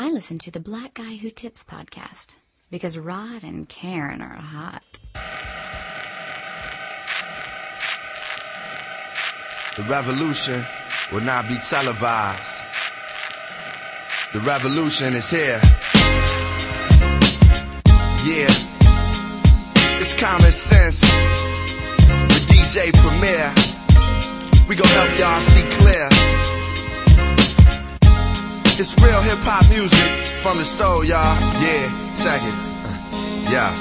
I listen to the Black Guy Who Tips podcast because Rod and Karen are hot. The revolution will not be televised. The revolution is here. Yeah. It's common sense. The DJ Premier. We gon' help y'all see clear. It's real hip hop music from the soul, y'all. Yeah, it. Uh, Yeah.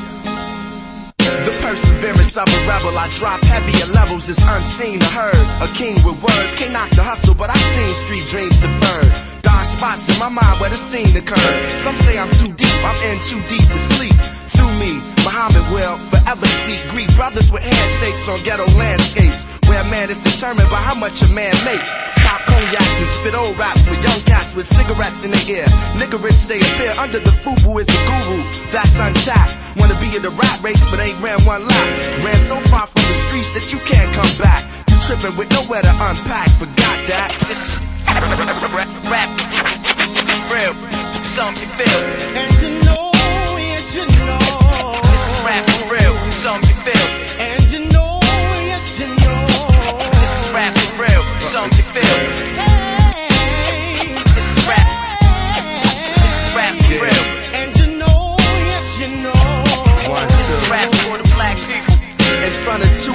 The perseverance of a rebel, I drop heavier levels, it's unseen or heard. A king with words, can't knock the hustle, but I've seen street dreams deferred. Dark spots in my mind where the scene occurred. Some say I'm too deep, I'm in too deep to sleep. Through me, Muhammad will forever speak. Greet brothers with handshakes on ghetto landscapes, where a man is determined by how much a man makes. Pop cognacs and spit old raps with young cats with cigarettes in their ear. Licorice they appear under the fubu is a guru. That's untapped. Wanna be in the rat race, but ain't ran one lap. Ran so far from the streets that you can't come back. You tripping with nowhere to unpack. Forgot that. rap, rap, real, something feel. And you know,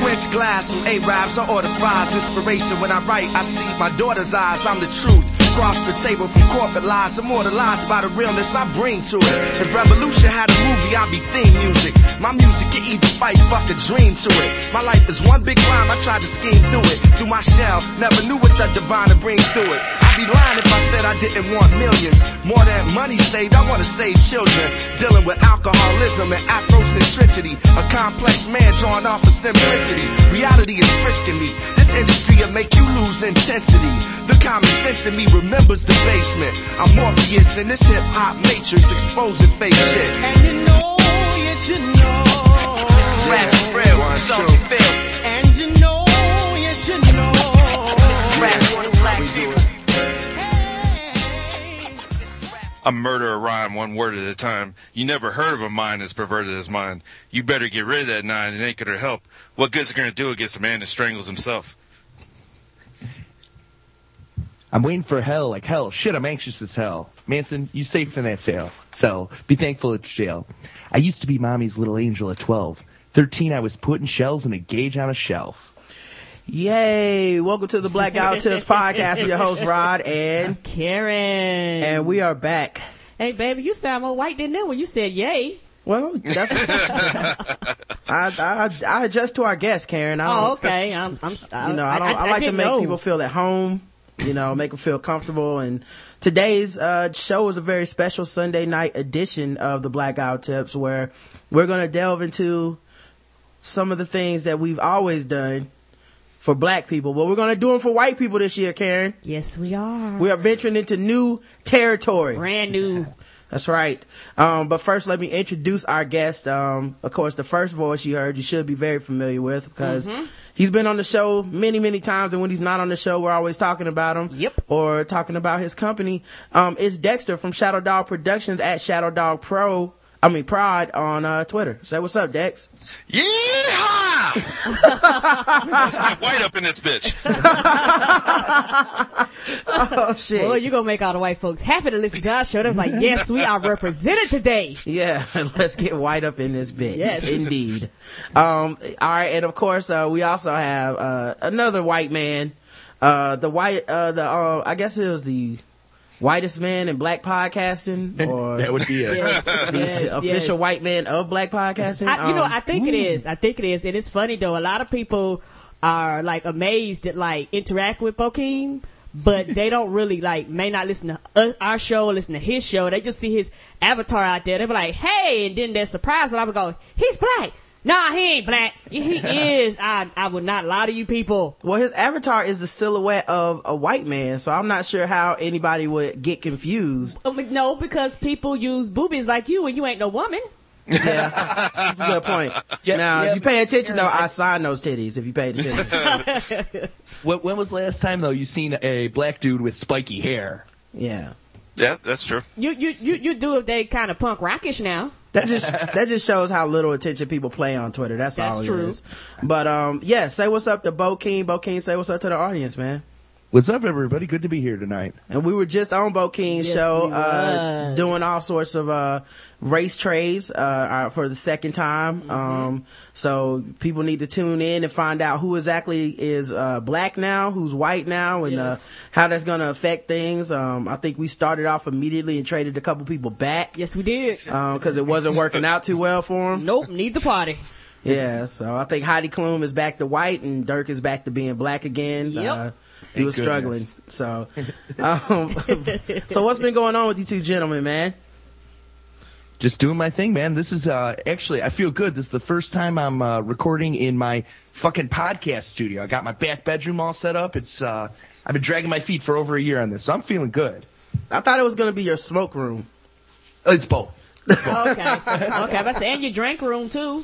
inch glass, some A-Rabs, I order fries. Inspiration when I write, I see my daughter's eyes. I'm the truth. Across the table from corporate lies, immortalized by the realness I bring to it. If Revolution had a movie, I'd be theme music. My music can even fight, fuck a dream to it. My life is one big crime, I tried to scheme through it. Through my shell, never knew what the divine brings to bring through it. I'd be lying if I said I didn't want millions. More than money saved, I wanna save children. Dealing with alcoholism and Afrocentricity. A complex man drawn off of simplicity. Reality is frisking me. This industry will make you lose intensity. The common sense in me remembers the basement. I'm Morpheus in this hip hop matrix, exposing fake shit. And you know, yes you know. This is rap for real, One, something two. feel. And you know, yes you know. This is rap for the black people. Hey. A rhyme one word at a time. You never heard of a mind as perverted as mine. You better get rid of that nine. It ain't gonna help. What good's it gonna do against a man that strangles himself? I'm waiting for hell like hell. Shit, I'm anxious as hell. Manson, you safe in that cell. So Be thankful it's jail. I used to be mommy's little angel at 12. 13, I was putting shells in a gauge on a shelf. Yay! Welcome to the Blackout Tips podcast with your host Rod and Karen. and we are back. hey, baby, you sound more white than that when you said yay. Well, that's I, I I adjust to our guests, Karen. I don't, Oh, okay. I'm, I'm, I, you know, I don't. I, like to make know. people feel at home. You know, make them feel comfortable. And today's uh, show is a very special Sunday night edition of the Blackout Tips, where we're going to delve into some of the things that we've always done for black people, but we're going to do them for white people this year, Karen. Yes, we are. We are venturing into new territory. brand new. That's right. Um, but first, let me introduce our guest. Um, of course, the first voice you heard, you should be very familiar with because he's been on the show many, many times. And when he's not on the show, we're always talking about him. Yep. Or talking about his company. Um, it's Dexter from Shadow Dog Productions at Shadow Dog Pro. I mean, Pride on uh, Twitter. Say what's up, Dex. Yeehaw! Let's get white up in this bitch. Oh shit. Well, you gonna make all the white folks happy to listen to our show. They was like, yes, we are represented today. Yeah, let's get white up in this bitch. Yes. Indeed. Um, all right, and of course, uh, we also have, uh, another white man, uh, the white, uh, the, uh, I guess it was the whitest man in black podcasting, or that would be it. Yes, the yes, official yes. white man of black podcasting. I, you know, Um, I think it is. I think it is. And it's funny though. A lot of people are like amazed at like interact with Bokeen, but they don't really like may not listen to uh, our show or listen to his show. They just see his avatar out there. They be like, "Hey," and then they're surprised, and I would go, "He's black." Nah, he ain't black. He is. I I would not lie to you people. well, his avatar is the silhouette of a white man, so I'm not sure how anybody would get confused. Um, no, because people use boobies like you, and you ain't no woman. Yeah, that's a good point. Yeah, now, yeah. if you pay attention, though, I signed those titties. If you paid attention, When, when was the last time though you seen a black dude with spiky hair? yeah. Yeah, that's true. You you you you do if they kind of punk rockish now. That just that just shows how little attention people play on Twitter. That's, That's all it true. is. But um, yeah, say what's up to Bokeen. Bo King, say what's up to the audience, man. What's up, everybody? Good to be here tonight. And we were just on Bokeen's Yes, show, we uh, doing all sorts of, uh, race trades, uh, uh, for the second time. Mm-hmm. Um, so people need to tune in and find out who exactly is, uh, black now, who's white now, and, Yes. uh, how that's gonna affect things. Um, I think we started off immediately and traded a couple people back. Yes, we did. Um, cause it wasn't working out too well for them. Nope, need the party. Yeah, so I think Heidi Klum is back to white and Dirk is back to being black again. Yep. Uh, he was goodness. struggling. So, um, so what's been going on with you two gentlemen, man? Just doing my thing, man. This is uh actually I feel good. This is the first time I'm uh, recording in my fucking podcast studio. I got my back bedroom all set up. It's uh I've been dragging my feet for over a year on this, so I'm feeling good. I thought it was gonna be your smoke room. It's both. Okay, okay. But say, and your drink room too.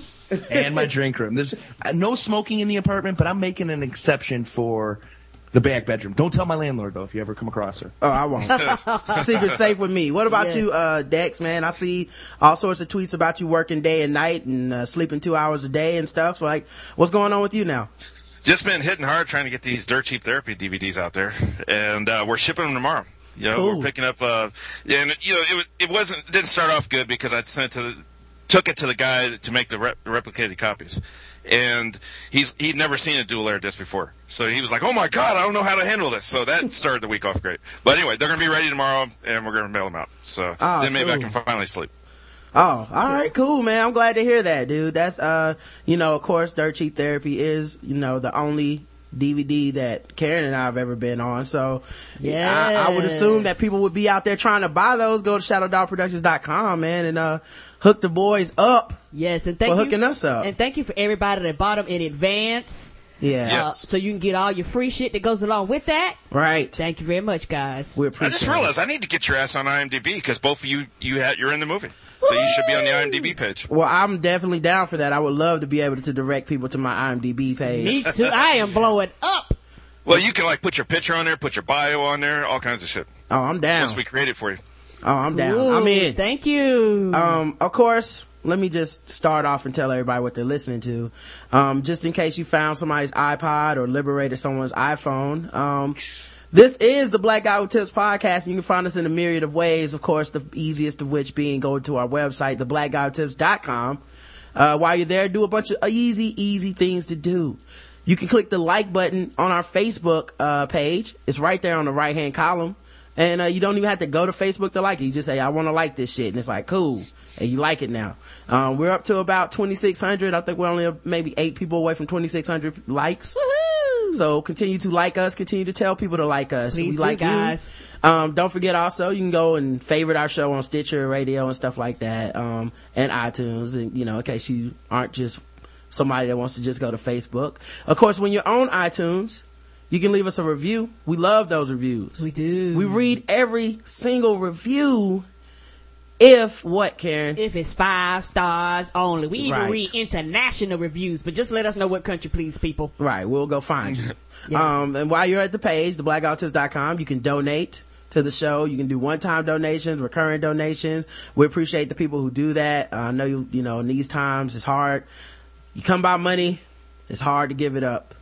and my drink room. There's uh, no smoking in the apartment, but I'm making an exception for the back bedroom. Don't tell my landlord though if you ever come across her. Oh, I won't. Secret safe with me. What about Yes. you, uh, Dex, man? I see all sorts of tweets about you working day and night and uh, sleeping two hours a day and stuff. So, like, what's going on with you now? Just been hitting hard trying to get these dirt cheap therapy DVDs out there, and uh, we're shipping them tomorrow. You know, Cool. we're picking up. Uh, and you know, it was, it wasn't it didn't start off good because I sent it to the, took it to the guy to make the rep, replicated copies, and he's he'd never seen a dual layer disc before, so he was like, "Oh my god, I don't know how to handle this." So that started the week off great. But anyway, they're gonna be ready tomorrow, and we're gonna mail them out. So Ah, then maybe I can finally sleep. Oh, all right, cool, man. I'm glad to hear that, dude. That's, uh, you know, of course, Dirt Cheap Therapy is, you know, the only DVD that Karen and I have ever been on. So, I, I would assume that people would be out there trying to buy those. Go to shadowdogproductions.com, man, and, uh, hook the boys up. Yes, and thank For you hooking us up. And thank you for everybody that bought them in advance. Yeah. Yeah. Uh, so you can get all your free shit that goes along with that. Right. Thank you very much, guys. We I appreciate just it. realized I need to get your ass on IMDb because both of you you had you're in the movie, so you should be on the IMDb page. Well, I'm definitely down for that. I would love to be able to direct people to my IMDb page. Me too. I am blowing up. Well, you can like put your picture on there, put your bio on there, all kinds of shit. Oh, I'm down. Once we create it for you. Oh, I'm down. Ooh, I'm in. Thank you. Um, of course, let me just start off and tell everybody what they're listening to. Um, just in case you found somebody's iPod or liberated someone's iPhone. Um, this is the Black Guy Who Tips podcast. And you can find us in a myriad of ways. Of course, the easiest of which being go to our website, theblackguywhotips.com. Uh, while you're there, do a bunch of easy, easy things to do. You can click the like button on our Facebook, uh, page. It's right there on the right hand column. And, uh, you don't even have to go to Facebook to like it. You just say, I want to like this shit. And it's like, cool. And you like it now. Um, we're up to about 2,600. I think we're only maybe eight people away from 2,600 likes. So continue to like us. Continue to tell people to like us. Please we do, like guys. you. Um, don't forget also, you can go and favorite our show on Stitcher Radio and stuff like that. Um, and iTunes. And, you know, in case you aren't just somebody that wants to just go to Facebook. Of course, when you're on iTunes, you can leave us a review. We love those reviews. we do. We read every single review. If what, Karen? if it's five stars only. We even Right. read international reviews, but just let us know what country, please, people. Right, we'll go find you. Yes. Um, and while you're at the page, theblackouttist.com, you can donate to the show. You can do one-time donations, recurring donations. We appreciate the people who do that. Uh, I know you, you know, in these times it's hard. You come by money, it's hard to give it up.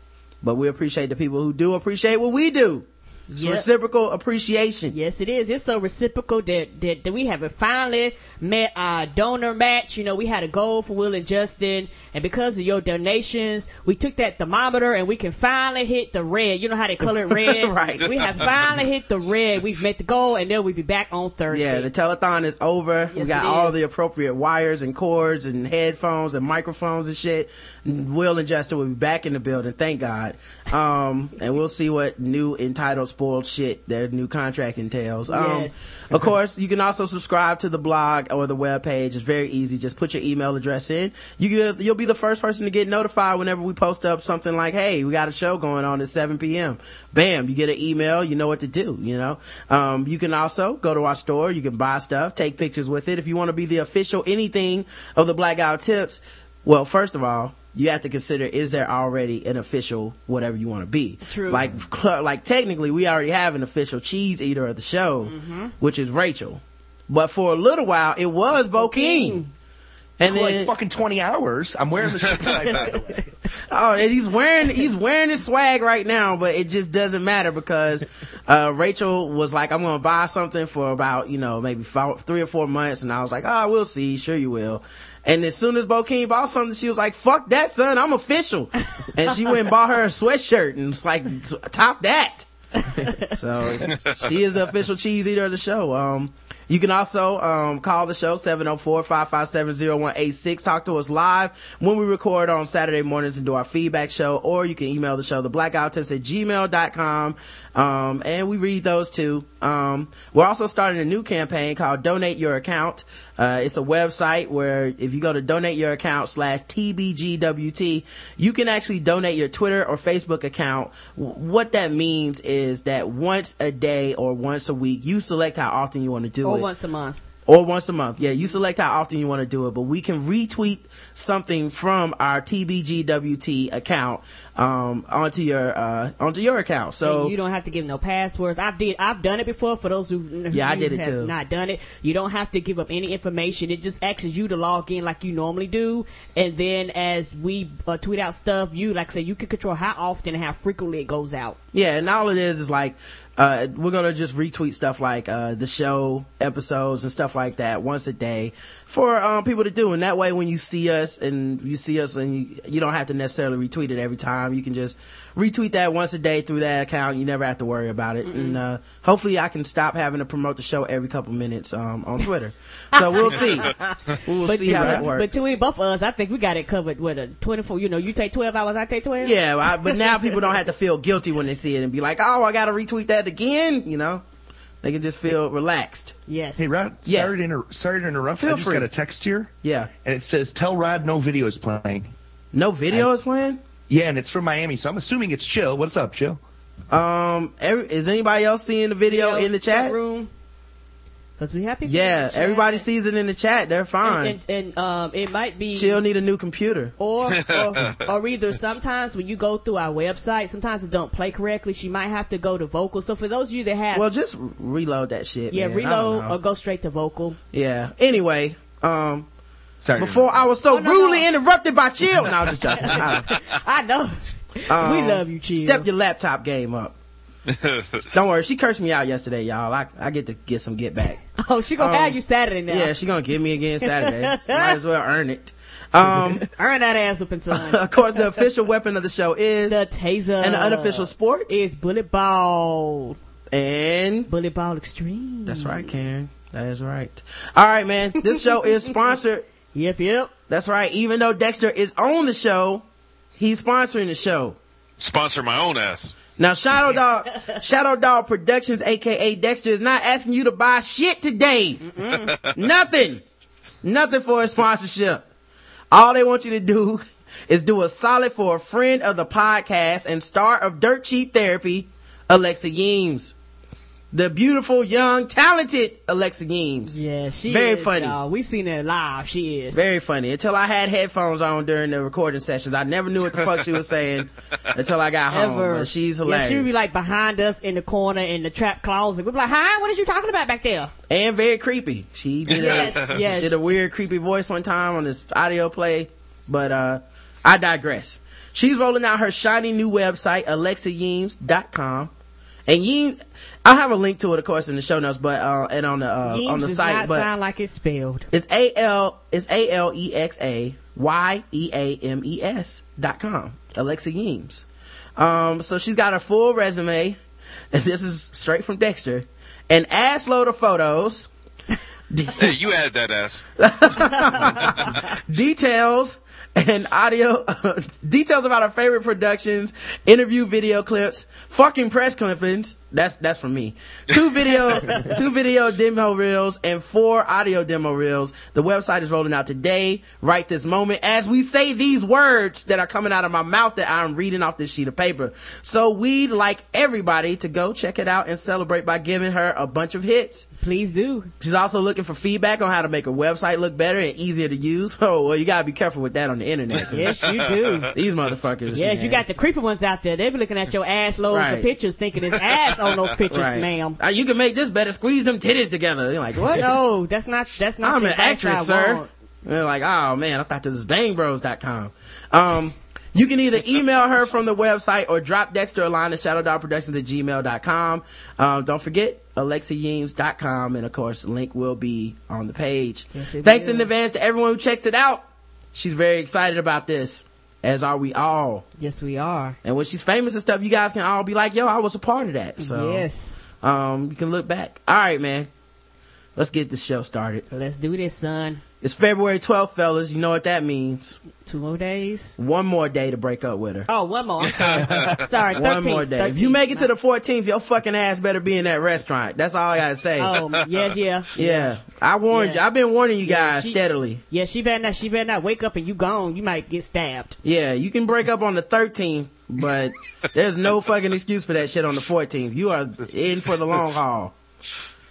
But we appreciate the people who do appreciate what we do. It's Yep. reciprocal appreciation. Yes, it is. It's so reciprocal that, that, that we have finally met our donor match. You know, we had a goal for Will and Justin, and because of your donations, we took that thermometer and we can finally hit the red. You know how they color it red? Right. We have finally hit the red. We've met the goal, and then we'll be back on Thursday. Yeah, the telethon is over. we got all the appropriate wires and cords and headphones and microphones and shit. Will and Justin will be back in the building, thank God. Um, and we'll see what new entitled spoiled shit their new contract entails. Um, Yes. of course, you can also subscribe to the blog or the web page. It's very easy. Just put your email address in. You get, you'll be the first person to get notified whenever we post up something like, "Hey, we got a show going on at 7 p.m." Bam, you get an email. You know what to do. You know. Um, you can also go to our store. You can buy stuff, take pictures with it. If you want to be the official anything of the Blackout Tips, well, first of all, you have to consider is there already an official whatever you want to be. True. Like like technically we already have an official cheese eater of the show, Mm-hmm. which is Rachel. But for a little while it was Bokeen. And For then like fucking 20 hours. I'm wearing the shirt by the way. Oh, and he's wearing he's wearing his swag right now, but it just doesn't matter because uh, Rachel was like, "I'm gonna buy something for about you know maybe five, three or four months," and I was like, "Ah, we'll see. Sure, you will." And as soon as Bokeen bought something, she was like, "Fuck that, son! I'm official," and she went and bought her a sweatshirt and it's like, "Top that." so she is the official cheese eater of the show. Um, you can also um, call the show 704-557-0186. Talk to us live when we record on Saturday mornings and do our feedback show, or you can email the show, the blackout tips at gmail.com. Um, and we read those too. Um, we're also starting a new campaign called Donate Your Account. Uh, it's a website where if you go to donate your account slash TBGWT, you can actually donate your Twitter or Facebook account. What that means is that once a day or once a week, you select how often you want to do Or it once a month. or once a month. Yeah, you select how often you want to do it, but we can retweet something from our TBGWT account um, onto your uh, onto your account. So And you don't have to give no passwords. I've did I've done it before. For those who Yeah, I did it have too. Not done it. You don't have to give up any information. It just asks you to log in like you normally do, and then as we uh, tweet out stuff, you like I said, you can control how often and how frequently it goes out. Yeah, and all it is is like uh, we're gonna just retweet stuff like uh, the show episodes and stuff like that once a day for um, people to do, and that way when you see us and you see us and you, you don't have to necessarily retweet it every time. You can just retweet that once a day through that account. You never have to worry about it, and uh, hopefully I can stop having to promote the show every couple minutes um, on Twitter. so we'll see. We'll see how that works. But between both of us, I think we got it covered with a twenty four. You know, you take twelve hours, I take twelve. Yeah, I, but now people don't have to feel guilty when they see it and be like, "Oh, I got to retweet that again." You know, they can just feel relaxed. Yes. Hey, Rod, Yeah. sorry, to inter- sorry to interrupt. Feel I just free. got a text here, Yeah, and it says, tell Rod no video is playing. no video is playing. Yeah, and it's from Miami, so I'm assuming it's chill. What's up, chill? Um, every, is anybody else seeing the video in the chat? room? Because we have people. Yeah, in the chat. everybody sees it in the chat. They're fine. And, and, and um, it might be She'll need a new computer. or, or or either sometimes when you go through our website, sometimes it don't play correctly. She might have to go to Vokle. So for those of you that have, Well, just reload that shit. yeah, man. Reload or go straight to Vokle. Yeah. Anyway, um, Sorry. before I was so Oh, no, rudely no. interrupted by Chill. No, I'm just joking. I- I know. um, we love you, Chill. Step your laptop game up. Don't worry, she cursed me out yesterday, y'all. I, I get to get some get back. oh, she gonna um, have you Saturday now. Yeah, she gonna give me again Saturday. Might as well earn it. Um, Earn that ass up and son. of course, the official weapon of the show is the taser. and the unofficial sport is bullet ball. and Bullet ball extreme. that's right, Karen. That is right. All right, man. This show is sponsored. Yep, yep. That's right. Even though Dexter is on the show, he's sponsoring the show. Sponsor my own ass. Now, Shadow Dog, Shadow Dog Productions, aka Dexter, is not asking you to buy shit today. Nothing. Nothing for a sponsorship. All they want you to do is do a solid for a friend of the podcast and star of Dirt Cheap Therapy, Alexa Yeames. The beautiful, young, talented Alexa Yeames. Yeah, she Very is, funny. y'all. We seen her live. She is. Very funny. Until I had headphones on during the recording sessions, I never knew what the fuck she was saying until I got home. Ever. But she's Yeah, she would be like behind us in the corner in the trap closet. We'd be like, "Hi, what is you talking about back there?" and very creepy. She did a, Yes, yes. did a weird creepy voice one time on this audio play, but uh I digress. She's rolling out her shiny new website, alexayeames.com. And Yeames, I'll have a link to it, of course, in the show notes, but uh, and on the uh, Yeems on the does site. not But sound like it's spelled. it's A L it's A L E X A Y E A M E S dot com. Alexa Yeames. Um, so she's got a full resume, and this is straight from Dexter. An ass load of photos, Hey, you added that ass. details and audio details about our favorite productions, interview video clips, fucking press clippings. That's that's from me. Two video two video demo reels and four audio demo reels. The website is rolling out today, right this moment, as we say these words that are coming out of my mouth that I'm reading off this sheet of paper. So we'd like everybody to go check it out and celebrate by giving her a bunch of hits. Please do. She's also looking for feedback on how to make her website look better and easier to use. Oh, well, you gotta be careful with that on the internet. Yes, you do. These motherfuckers. Yes, man. you got the creepy ones out there. They be looking at your ass loads Right. of pictures, thinking it's ass on those pictures, Right. ma'am. Uh, you can make this better. Squeeze them titties together. You're like, what? No, that's not. That's not. I'm an actress, I sir. They're like, oh man, I thought this was bangbros.com. Um, you can either email her from the website or drop Dexter a line at shadowdogproductions at gmail.com. Um, don't forget alexayeames.com and of course the link will be on the page. Yes, Thanks will. in advance to everyone who checks it out. She's very excited about this, as are we all. Yes, we are. And when she's famous and stuff, you guys can all be like, yo, I was a part of that. So, Yes. um, you can look back. All right, man. Let's get this show started. Let's do this, son. It's February 12th, fellas. You know what that means. Two more days. One more day to break up with her. Oh, one more. Sorry. Sorry, 13th, One more day. If you make it to the 14th, your fucking ass better be in that restaurant. That's all I gotta say. Oh, yeah, yeah. yeah. I warned Yeah. you. I've been warning you Yeah, guys she- steadily. Yeah, she better not. She better not wake up and you gone. You might get stabbed. Yeah, you can break up on the 13th, but there's no fucking excuse for that shit on the 14th. You are in for the long haul.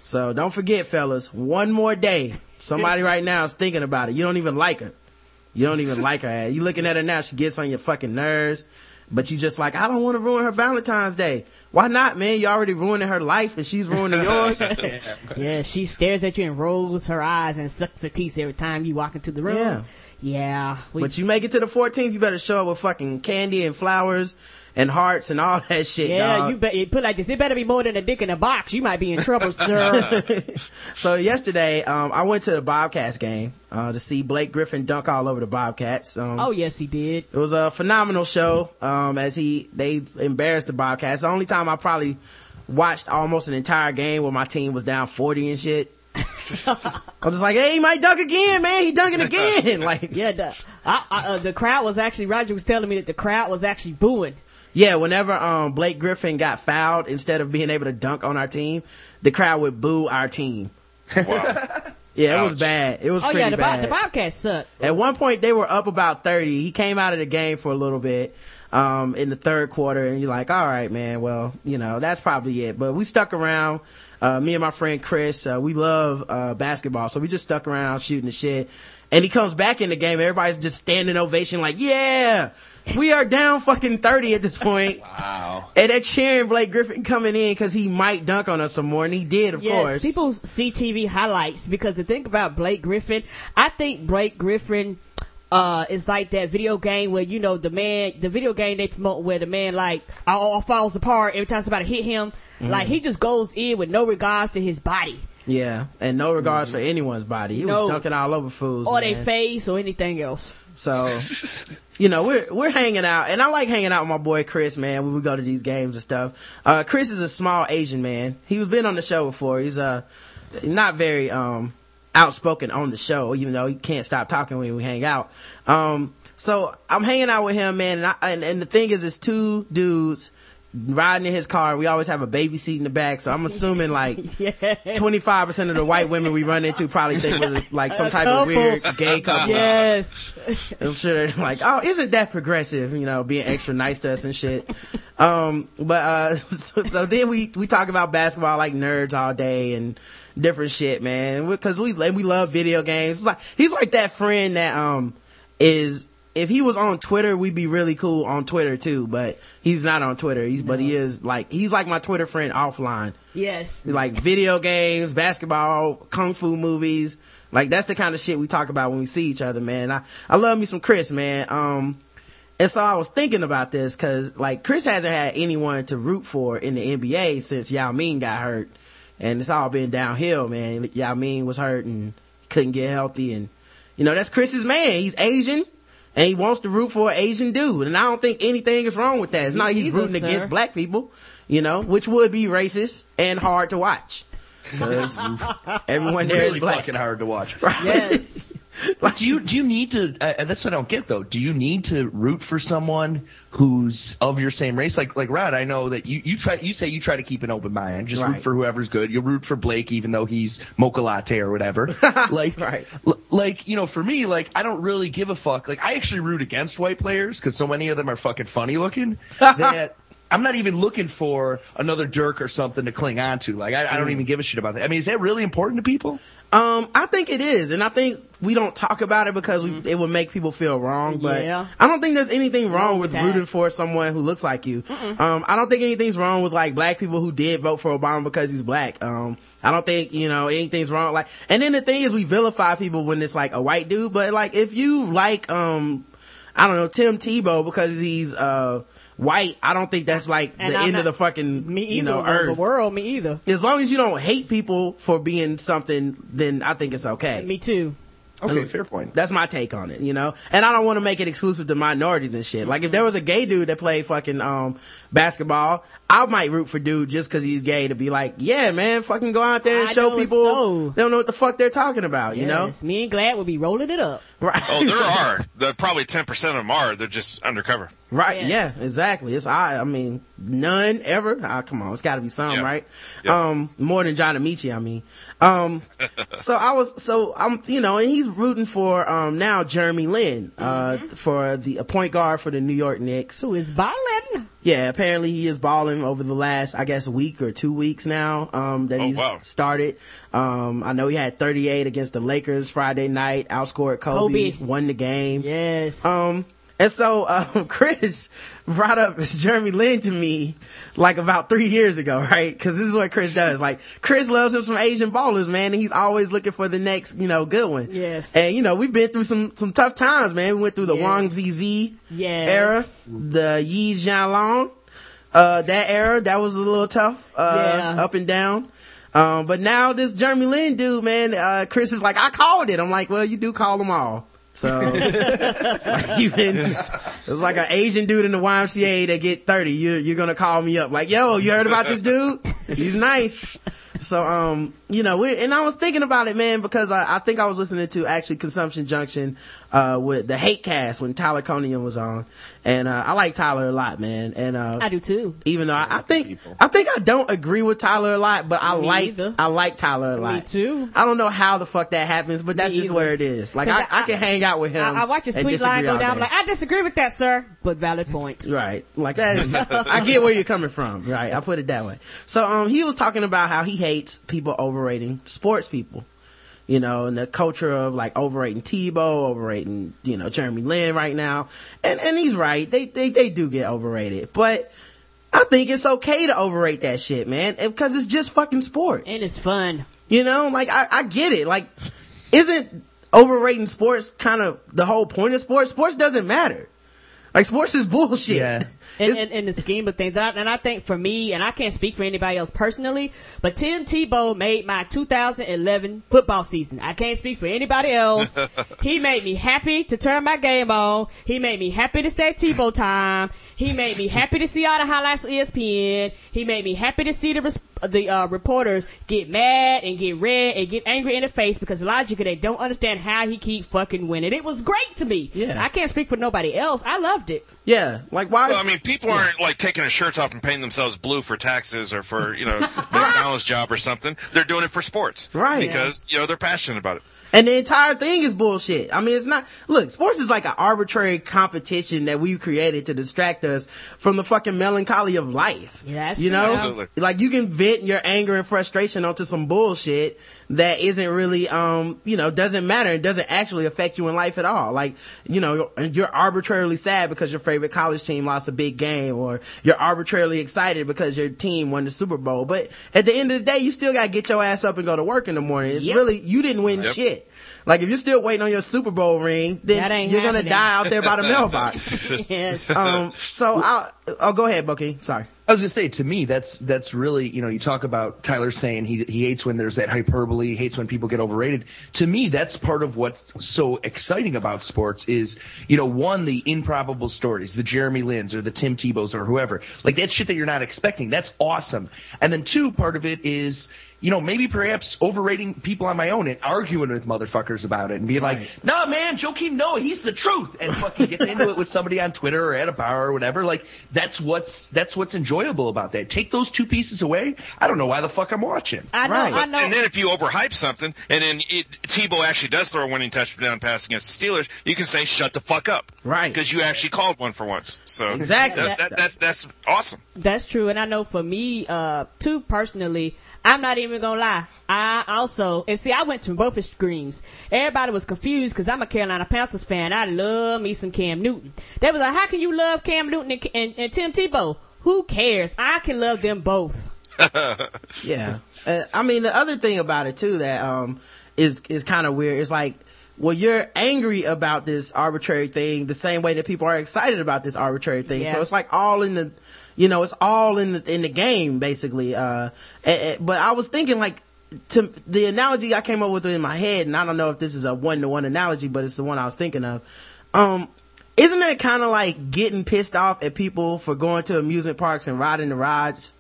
So don't forget, fellas, one more day. Somebody right now is thinking about it. You don't even like her. You don't even like her. You looking at her now, she gets on your fucking nerves. But you just like, I don't want to ruin her Valentine's Day. Why not, man? You already ruining her life and she's ruining yours. Yeah, she stares at you and rolls her eyes and sucks her teeth every time you walk into the room. Yeah. Yeah. We, But you make it to the 14th, you better show up with fucking candy and flowers and hearts and all that shit, yeah, dog. you bet. You put like this. It better be more than a dick in a box. You might be in trouble, sir. So yesterday, um, I went to the Bobcats game, uh, to see Blake Griffin dunk all over the Bobcats. Um, oh yes, he did. it was a phenomenal show, um, as he, they embarrassed the Bobcats. The only time I probably watched almost an entire game where my team was down 40 and shit. I was just like, hey, he might dunk again, man. He dunking again. Like, Yeah, the I, I, uh, the crowd was actually. Roger was telling me that the crowd was actually booing. Yeah, whenever um Blake Griffin got fouled, instead of being able to dunk on our team, the crowd would boo our team. Wow. Yeah, it was bad. It was Oh pretty yeah, the, Bob, bad. the Bobcats suck. At one point, they were up about thirty. He came out of the game for a little bit um in the third quarter, and you're like, all right, man. Well, you know that's probably it. But we stuck around. Uh, me and my friend Chris, uh, we love uh, basketball, so we just stuck around shooting the shit. And he comes back in the game. Everybody's just standing ovation, like, yeah, we are down fucking thirty at this point. Wow. And they're cheering Blake Griffin coming in because he might dunk on us some more, and he did, of Yes, course. people see TV highlights because the thing about Blake Griffin, I think Blake Griffin uh is like that video game where you know the man the video game they promote where the man like all falls apart every time somebody hit him Mm-hmm. like he just goes in with no regards to his body yeah, and no regards for anyone's body. He Mm-hmm. No. was dunking all over fools. or their face or anything else So, you know, we're we're hanging out, and I like hanging out with my boy Chris, man. When we go to these games and stuff. Uh, Chris is a small Asian man. He was been on the show before. He's uh not very um outspoken on the show, even though he can't stop talking when we hang out. Um, so I'm hanging out with him, man, and, I, and and the thing is, it's two dudes riding in his car. We always have a baby seat in the back, so I'm assuming like yeah 25% of the white women we run into probably think we're like some type of weird gay couple. yes I'm sure they're like, oh, isn't that progressive? You know, being extra nice to us and shit. Um, but, uh, so, so then we, we talk about basketball like nerds all day and different shit, man. Cause we, we love video games. It's like, he's like that friend that, um, is, if he was on Twitter, we'd be really cool on Twitter too, but he's not on Twitter. He's, but he is like, he's like my Twitter friend offline yes like video games, basketball, kung fu movies. Like that's the kind of shit we talk about when we see each other, man. I, I love me some Chris, man. Um, and so I was thinking about this cause like Chris hasn't had anyone to root for in the NBA since Yao Ming got hurt. And it's all been downhill, man. Yao Ming was hurt and couldn't get healthy and, you know, that's Chris's man. He's Asian and he wants to root for an Asian dude. And I don't think anything is wrong with that. It's not like he's Either, rooting sir. against black people, you know, which would be racist and hard to watch. Cause everyone there is really black. fucking hard to watch. yes Like, do you do you need to? Uh, that's what I don't get though. Do you need to root for someone who's of your same race? Like like Rod, I know that you you try you say you try to keep an open mind. Just Right. root for whoever's good. You'll root for Blake even though he's mocha latte or whatever. like Right. l- like you know for me like I don't really give a fuck. Like I actually root against white players because so many of them are fucking funny looking that. I'm not even looking for another Dirk or something to cling on to. Like, I, I don't even give a shit about that. I mean, is that really important to people? Um, I think it is, and I think we don't talk about it because we, it would make people feel wrong. But Mm-hmm. Yeah. I don't think there's anything wrong, Wrong with with that. rooting for someone who looks like you. Um, I don't think anything's wrong with like black people who did vote for Obama because he's black. Um, I don't think, you know, anything's wrong. Like, and then the thing is we vilify people when it's like a white dude, but like if you like, um, I don't know, Tim Tebow because he's, uh, white, I don't think that's like And the I'm end of the fucking, Me either. you know, earth. The world, me either. As long as you don't hate people for being something, then I think it's okay. Me too. Okay, fair point. That's my take on it, you know? And I don't want to make it exclusive to minorities and shit. Like if there was a gay dude that played fucking, um, basketball, I might root for dude just cause he's gay to be like, yeah, man, fucking go out there and I show people so. they don't know what the fuck they're talking about, you know? Me and Glad would be rolling it up. Right. Oh, there are. The, probably 10% of them are. They're just undercover. Right. Yes. Yeah, exactly. It's I. I mean, none ever. Ah, come on. It's got to be some, Yeah. right? Yeah. Um, more than John Amaechi. I mean, um, so I was, so I'm, you know, and he's rooting for um now Jeremy Lin, uh, Mm-hmm. for the a point guard for the New York Knicks. Who is balling? Yeah, apparently he is balling over the last, I guess, week or two weeks now. Um, that Oh, he's wow. started. Um, I know he had 38 against the Lakers Friday night, outscored Kobe, Kobe. won the game. Yes. Um, and so, um, Chris brought up Jeremy Lin to me like about three years ago, right? Cause this is what Chris does. Like, Chris loves him some Asian ballers, man, and he's always looking for the next, you know, good one. Yes. And, you know, we've been through some, some tough times, man. We went through the Yeah. Wang Zhizhi Yes. era, the Yi Jianlian, uh, that era, that was a little tough, uh, Yeah. up and down. Um, but now this Jeremy Lin dude, man, uh, Chris is like, I called it. I'm like, well, you do call them all. So, it's like an Asian dude in the YMCA that get 30. You're, you're gonna call me up like, yo, you heard about this dude? He's nice. So, um, you know, we and I was thinking about it, man, because I, I think I was listening to actually Consumption Junction, uh, with the Hate Cast when Tyler Conium was on. And, uh, I like Tyler a lot, man. And, uh, I do too. even though I, I think I think I don't agree with Tyler a lot, but I Me like either. I like Tyler a lot. too. I don't know how the fuck that happens, but that's Me just either. where it is. Like I, 'Cause I, I- can hang out with him. I, I watch his and tweet line go down. I'm like, I disagree with that, sir, but valid point. Right. Like that is, I get where you're coming from. Right. I put it that way. So, um, he was talking about how he hates people overrating sports people. You know, and the culture of like overrating Tebow, overrating, you know, Jeremy Lin right now. And, and he's right. They, they, they do get overrated. But I think it's okay to overrate that shit, man. Because it's just fucking sports. And it's fun. You know, like I, I get it. Like, isn't overrating sports kind of the whole point of sports? Sports doesn't matter. Like sports is bullshit. Yeah. In, in, in the scheme of things. And I, and I think for me, and I can't speak for anybody else personally, but Tim Tebow made my 2011 football season. I can't speak for anybody else. he made me happy to turn my game on. He made me happy to say Tebow time. He made me happy to see all the highlights on E ESPN. He made me happy to see the res- the uh, reporters get mad and get red and get angry in the face because logically they don't understand how he keep fucking winning. It was great to me. Yeah. I can't speak for nobody else. I loved it. yeah. Like why? Well, I mean, people aren't like taking their shirts off and painting themselves blue for taxes or for you know McDonald's job or something. They're doing it for sports, Right. Because you know they're passionate about it. And the entire thing is bullshit. I mean, it's not, look, sports is like an arbitrary competition that we've created to distract us from the fucking melancholy of life. Yeah, that's you true. know? Absolutely. Like you can vent your anger and frustration onto some bullshit that isn't really, um, you know, doesn't matter. It doesn't actually affect you in life at all. Like, you know, you're arbitrarily sad because your favorite college team lost a big game or you're arbitrarily excited because your team won the Super Bowl. But at the end of the day, you still gotta get your ass up and go to work in the morning. It's Yep. really, you didn't win Yep. shit. Like if you're still waiting on your Super Bowl ring, then you're gonna die out there by the mailbox. yes. um, so I'll, oh, go ahead, Boki. Sorry. I was gonna say to me that's that's really you know you talk about Tyler saying he he hates when there's that hyperbole, he hates when people get overrated. To me, that's part of what's so exciting about sports is you know one the improbable stories, the Jeremy Lins or the Tim Tebows or whoever, like that shit that you're not expecting. That's awesome. And then two, part of it is you know maybe perhaps overrating people on my own and arguing with motherfuckers about it and being like, nah man, Joakim Noah, he's the truth, and fucking getting into it with somebody on Twitter or at a bar or whatever. Like that's what's that's what's enjoyable about that. Take those two pieces away. I don't know why the fuck I'm watching. I know. Right. I know. And then if you overhype something, and then it, Tebow actually does throw a winning touchdown pass against the Steelers, you can say shut the fuck up, Right. Because you actually called one for once. So Exactly. that, that, that, that's awesome. That's true, and I know for me, uh, too personally, I'm not even gonna lie. I also, and see, I went to both extremes. Everybody was confused because I'm a Carolina Panthers fan. I love me some Cam Newton. They was like, how can you love Cam Newton and, and, and Tim Tebow? Who cares? I can love them both. Yeah. Uh, I mean, the other thing about it too that, um, is, is kind of weird. It's like, well, you're angry about this arbitrary thing the same way that people are excited about this arbitrary thing. Yeah. So it's like all in the, you know, it's all in the, in the game, basically. Uh, but I was thinking like, to the analogy I came up with in my head, and I don't know if this is a one to one analogy, but it's the one I was thinking of. Um, isn't it kind of like getting pissed off at people for going to amusement parks and riding the rides?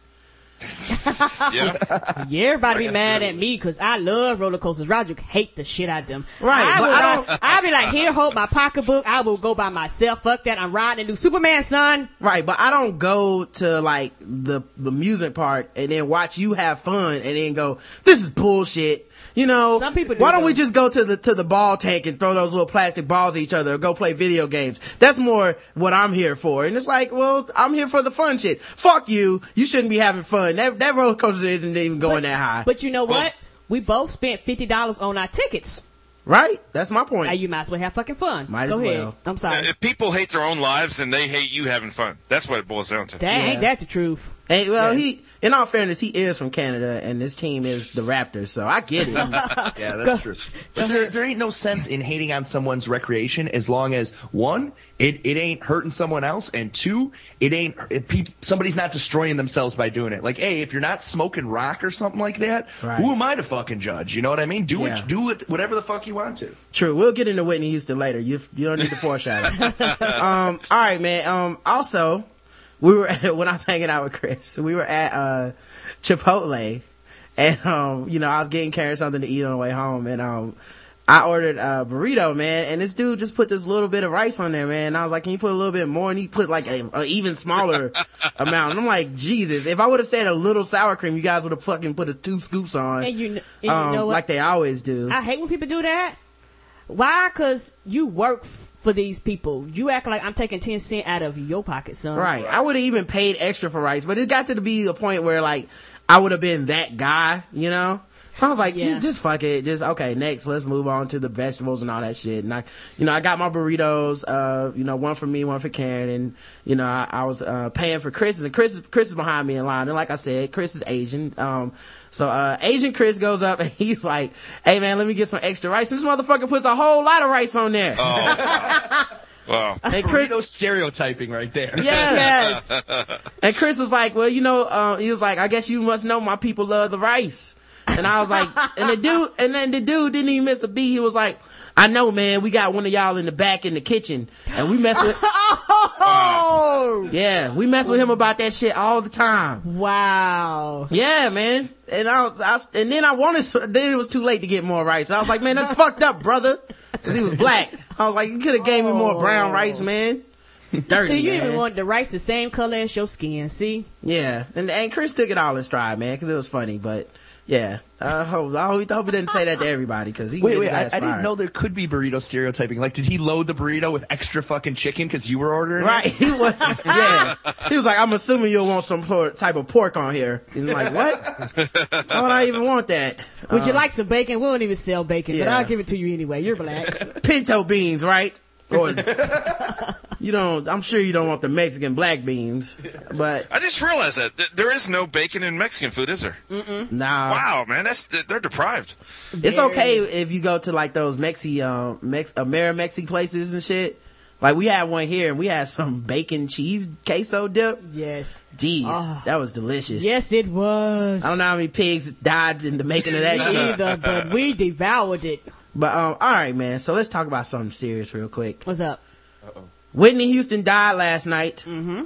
Yeah. Yeah, everybody be mad at me because I love roller coasters. Roger hate the shit out of them. Right, I but will I don't- I'll be like, here, hold my pocketbook. I will go by myself. Fuck that. I'm riding a new Superman, son. Right, but I don't go to like the, the amusement park and then watch you have fun and then go, this is bullshit. You know, Some people do, why don't though. we just go to the, to the ball tank and throw those little plastic balls at each other or go play video games? That's more what I'm here for. And it's like, well, I'm here for the fun shit. Fuck you. You shouldn't be having fun. That, that roller coaster isn't even going that high. But you know oh. what? We both spent $50 on our tickets. right? That's my point. Now you might as well have fucking fun. Might Go as ahead. well. I'm sorry. If people hate their own lives, and they hate you having fun. That's what it boils down to. Dang, ain't that the truth? And, well, he, in all fairness, he is from Canada and his team is the Raptors, so I get it. Yeah, that's true. But there, there ain't no sense in hating on someone's recreation as long as one, it, it ain't hurting someone else, and two, it ain't it, pe- somebody's not destroying themselves by doing it. Like, hey, if you're not smoking rock or something like that, Right. who am I to fucking judge? You know what I mean? Do Yeah. it, do it, whatever the fuck you want to. True. We'll get into Whitney Houston later. You you don't need to foreshadow. um. All right, man. Um. Also, we were when I was hanging out with Chris. We were at uh Chipotle, and um. You know, I was getting Karen something to eat on the way home, and um. I ordered a burrito, man, and this dude just put this little bit of rice on there, man. And I was like, can you put a little bit more? And he put like a, a even smaller amount. And I'm like, Jesus, if I would have said a little sour cream, you guys would have fucking put a two scoops on. And you, kn- and um, you know what? like they always do. I hate when people do that. Why? Cause you work f- for these people. You act like I'm taking 10 cent out of your pocket, son. Right. I would have even paid extra for rice, but it got to be a point where like I would have been that guy, you know? So I was like, Yeah. just, just fuck it. Just, okay, next, let's move on to the vegetables and all that shit. And I, you know, I got my burritos, uh, you know, one for me, one for Karen. And, you know, I, I was, uh, paying for Chris's and Chris, is- Chris is behind me in line. And like I said, Chris is Asian. Um, so, uh, Asian Chris goes up and he's like, hey man, let me get some extra rice. And this motherfucker puts a whole lot of rice on there. Oh, Wow. and Chris, Burrito stereotyping right there. yeah. Yes. And Chris was like, well, you know, uh, he was like, I guess you must know my people love the rice. And I was like, and the dude, and then the dude didn't even miss a beat. He was like, I know, man, we got one of y'all in the back in the kitchen and we mess with, oh! yeah, we mess with him about that shit all the time. Wow. Yeah, man. And I, was- I and then I wanted, then it was too late to get more rice. I was like, man, that's fucked up, brother. Cause he was black. I was like, you could have gave me more brown oh. rice, man. Dirty, See, you man. even want the rice the same color as your skin. See? Yeah, and and Chris took it all in stride, man, because it was funny. But yeah, I hope I hope, he didn't say that to everybody because he can Wait, wait, his I, ass I didn't know there could be burrito stereotyping. Like, did he load the burrito with extra fucking chicken because you were ordering it? Right, he was. Yeah, he was like, "I'm assuming you'll want some por- type of pork on here." And I'm like, "What? Why would I even want that?" Would you uh, like some bacon? We don't even sell bacon, but. I'll give it to you anyway. You're black. Pinto beans, right? Or you don't. I'm sure you don't want the Mexican black beans, but I just realized that Th- there is no bacon in Mexican food, is there? nah. Wow, man, that's they're deprived. It's okay if you go to like those Mexi, um, Mex, Amerimexi places and shit. Like we had one here and we had some bacon cheese queso dip. yes. Jeez, that was delicious. Yes, it was. I don't know how many pigs died in the making of that Me shit. either, but we devoured it. But, um, alright man, so let's talk about something serious real quick. What's up? Whitney Houston died last night. Mm-hmm.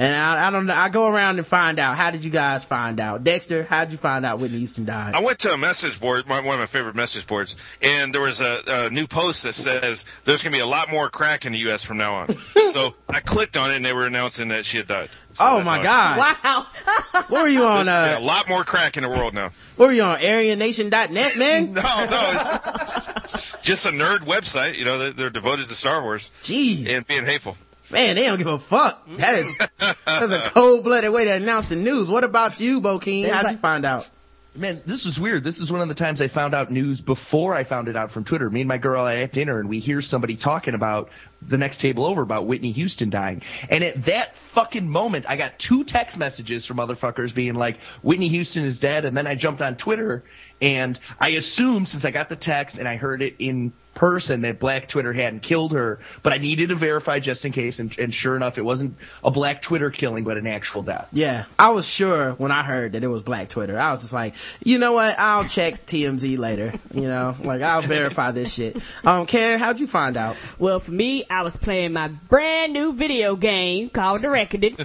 And I, I don't know, I go around and find out. How did you guys find out? Dexter, how did you find out Whitney Houston died? I went to a message board, my, one of my favorite message boards, and there was a, a new post that says there's going to be a lot more crack in the U.S. from now on. so I clicked on it, and they were announcing that she had died. So oh my how I- god. Wow. What were you on, There's gonna be uh, a lot more crack in the world now. what were you on, AryanNation.net, man? No, no, it's just, just a nerd website. You know, they're, they're devoted to Star Wars Jeez. and being hateful. Man, they don't give a fuck. That is, that's a cold blooded way to announce the news. What about you, Bokeen? How'd you find out? Man, this is weird. This is one of the times I found out news before I found it out from Twitter. Me and my girl are at dinner and we hear somebody talking about the next table over about Whitney Houston dying. And at that fucking moment, I got two text messages from motherfuckers being like, Whitney Houston is dead. And then I jumped on Twitter and I assumed since I got the text and I heard it in person that black Twitter hadn't killed her, but I needed to verify just in case. And, and sure enough, it wasn't a black Twitter killing, but an actual death. Yeah, I was sure when I heard that it was Black Twitter. I was just like, you know what? I'll check TMZ later. You know, like I'll verify this shit. Um, Karen, how'd you find out? Well, for me, I was playing my brand new video game called The Reckoning.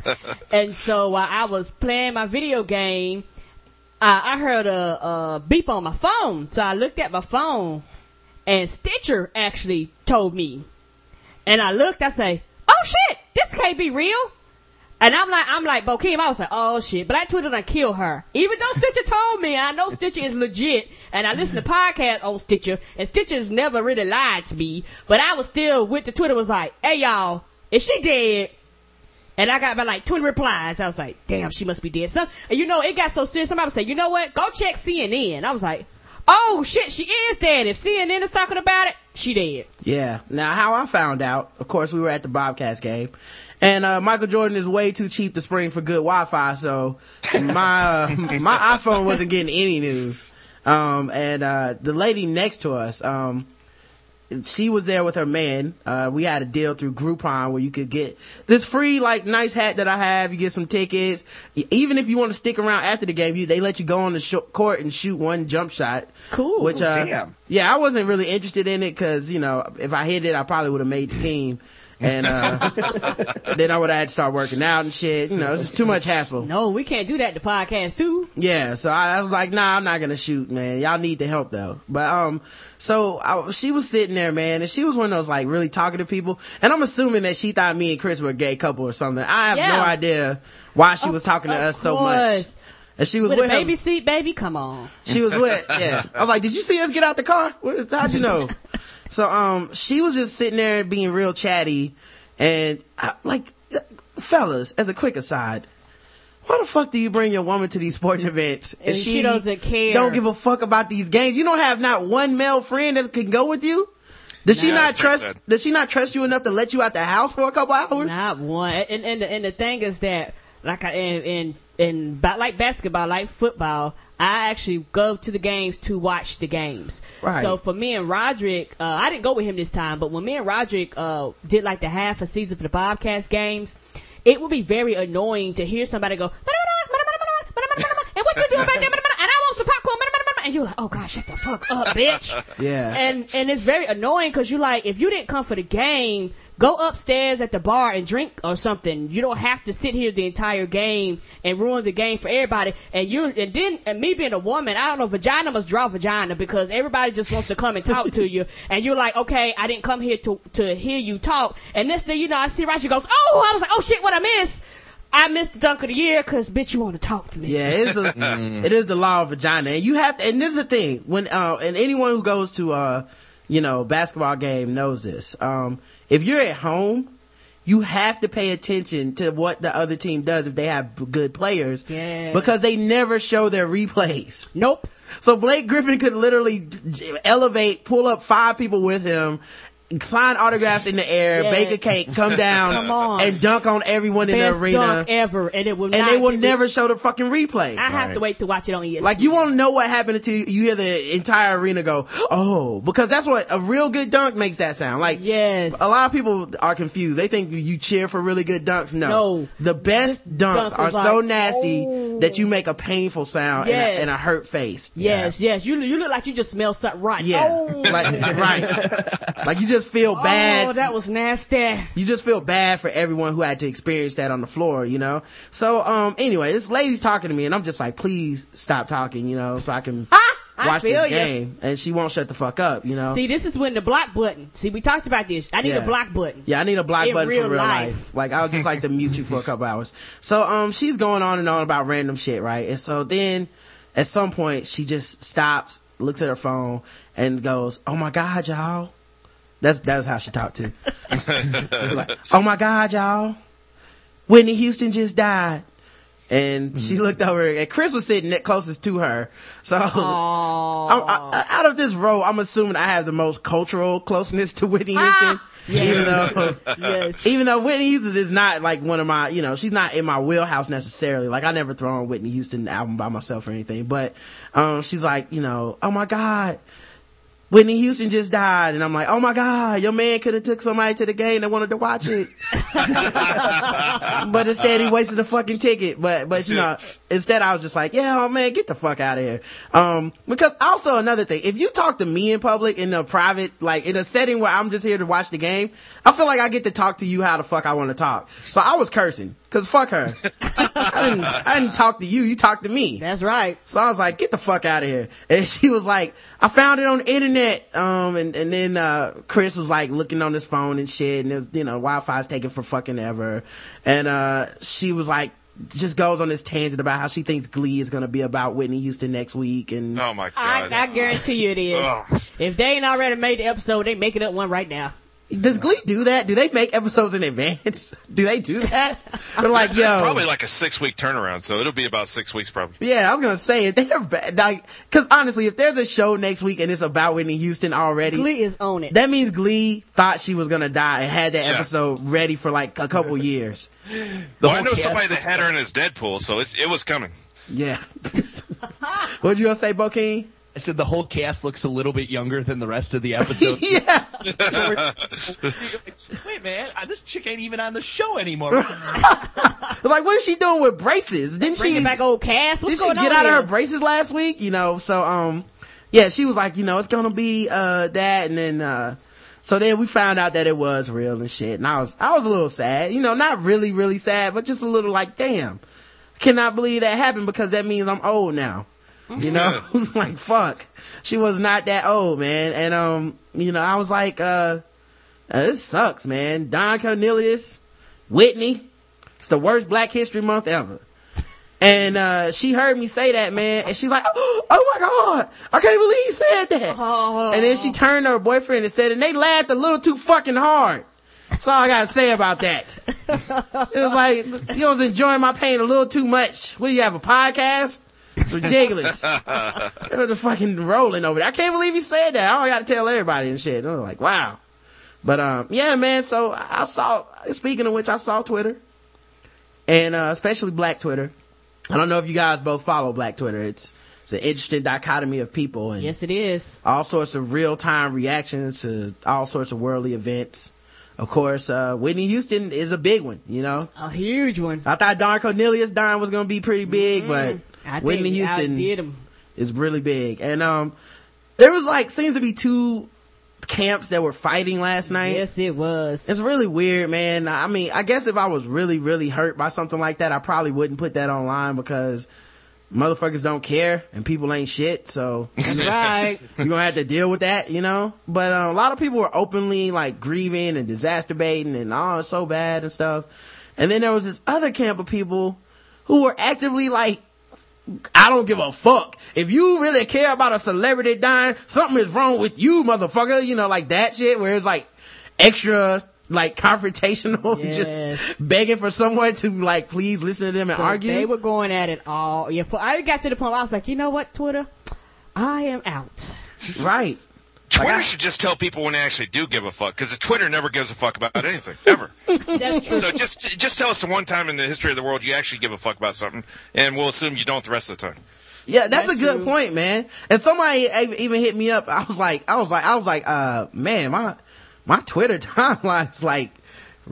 and so while I was playing my video game, I, I heard a, a beep on my phone. So I looked at my phone and Stitcher actually told me. And I looked, I say, oh shit, this can't be real. And I'm like, I'm like, Bokeen, I was like, oh shit, Black Twitter done kill her. Even though Stitcher told me, I know Stitcher is legit, and I listen to podcasts on Stitcher, and Stitcher's never really lied to me, but I was still with the Twitter was like, hey y'all, is she dead? And I got about like 20 replies. I was like, damn, she must be dead. Some, and you know, it got so serious. Somebody said, you know what? Go check CNN. I was like, oh shit, she is dead. If CNN is talking about it, she dead. Yeah. Now, how I found out, of course, we were at the Bobcats game, and uh, Michael Jordan is way too cheap to spring for good Wi-Fi, so my uh, my iPhone wasn't getting any news. Um, and uh, the lady next to us, um, she was there with her man. Uh, we had a deal through Groupon where you could get this free, like, nice hat that I have. You get some tickets. Even if you want to stick around after the game, you, they let you go on the sh- court and shoot one jump shot. Cool. Which, uh, Damn. yeah, I wasn't really interested in it because, you know, if I hit it, I probably would have made the team. And, uh, then I would have had to start working out and shit. You know, it's just too much hassle. No, we can't do that to podcast too. Yeah, so I, I was like, nah, I'm not gonna shoot, man. Y'all need the help though. But, um, so I, she was sitting there, man, and she was one of those like really talkative people. And I'm assuming that she thought me and Chris were a gay couple or something. I have Yeah. no idea why she Of- was talking to us so much. And she was With, with, a him. baby seat, baby, come on. She was with, yeah. I was like, did you see us get out the car? How'd you know? so, um, she was just sitting there being real chatty and I, like, uh, fellas, as a quick aside, why the fuck do you bring your woman to these sporting events And she doesn't care. Don't give a fuck about these games. You don't have not one male friend that can go with you. Does she Yeah, not trust? sad. Does she not trust you enough to let you out the house for a couple hours? Not one. And and the, and the thing is that like I in in ba- like basketball, like football, I actually go to the games to watch the games. Right. So for me and Roderick, uh, I didn't go with him this time, but when me and Roderick uh, did like the half a season for the Bobcats games, it would be very annoying to hear somebody go. And what you doing back there? And I want some popcorn. And you're like, oh god, shut the fuck up, bitch. Yeah. And and it's very annoying because you're like, if you didn't come for the game, go upstairs at the bar and drink or something. You don't have to sit here the entire game and ruin the game for everybody. And you and then and me being a woman, I don't know, vagina must draw vagina because everybody just wants to come and talk to you. And you're like, okay, I didn't come here to to hear you talk. And next thing you know, I see Rashi goes, oh, I was like, oh shit, what I missed. I missed the dunk of the year because bitch, you want to talk to me. Yeah, it's a, it is the law of vagina, and you have to. And this is the thing when uh, and anyone who goes to uh, you know, basketball game knows this. Um, if you're at home, you have to pay attention to what the other team does if they have good players, Yes. because they never show their replays. Nope. So Blake Griffin could literally elevate, pull up five people with him. Sign autographs in the air, Yeah. bake a cake, come down, Come and dunk on everyone in the Best arena, dunk ever, and it will and not they will be- never show the fucking replay. I have to wait to watch it on ESPN. Like you want to know what happened until you hear the entire arena go, oh, because that's what a real good dunk makes that sound. Like Yes. a lot of people are confused. They think you cheer for really good dunks. No, No. the best dunks dunks are is so nasty oh. that you make a painful sound and, a, and a hurt face. Yes, yes. You you look like you just smell something right. Yeah, Oh, like right. Like you just feel oh, bad. Oh, that was nasty. you just feel bad for everyone who had to experience that on the floor, you know? So, um, anyway, this lady's talking to me and I'm just like, please stop talking, you know, so I can watch this game. And she won't shut the fuck up, you know? See, this is when the block button. See, we talked about this. I need Yeah. a block button. Yeah, I need a block In button real for real life. life. Like, I would just like to mute you for a couple hours. So, um, she's going on and on about random shit, right? And so then, at some point, she just stops, looks at her phone, and goes, "Oh my god, y'all!" That's that's how she talked to. Like, oh my god, y'all! Whitney Houston just died, And she looked over and Chris was sitting ne- closest to her. So I'm- I- out of this row, I'm assuming I have the most cultural closeness to Whitney Houston. Even though, yes. even though Whitney Houston is not like one of my, you know, she's not in my wheelhouse necessarily. Like I never throw on Whitney Houston album by myself or anything, but, um, she's like, you know, oh my God, Whitney Houston just died. And I'm like, oh my God, your man could have took somebody to the game that wanted to watch it. but instead he wasted a fucking ticket. But, but you know, instead I was just like, yeah, oh man, get the fuck out of here. Um, because also another thing, if you talk to me in public in a private, like in a setting where I'm just here to watch the game, I feel like I get to talk to you how the fuck I want to talk. So I was cursing. Cause fuck her. I didn't, I didn't talk to you, you talked to me. That's right. So I was like, get the fuck out of here. And she was like, I found it on the internet. Um, and, and then, uh, Chris was like looking on his phone and shit. And, was, you know, Wi-Fi's taking for fucking ever. And, uh, she was like, just goes on this tangent about how she thinks Glee is going to be about Whitney Houston next week. And Oh my god. I guarantee you it is. If they ain't already made the episode, they making up one right now. Does Glee do that? Do they make episodes in advance? do they do that? They're like, yo. Probably like a six week turnaround, so it'll be about six weeks probably. Yeah, I was gonna say if they're bad, like, cause honestly, if there's a show next week and it's about Whitney Houston already, Glee is on it. that means Glee thought she was gonna die and had that Yeah. episode ready for like a couple years. The Well, I know somebody that had her like- in his Deadpool, so it's, it was coming. Yeah. What'd you gonna say, Bokeen? I said the whole cast looks a little bit younger than the rest of the episode. yeah. Wait, man, uh, this chick ain't even on the show anymore. Like, what is she doing with braces? Didn't she Bringing back old cast. What's did she get on out of her braces last week? You know, so um, yeah, she was like, you know, it's gonna be uh that, and then uh, so then we found out that it was real and shit, and I was I was a little sad, you know, not really really sad, but just a little like, damn, cannot believe that happened because that means I'm old now. You know, I was like fuck. She was not that old, man, and um, you know, I was like, uh, uh this sucks, man. Don Cornelius, Whitney, it's the worst Black History Month ever. And uh, she heard me say that, man, and she's like, "Oh my god, I can't believe he said that." And then she turned to her boyfriend and said, "And they laughed a little too fucking hard." That's all I gotta say about that. it was like you was enjoying my pain a little too much. What do you have a podcast? It's ridiculous. it was just fucking rolling over there. I can't believe he said that. I gotta tell everybody and shit. I was like, wow. But um, yeah, man. So I saw. Speaking of which, I saw Twitter, and uh, especially Black Twitter. I don't know if you guys both follow Black Twitter. It's it's an interesting dichotomy of people and Yes, it is. all sorts of real time reactions to all sorts of worldly events. Of course, uh, Whitney Houston is a big one. You know, A huge one. I thought Don Cornelius Don was gonna be pretty big, but I Whitney Houston him. is really big. And um, there was like seems to be two camps that were fighting last night. Yes, it was. It's really weird, man. I mean, I guess if I was really, really hurt by something like that, I probably wouldn't put that online because motherfuckers don't care and people ain't shit. So right. you're gonna have to deal with that, you know. But uh, a lot of people were openly like grieving and disaster baiting and oh, it's so bad and stuff. And then there was this other camp of people who were actively like, I don't give a fuck. If you really care about a celebrity dying, something is wrong with you, motherfucker. You know, like that shit where it's like extra like confrontational, Yes. just begging for someone to like please listen to them and So argue. They were going at it all. Yeah, I got to the point where I was like, you know what, Twitter? I am out. right. Twitter I- should just tell people when they actually do give a fuck, because Twitter never gives a fuck about anything ever. That's true. so just just tell us the one time in the history of the world you actually give a fuck about something, and we'll assume you don't the rest of the time. Yeah, that's, That's a good true. point, man. And somebody even hit me up. I was like, I was like, I was like, uh, man, my, my Twitter timeline is like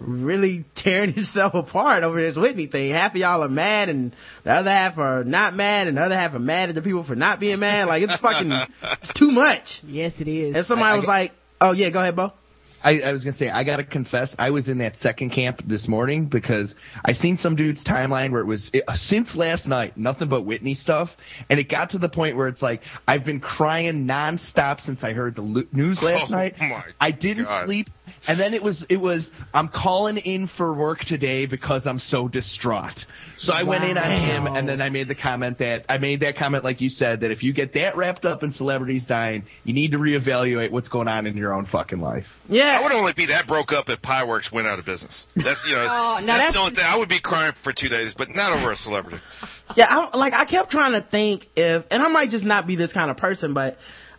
really tearing itself apart over this Whitney thing. Half of y'all are mad and the other half are not mad and the other half are mad at the people for not being mad. Like it's fucking, it's too much. yes, it is. And somebody I- I was get- like, oh yeah, go ahead, Bo. I, I was gonna say I gotta confess I was in that second camp this morning because I seen some dude's timeline where it was it, since last night nothing but Whitney stuff and it got to the point where it's like I've been crying nonstop since I heard the lo- news last Oh, night. my I didn't God. sleep And then it was it was I'm calling in for work today because I'm so distraught. So I went in on him and then I made the comment that I made that comment like you said that if you get that wrapped up in celebrities dying, you need to reevaluate what's going on in your own fucking life. Yeah, I Yeah. would only be that broke up if Pie Works went out of business. That's you know Oh, that's, that's- the only thing. I would be crying for two days, but not over a celebrity. Yeah, I, like I kept trying to think if, and I might just not be this kind of person, but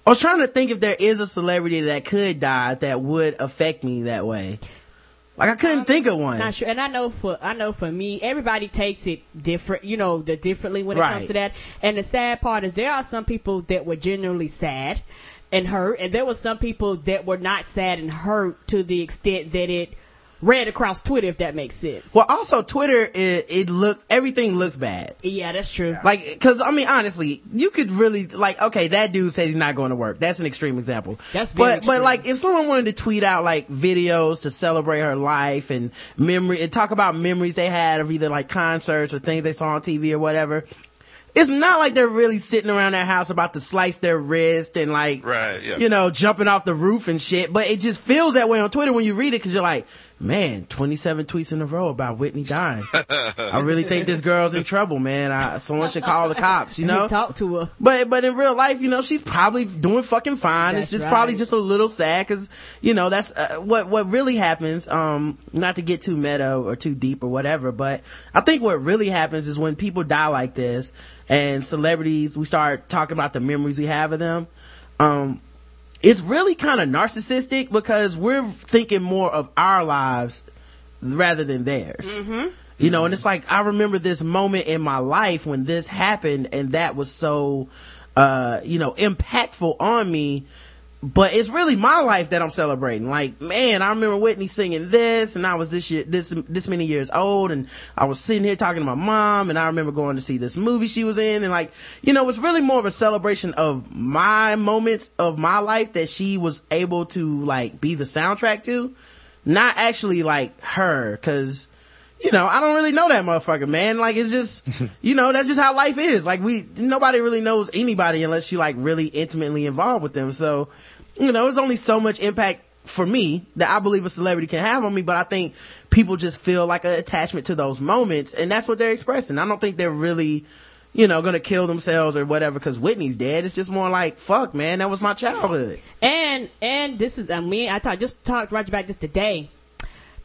I was trying to think if there is a celebrity that could die that would affect me that way. Like I couldn't think of one. Not sure, and I know for I know for me, everybody takes it different, you know, the differently when it Right. comes to that. And the sad part is there are some people that were genuinely sad and hurt, and there were some people that were not sad and hurt to the extent that it read across Twitter, if that makes sense. Well, also Twitter, it, it looks everything looks bad. yeah, that's true. Like, cause I mean, honestly, you could really like, okay, that dude said he's not going to work. That's an extreme example. That's but extreme. but like, if someone wanted to tweet out like videos to celebrate her life and memory and talk about memories they had of either like concerts or things they saw on TV or whatever. It's not like they're really sitting around their house about to slice their wrist and like, Right, yeah. you know, jumping off the roof and shit. But it just feels that way on Twitter when you read it because you're like, man, 27 tweets in a row about Whitney dying. I really think this girl's in trouble, man. I, someone should call the cops, you know? talk to her. But but in real life, you know, she's probably doing fucking fine. That's it's just right. probably just a little sad because you know that's uh, what what really happens. Um, not to get too meta or too deep or whatever, but I think what really happens is when people die like this and celebrities, we start talking about the memories we have of them. Um, it's really kind of narcissistic because we're thinking more of our lives rather than theirs. You know, and it's like I remember this moment in my life when this happened, and that was so, uh, you know, impactful on me. But it's really my life that I'm celebrating. Like, man, I remember Whitney singing this, and I was this year, this this many years old, and I was sitting here talking to my mom, and I remember going to see this movie she was in, and like, you know, it's really more of a celebration of my moments of my life that she was able to like be the soundtrack to, not actually like her, because you know, I don't really know that motherfucker, man. Like, it's just, you know, that's just how life is. Like, we, nobody really knows anybody unless you like really intimately involved with them. So, you know, there's only so much impact for me that I believe a celebrity can have on me, but I think people just feel like an attachment to those moments, and that's what they're expressing. I don't think they're really, you know, gonna kill themselves or whatever because Whitney's dead. It's just more like, fuck, man, that was my childhood. And and this is I mean I talked just talked right about this today.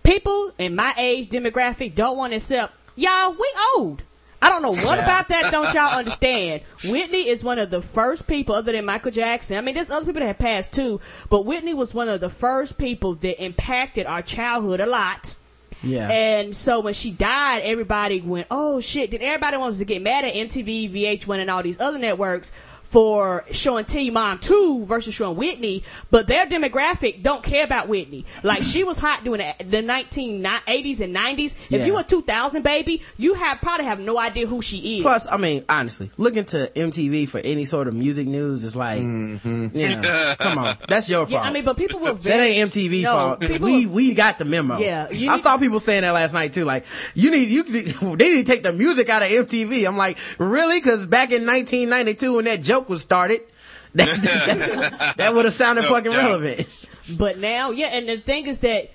People in my age demographic don't want to accept y'all. We old. I don't know what about that. Don't y'all understand? Whitney is one of the first people, other than Michael Jackson. I mean, there's other people that have passed too, but Whitney was one of the first people that impacted our childhood a lot. Yeah. And so when she died, everybody went, "Oh shit!" Then everybody wants to get mad at MTV, VH1, and all these other networks for showing Teen Mom 2 versus showing Whitney, but their demographic don't care about Whitney. Like she was hot during the, the 1980s and 90s. If Yeah. you a 2000 baby, you have probably have no idea who she is. Plus, I mean, honestly, looking to MTV for any sort of music news is like, mm-hmm. you know, come on, that's your fault. yeah, I mean, but people were That ain't MTV No, fault. people We were- we got the memo. Yeah, I need- saw people saying that last night too. Like, you need you they need to take the music out of MTV. I'm like, really? Because back in 1992 when that joke was started, that that, would have sounded No fucking doubt. relevant. But now, yeah, and the thing is that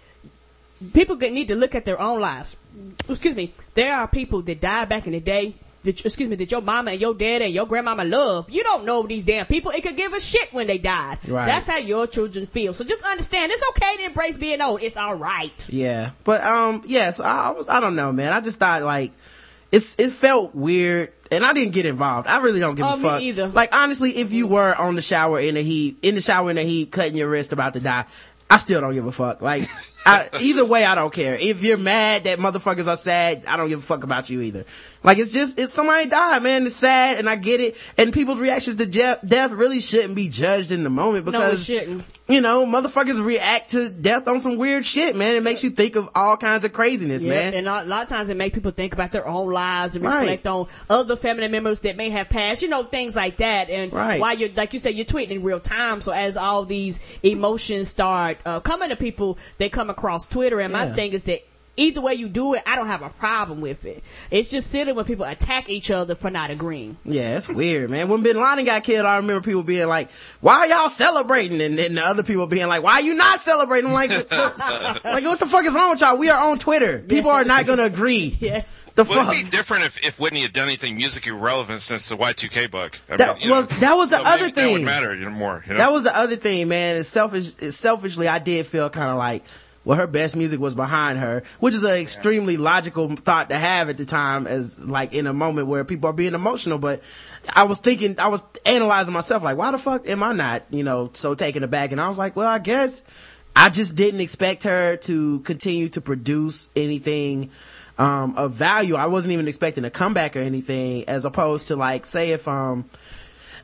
people get- need to look at their own lives. Excuse me. There are people that died back in the day. That, excuse me, that your mama and your dad and your grandmama love. You don't know these damn people. It could give a shit when they died. Right. That's how your children feel. So just understand, it's okay to embrace being old. It's all right. Yeah, but um, yes, I, I was. I don't know, man. I just thought like it's it felt weird, and I didn't get involved. I really don't give Oh, a me fuck. either. Like honestly, if you were on the shower in the heat, in the shower in the heat, cutting your wrist about to die, I still don't give a fuck. Like. I, either way, I don't care. If you're mad that motherfuckers are sad, I don't give a fuck about you either. Like it's just, it's somebody died, man. It's sad and I get it. And people's reactions to je- death really shouldn't be judged in the moment because shouldn't. You know, motherfuckers react to death on some weird shit, man. It makes you think of all kinds of craziness, Yeah, man. and a lot of times it makes people think about their own lives and Right. reflect on other family members that may have passed, you know, things like that. And Right. while you're, like you said, you're tweeting in real time. So as all these emotions start uh, coming to people, they come across Twitter. And my thing is that either way you do it, I don't have a problem with it. It's just silly when people attack each other for not agreeing. Yeah, it's weird, man. When Bin Laden got killed, I remember people being like, "Why are y'all celebrating?" And then the other people being like, "Why are you not celebrating?" I'm like, like what the fuck is wrong with y'all? We are on Twitter. People are not gonna agree. Yes. The Well, fuck. it'd be different if, if Whitney had done anything musically relevant since the Y2K bug. I That- you well, that was the so other maybe That would thing. matter you more. You know? That was the other thing, man. It's selfish. It's selfishly, I did feel kind of like, well, her best music was behind her, which is an extremely logical thought to have at the time, as like in a moment where people are being emotional. But I was thinking, I was analyzing myself, like, why the fuck am I not, you know, so taken aback? And I was like, well, I guess I just didn't expect her to continue to produce anything um, of value. I wasn't even expecting a comeback or anything, as opposed to like, say if um.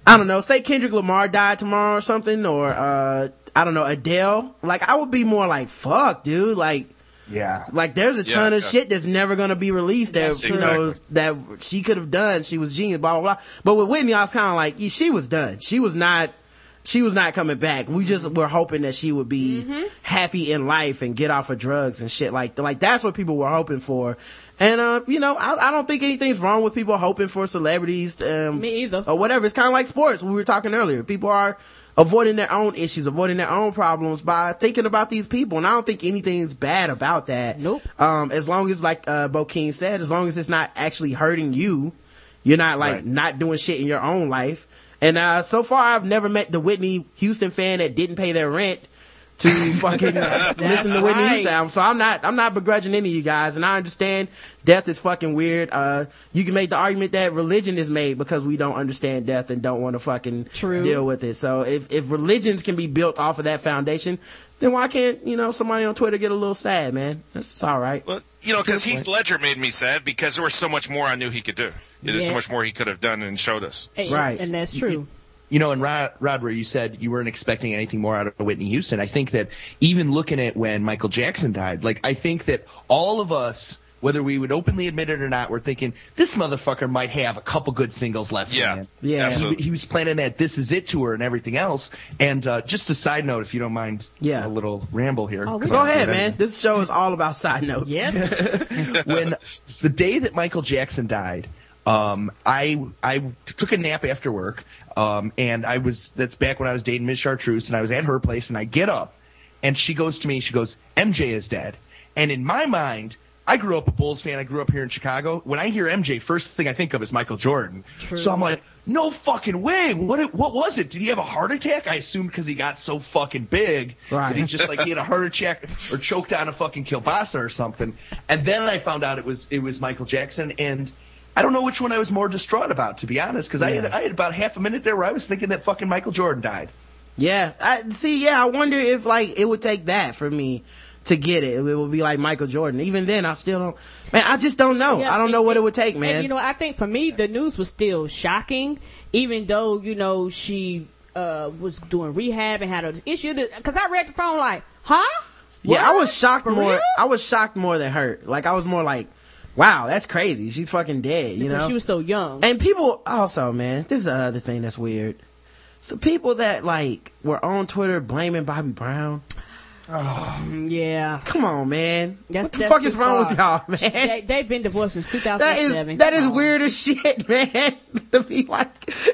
I don't know, say Kendrick Lamar died tomorrow or something, or, uh, I don't know, Adele. Like, I would be more like, fuck, dude. Like, Yeah. like there's a Yeah, ton of yeah. shit that's never gonna be released that, That's you true. know, that she could have done. She was genius, blah, blah, blah. But with Whitney, I was kind of like, yeah, she was done. She was not, she was not coming back. We just were hoping that she would be Mm-hmm. happy in life and get off of drugs and shit like, like that's what people were hoping for. And, uh, you know, I, I don't think anything's wrong with people hoping for celebrities, um, Me either. or whatever. It's kind of like sports. We were talking earlier. People are avoiding their own issues, avoiding their own problems by thinking about these people. And I don't think anything's bad about that. Nope. Um, as long as, like, uh, Bokeen said, as long as it's not actually hurting you, you're not like Right. not doing shit in your own life. And, uh, so far I've never met the Whitney Houston fan that didn't pay their rent to fucking listen to Whitney right. Houston album. So I'm not, I'm not begrudging any of you guys. And I understand death is fucking weird. Uh, you can make the argument that religion is made because we don't understand death and don't want to fucking True. deal with it. So if, if religions can be built off of that foundation, then why can't, you know, somebody on Twitter get a little sad, man? That's all right. Well, you know, because Good Heath Ledger made me sad because there was so much more I knew he could do. There's so much more he could have done and showed us. And- Right. And that's true. You know, and Rod, Rod, where you said you weren't expecting anything more out of Whitney Houston, I think that even looking at when Michael Jackson died, like I think that all of us, whether we would openly admit it or not, we're thinking this motherfucker might have a couple good singles left. Yeah. in. Yeah. He, he was planning that "This Is It" tour and everything else. And uh, just a side note, if you don't mind, Yeah. a little ramble here. Oh, Go ahead, man. This show is all about side notes. Yes. when the day that Michael Jackson died, um, I I took a nap after work, um, and I was that's back when I was dating Miss Chartreuse, and I was at her place, and I get up, and she goes to me, she goes, MJ is dead, and in my mind. I grew up a Bulls fan. I grew up here in Chicago. When I hear MJ, first thing I think of is Michael Jordan. True. So I'm like, no fucking way. What what was it? Did he have a heart attack? I assumed because he got so fucking big Right. that he just like he had a heart attack or choked on a fucking kielbasa or something. And then I found out it was it was Michael Jackson, and I don't know which one I was more distraught about, to be honest, because I had I had about half a minute there where I was thinking that fucking Michael Jordan died. Yeah. I see, yeah, I wonder if like it would take that for me to get it. It would be like Michael Jordan. Even then I still don't man, I just don't know. Yeah, I don't know what it would take, man. And you know, I think for me, the news was still shocking, even though you know she uh, was doing rehab and had an issue. Because I read the phone like, huh? yeah, I was shocked For more real? I was shocked more than hurt. Like I was more like, wow, that's crazy. She's fucking dead, you Because know? she was so young. And people also, man, this is another thing that's weird. The people that like were on Twitter blaming Bobby Brown. Oh, yeah, Come on, man. That's- what the that's fuck is wrong with y'all, man? they, they've been divorced since That 2007. is that is weird as shit, man. to be like,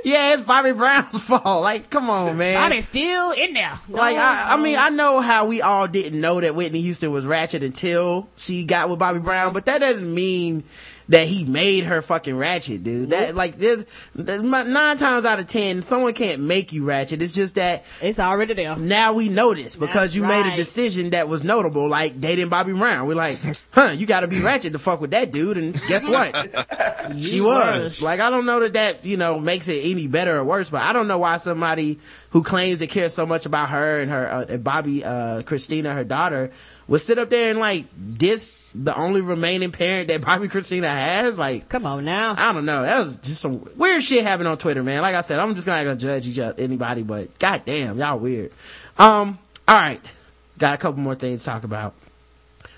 yeah, it's Bobby Brown's fault. Like, come on, man. Bobby's still in there. like, I, I mean, I know how we all didn't know that Whitney Houston was ratchet until she got with Bobby Brown, but that doesn't mean that he made her fucking ratchet, dude. That like, there's there's nine times out of ten, someone can't make you ratchet. It's just that it's already there. now we notice because That's you made a decision that was notable, like dating Bobby Brown. We're like, huh, you gotta be ratchet to fuck with that dude, and guess what? she was. was. Like, I don't know that that, you know, makes it any better or worse, but I don't know why somebody who claims to care so much about her and her, uh, and Bobbi, uh, Kristina, her daughter, would sit up there and like diss the only remaining parent that Bobbi Kristina has. Like, Come on now. I don't know. That was just some weird shit happening on Twitter, man. Like I said, I'm just not gonna judge each other, anybody, but goddamn, y'all weird. Um, all right, got a couple more things to talk about.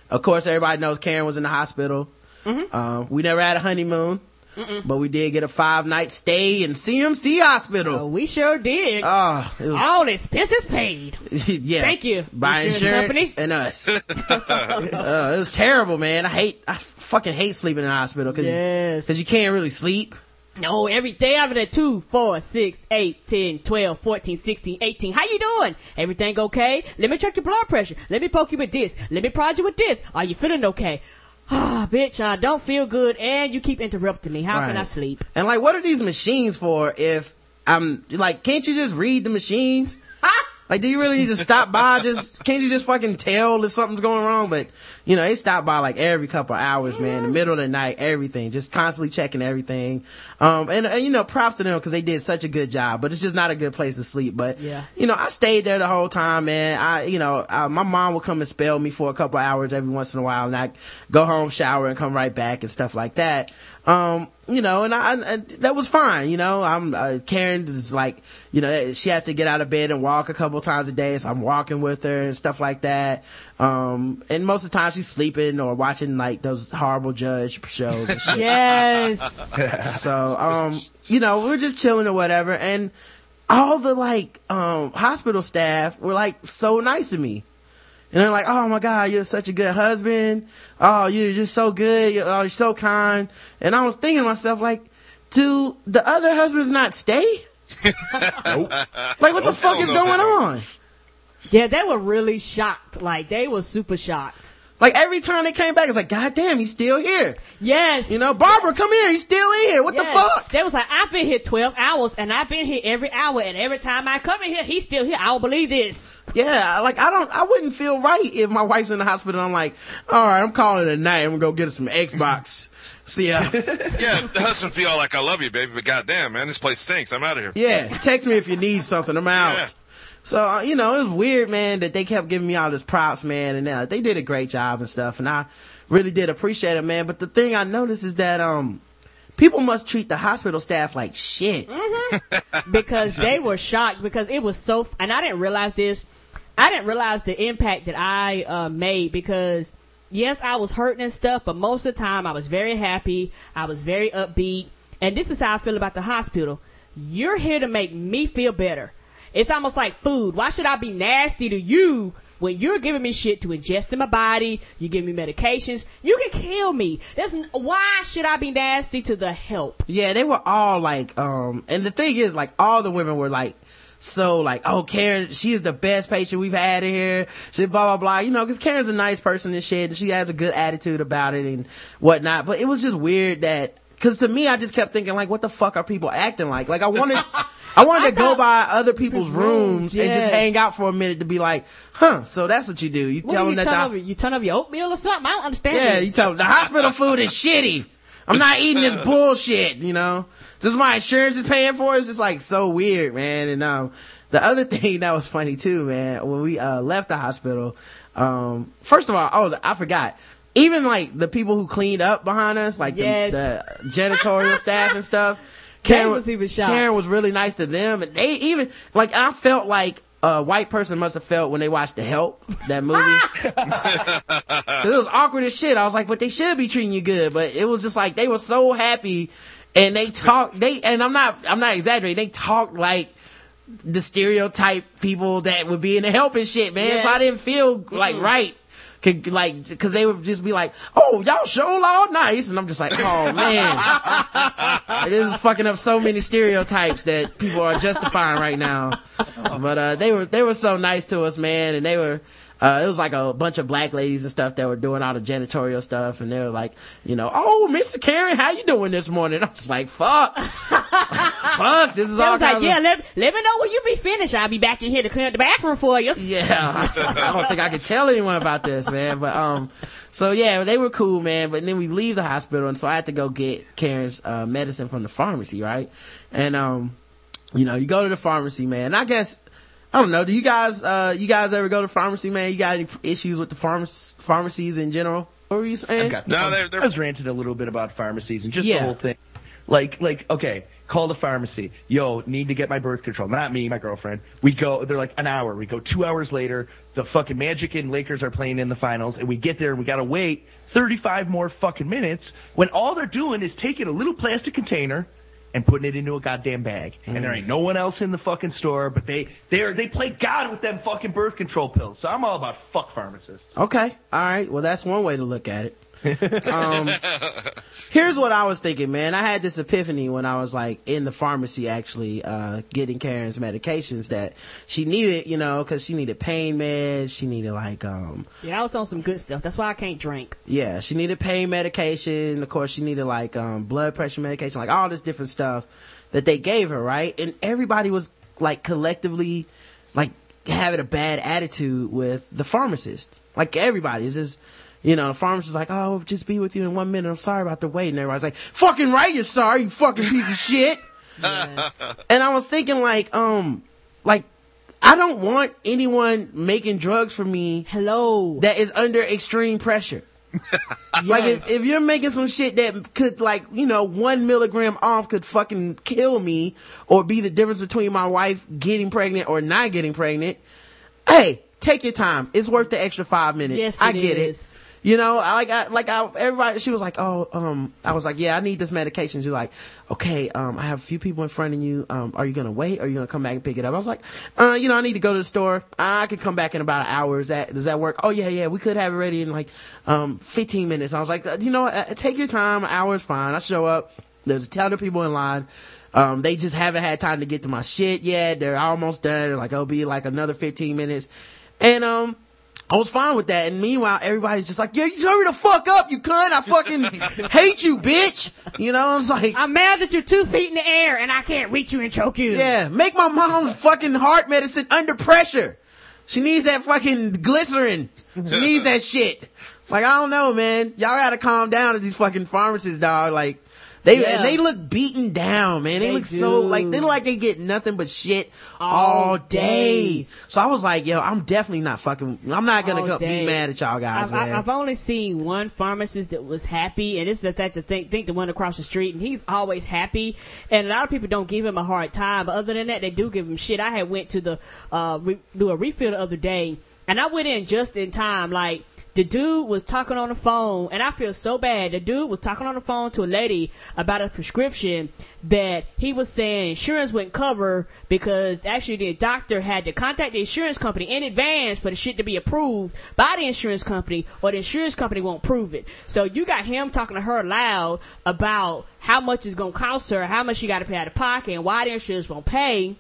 Of course, everybody knows Karen was in the hospital. Uh, we never had a honeymoon. But we did get a five night stay in CMC Hospital. Oh, we sure did. Oh, it was, All expenses paid. yeah. Thank you, By insurance insurance, company. and us. uh, it was terrible, man. I hate, I fucking hate sleeping in a hospital because Yes. you can't really sleep. No, every day I'm at 2, 4, 6, 8, 10, 12, 14, 16, 18. How you doing? Everything okay? Let me check your blood pressure. Let me poke you with this. Let me prod you with this. Are you feeling okay? Ah, bitch, I don't feel good and you keep interrupting me. How can I sleep? And like, what are these machines for if I'm like, can't you just read the machines? Like, do you really need to stop by? Just, can't you just fucking tell if something's going wrong? But, you know, they stop by like every couple of hours, man, in the middle of the night, everything, just constantly checking everything. Um, and, and you know, props to them because they did such a good job, but it's just not a good place to sleep. But, Yeah. you know, I stayed there the whole time, man. I, you know, I, my mom would come and spell me for a couple of hours every once in a while and I go home, shower and come right back and stuff like that. Um, you know, and I, and that was fine, you know, I'm, uh, Karen is like, you know, she has to get out of bed and walk a couple times a day, so I'm walking with her and stuff like that. Um, and most of the time she's sleeping or watching like those horrible judge shows and shit. Yes. So, um, you know, we're just chilling or whatever, and all the like, um, hospital staff were like so nice to me. And they're like, oh my God, you're such a good husband. Oh, you're just so good. You're, oh, you're so kind. And I was thinking to myself, like, do the other husbands not stay? Like, what the fuck is going on? yeah, they were really shocked. Like, they were super shocked. Like, every time they came back, it's like, God damn, he's still here. Yes. You know, Barbara, come here. He's still in here. What the fuck? They was like, I've been here 12 hours and I've been here every hour and every time I come in here, he's still here. I don't believe this. Yeah, like I don't, I wouldn't feel right if my wife's in the hospital. and I'm like, all right, I'm calling it a night. I'm gonna go get us some Xbox. See ya. Yeah, the husband feel like I love you, baby, but goddamn, man, this place stinks. I'm out of here. yeah, text me if you need something. I'm out. Yeah. So uh, you know, it was weird, man, that they kept giving me all this props, man, and uh, they did a great job and stuff, and I really did appreciate it, man. But the thing I noticed is that um, people must treat the hospital staff like shit. because they were shocked because it was so, and I didn't realize this. I didn't realize the impact that I uh, made because yes, I was hurting and stuff, but most of the time I was very happy. I was very upbeat. And this is how I feel about the hospital. You're here to make me feel better. It's almost like food. Why should I be nasty to you when you're giving me shit to ingest in my body? You give me medications. You can kill me. There's, why should I be nasty to the help? Yeah, they were all like, um, and the thing is, like, all the women were like, so like, oh, Karen, she is the best patient we've had in here. She blah, blah, blah, you know, cause Karen's a nice person and shit, and she has a good attitude about it and whatnot, but it was just weird that, cause to me, I just kept thinking like, what the fuck are people acting like? Like, I wanted, I wanted I to go by other people's rooms Rooms, and just hang out for a minute to be like, huh, so that's what you do. You What tell do them you that turn the, over? You turn over your oatmeal or something? I don't understand. yeah, this. you tell the hospital food is shitty. I'm not eating this bullshit, you know. Just my insurance is paying for it. It's just like so weird, man. And um, the other thing that was funny too, man, when we uh left the hospital, um, first of all, oh, I forgot. Even like the people who cleaned up behind us, like Yes. the, the janitorial staff and stuff. They was even shocked. Karen was really nice to them, and they even like I felt like a white person must have felt when they watched The Help, that movie. it was awkward as shit. I was like, but they should be treating you good. But it was just like they were so happy, and they talked. They and I'm not. I'm not exaggerating. They talked like the stereotype people that would be in the help and shit, man. So I didn't feel like right. Could, like, cause they would just be like, oh, y'all show all nice. And I'm just like, oh man. this is fucking up so many stereotypes that people are justifying right now. But, uh, they were, they were so nice to us, man. And they were, uh, it was like a bunch of black ladies and stuff that were doing all the janitorial stuff. And they were like, you know, oh, Mr. Karen, how you doing this morning? I'm just like, fuck. fuck. This is They all was like, yeah, of- let, let me know when you be finished. I'll be back in here to clean up the bathroom for you. Yeah, I don't think I could tell anyone about this, man. But um, so yeah, they were cool, man. But then we leave the hospital, and so I had to go get Karen's uh, medicine from the pharmacy, right? And um, you know, you go to the pharmacy, man. I guess I don't know. Do you guys uh, you guys ever go to pharmacy, man? You got any issues with the pharmac- pharmacies in general? What were you saying? I've got- No, they're- they're- I was ranting a little bit about pharmacies and just Yeah. the whole thing. Like, like, okay, call the pharmacy. Yo, need to get my birth control. Not me, my girlfriend. We go, they're like an hour. We go two hours later. The fucking Magic and Lakers are playing in the finals and we get there and we gotta wait 35 more fucking minutes when all they're doing is taking a little plastic container and putting it into a goddamn bag. And there ain't no one else in the fucking store, but they, they're, they play God with them fucking birth control pills. So I'm all about fuck pharmacists. Okay. All right. Well, that's one way to look at it. Um, here's what I was thinking, man. I had this epiphany when I was like in the pharmacy actually, uh, getting Karen's medications that she needed, you know, cause she needed pain meds. She needed like, um, Yeah, I was on some good stuff. That's why I can't drink. yeah, she needed pain medication. Of course, she needed like, um, blood pressure medication, like all this different stuff that they gave her, right? And everybody was like collectively, like having a bad attitude with the pharmacist. Like everybody is just, you know, the pharmacist is like, oh, just be with you in one minute. I'm sorry about the wait. And everybody's like, fucking right, you're sorry, you fucking piece of shit. And I was thinking like, um, like, I don't want anyone making drugs for me Hello. that is under extreme pressure. Like if, if you're making some shit that could like, you know, one milligram off could fucking kill me or be the difference between my wife getting pregnant or not getting pregnant. Hey, take your time. It's worth the extra five minutes. Yes, I get is. it. You know, like, I, like, I, everybody, she was like, oh, um, I was like, yeah, I need this medication. She's like, okay, um, I have a few people in front of you. Um, are you gonna wait? Or are you gonna come back and pick it up? I was like, uh, you know, I need to go to the store. I could come back in about an hour. Is that, does that work? Oh yeah, yeah, we could have it ready in like, um, 15 minutes. I was like, uh, you know? Uh, take your time. An hour is fine. I show up. There's a ton of people in line. Um, they just haven't had time to get to my shit yet. They're almost done. They're like, it'll be like another 15 minutes. And, um, I was fine with that. And meanwhile, everybody's just like, yeah, you hurry the fuck up, you cunt. I fucking hate you, bitch. You know, I was like, I'm mad that you're two feet in the air and I can't reach you and choke you. yeah, make my mom's fucking heart medicine under pressure. She needs that fucking glycerin. She needs that shit. Like, I don't know, man. Y'all gotta calm down at these fucking pharmacists, dog. Like, they, Yeah. and they look beaten down, man. They, They look so, like, they look like they get nothing but shit All all, day. day. So I was like, yo, I'm definitely not fucking, I'm not gonna be mad at y'all guys, I've. I've only seen one pharmacist that was happy, and this is that to think, think the one across the street, and he's always happy. And a lot of people don't give him a hard time, but other than that, they do give him shit. I had went to the uh re- do a refill the other day, and I went in just in time. Like the dude was talking on the phone, and I feel so bad. The dude was talking on the phone to a lady about a prescription that he was saying insurance wouldn't cover because actually the doctor had to contact the insurance company in advance for the shit to be approved by the insurance company, or the insurance company won't prove it. So you got him talking to her loud about how much it's gonna cost her, how much she got to pay out of pocket, and why the insurance won't pay.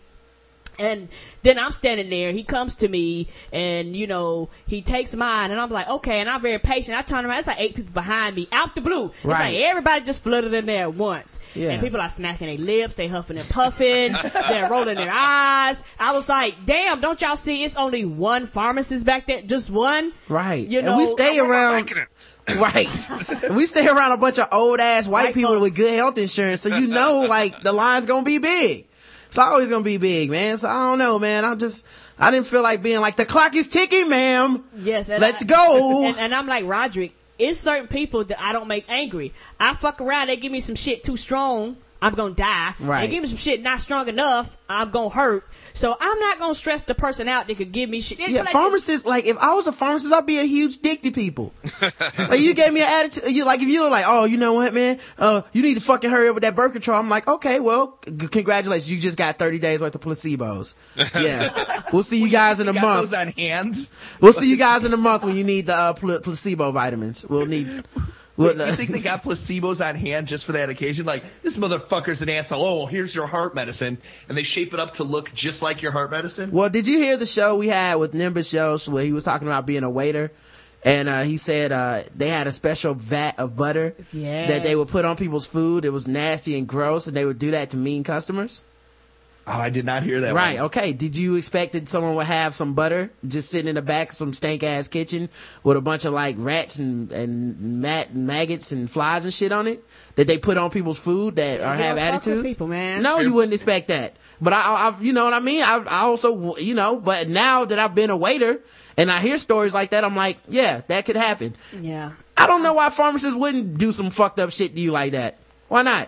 And then I'm standing there. He comes to me, and you know he takes mine, and I'm like, okay. And I'm very patient. I turn around. It's like eight people behind me, out the blue. It's Right. like everybody just flooded in there at once. Yeah. And people are smacking their lips, they huffing and puffing, they're rolling their eyes. I was like, damn, don't y'all see? It's only one pharmacist back there, just one. Right. You and know, we stay What am I around. Right. We stay around a bunch of old ass white White people folks. with good health insurance, so you know, like, the line's gonna be big. It's always gonna be big, man. So I don't know, man. I'm just, I didn't feel like being like, the clock is ticking, ma'am. Yes, Let's I- go. And, and I'm like Roderick. It's certain people that I don't make angry. I fuck around. They give me some shit too strong. I'm gonna die. Right. They give me some shit not strong enough. I'm gonna hurt. So I'm not gonna stress the person out that could give me shit. It's Yeah, like- pharmacists, like, if I was a pharmacist, I'd be a huge dick to people. like, you gave me an attitude, you, like, if you were like, oh, you know what, man, uh, you need to fucking hurry up with that birth control, I'm like, okay, well, c- congratulations, you just got 30 days worth of placebos. Yeah. we'll see you guys in a You got month. those on hand. We'll see you guys in a month when you need the uh, pl- placebo vitamins. We'll need. We'll, you think they got placebos on hand just for that occasion? Like, this motherfucker's an asshole. Oh, here's your heart medicine. And they shape it up to look just like your heart medicine? well, did you hear the show we had with Nimbus shows where he was talking about being a waiter? And uh, he said uh, they had a special vat of butter Yes. that they would put on people's food. It was nasty and gross, and they would do that to mean customers. Oh, I did not hear that Right. one. Okay. Did you expect that someone would have some butter just sitting in the back of some stank ass kitchen with a bunch of like rats and and mat maggots and flies and shit on it that they put on people's food that are have don't fuck with attitudes? people, man. No, you wouldn't expect that. But I, I, I you know what I mean. I, I also, you know, but now that I've been a waiter and I hear stories like that, I'm like, yeah, that could happen. yeah. I don't know why pharmacists wouldn't do some fucked up shit to you like that. Why not?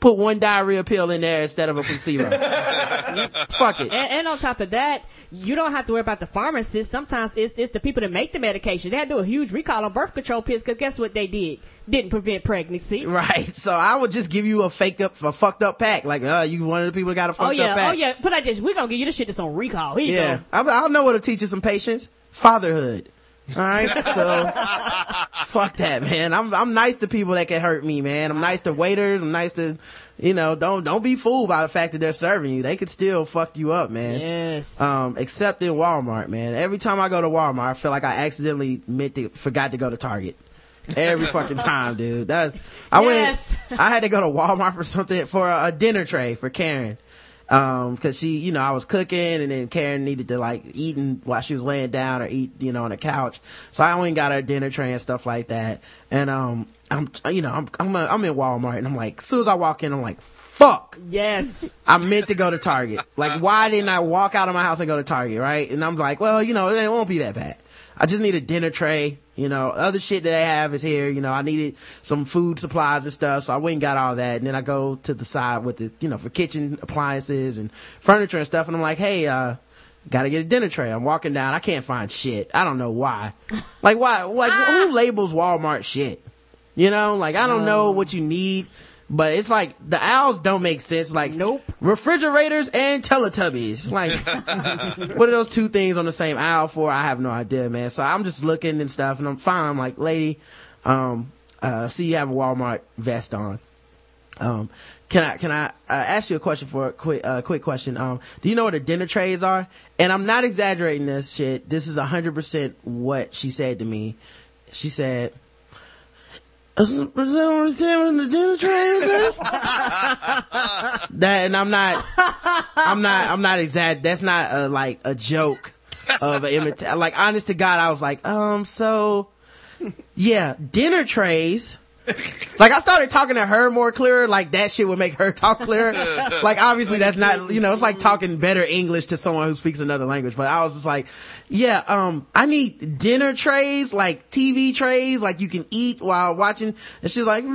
Put one diarrhea pill in there instead of a placebo. Fuck it. And, and on top of that, you don't have to worry about the pharmacist. Sometimes it's, it's the people that make the medication. They had to do a huge recall on birth control pills because guess what they did? Didn't prevent pregnancy. Right. So I would just give you a fake up, a fucked up pack. Like, uh, you one of the people that got a fucked Oh yeah, up pack. oh yeah. Put like this. We're gonna give you the shit that's on recall. Here you Yeah. go. I, I know what to teach you some patience. Fatherhood. All right. So fuck that, man. I'm, I'm nice to people that can hurt me, man. I'm nice to waiters. I'm nice to, you know, don't, don't be fooled by the fact that they're serving you. They could still fuck you up, man. Yes. Um, except in Walmart, man. Every time I go to Walmart, I feel like I accidentally meant to, forgot to go to Target. Every fucking time, dude. That I Yes. went. I had to go to Walmart for something for a, a dinner tray for Karen. Um, cause she, you know, I was cooking and then Karen needed to like eating while she was laying down or eat, you know, on the couch. So I went and got her dinner tray and stuff like that. And, um, I'm, you know, I'm, I'm, I'm in Walmart and I'm like, as soon as I walk in, I'm like, fuck. yes. I meant to go to Target. Like, why didn't I walk out of my house and go to Target, right? And I'm like, well, you know, it won't be that bad. I just need a dinner tray. You know, other shit that they have is here. You know, I needed some food supplies and stuff. So I went and got all that. And then I go to the side with the, you know, for kitchen appliances and furniture and stuff. And I'm like, hey, uh, gotta get a dinner tray. I'm walking down. I can't find shit. I don't know why. Like, why? Like, who labels Walmart shit? You know, like, I don't know what you need. But it's like the owls don't make sense. Like Nope. refrigerators and Teletubbies. Like what are those two things on the same aisle for? I have no idea, man. So I'm just looking and stuff, and I'm fine. I'm like, lady, um, uh, see you have a Walmart vest on. Um, can I can I uh, ask you a question for a quick uh, quick question? Um, do you know what the dinner trays are? And I'm not exaggerating this shit. This is hundred percent what she said to me. She said. Is that what it said on the dinner tray? that and I'm not I'm not I'm not exact that's not a, like a joke of an imita- like honest to God I was like um so yeah dinner trays like I started talking to her more clearer like that shit would make her talk clearer like obviously that's not you know it's like talking better English to someone who speaks another language but I was just like yeah um I need dinner trays like TV trays like you can eat while watching and she's like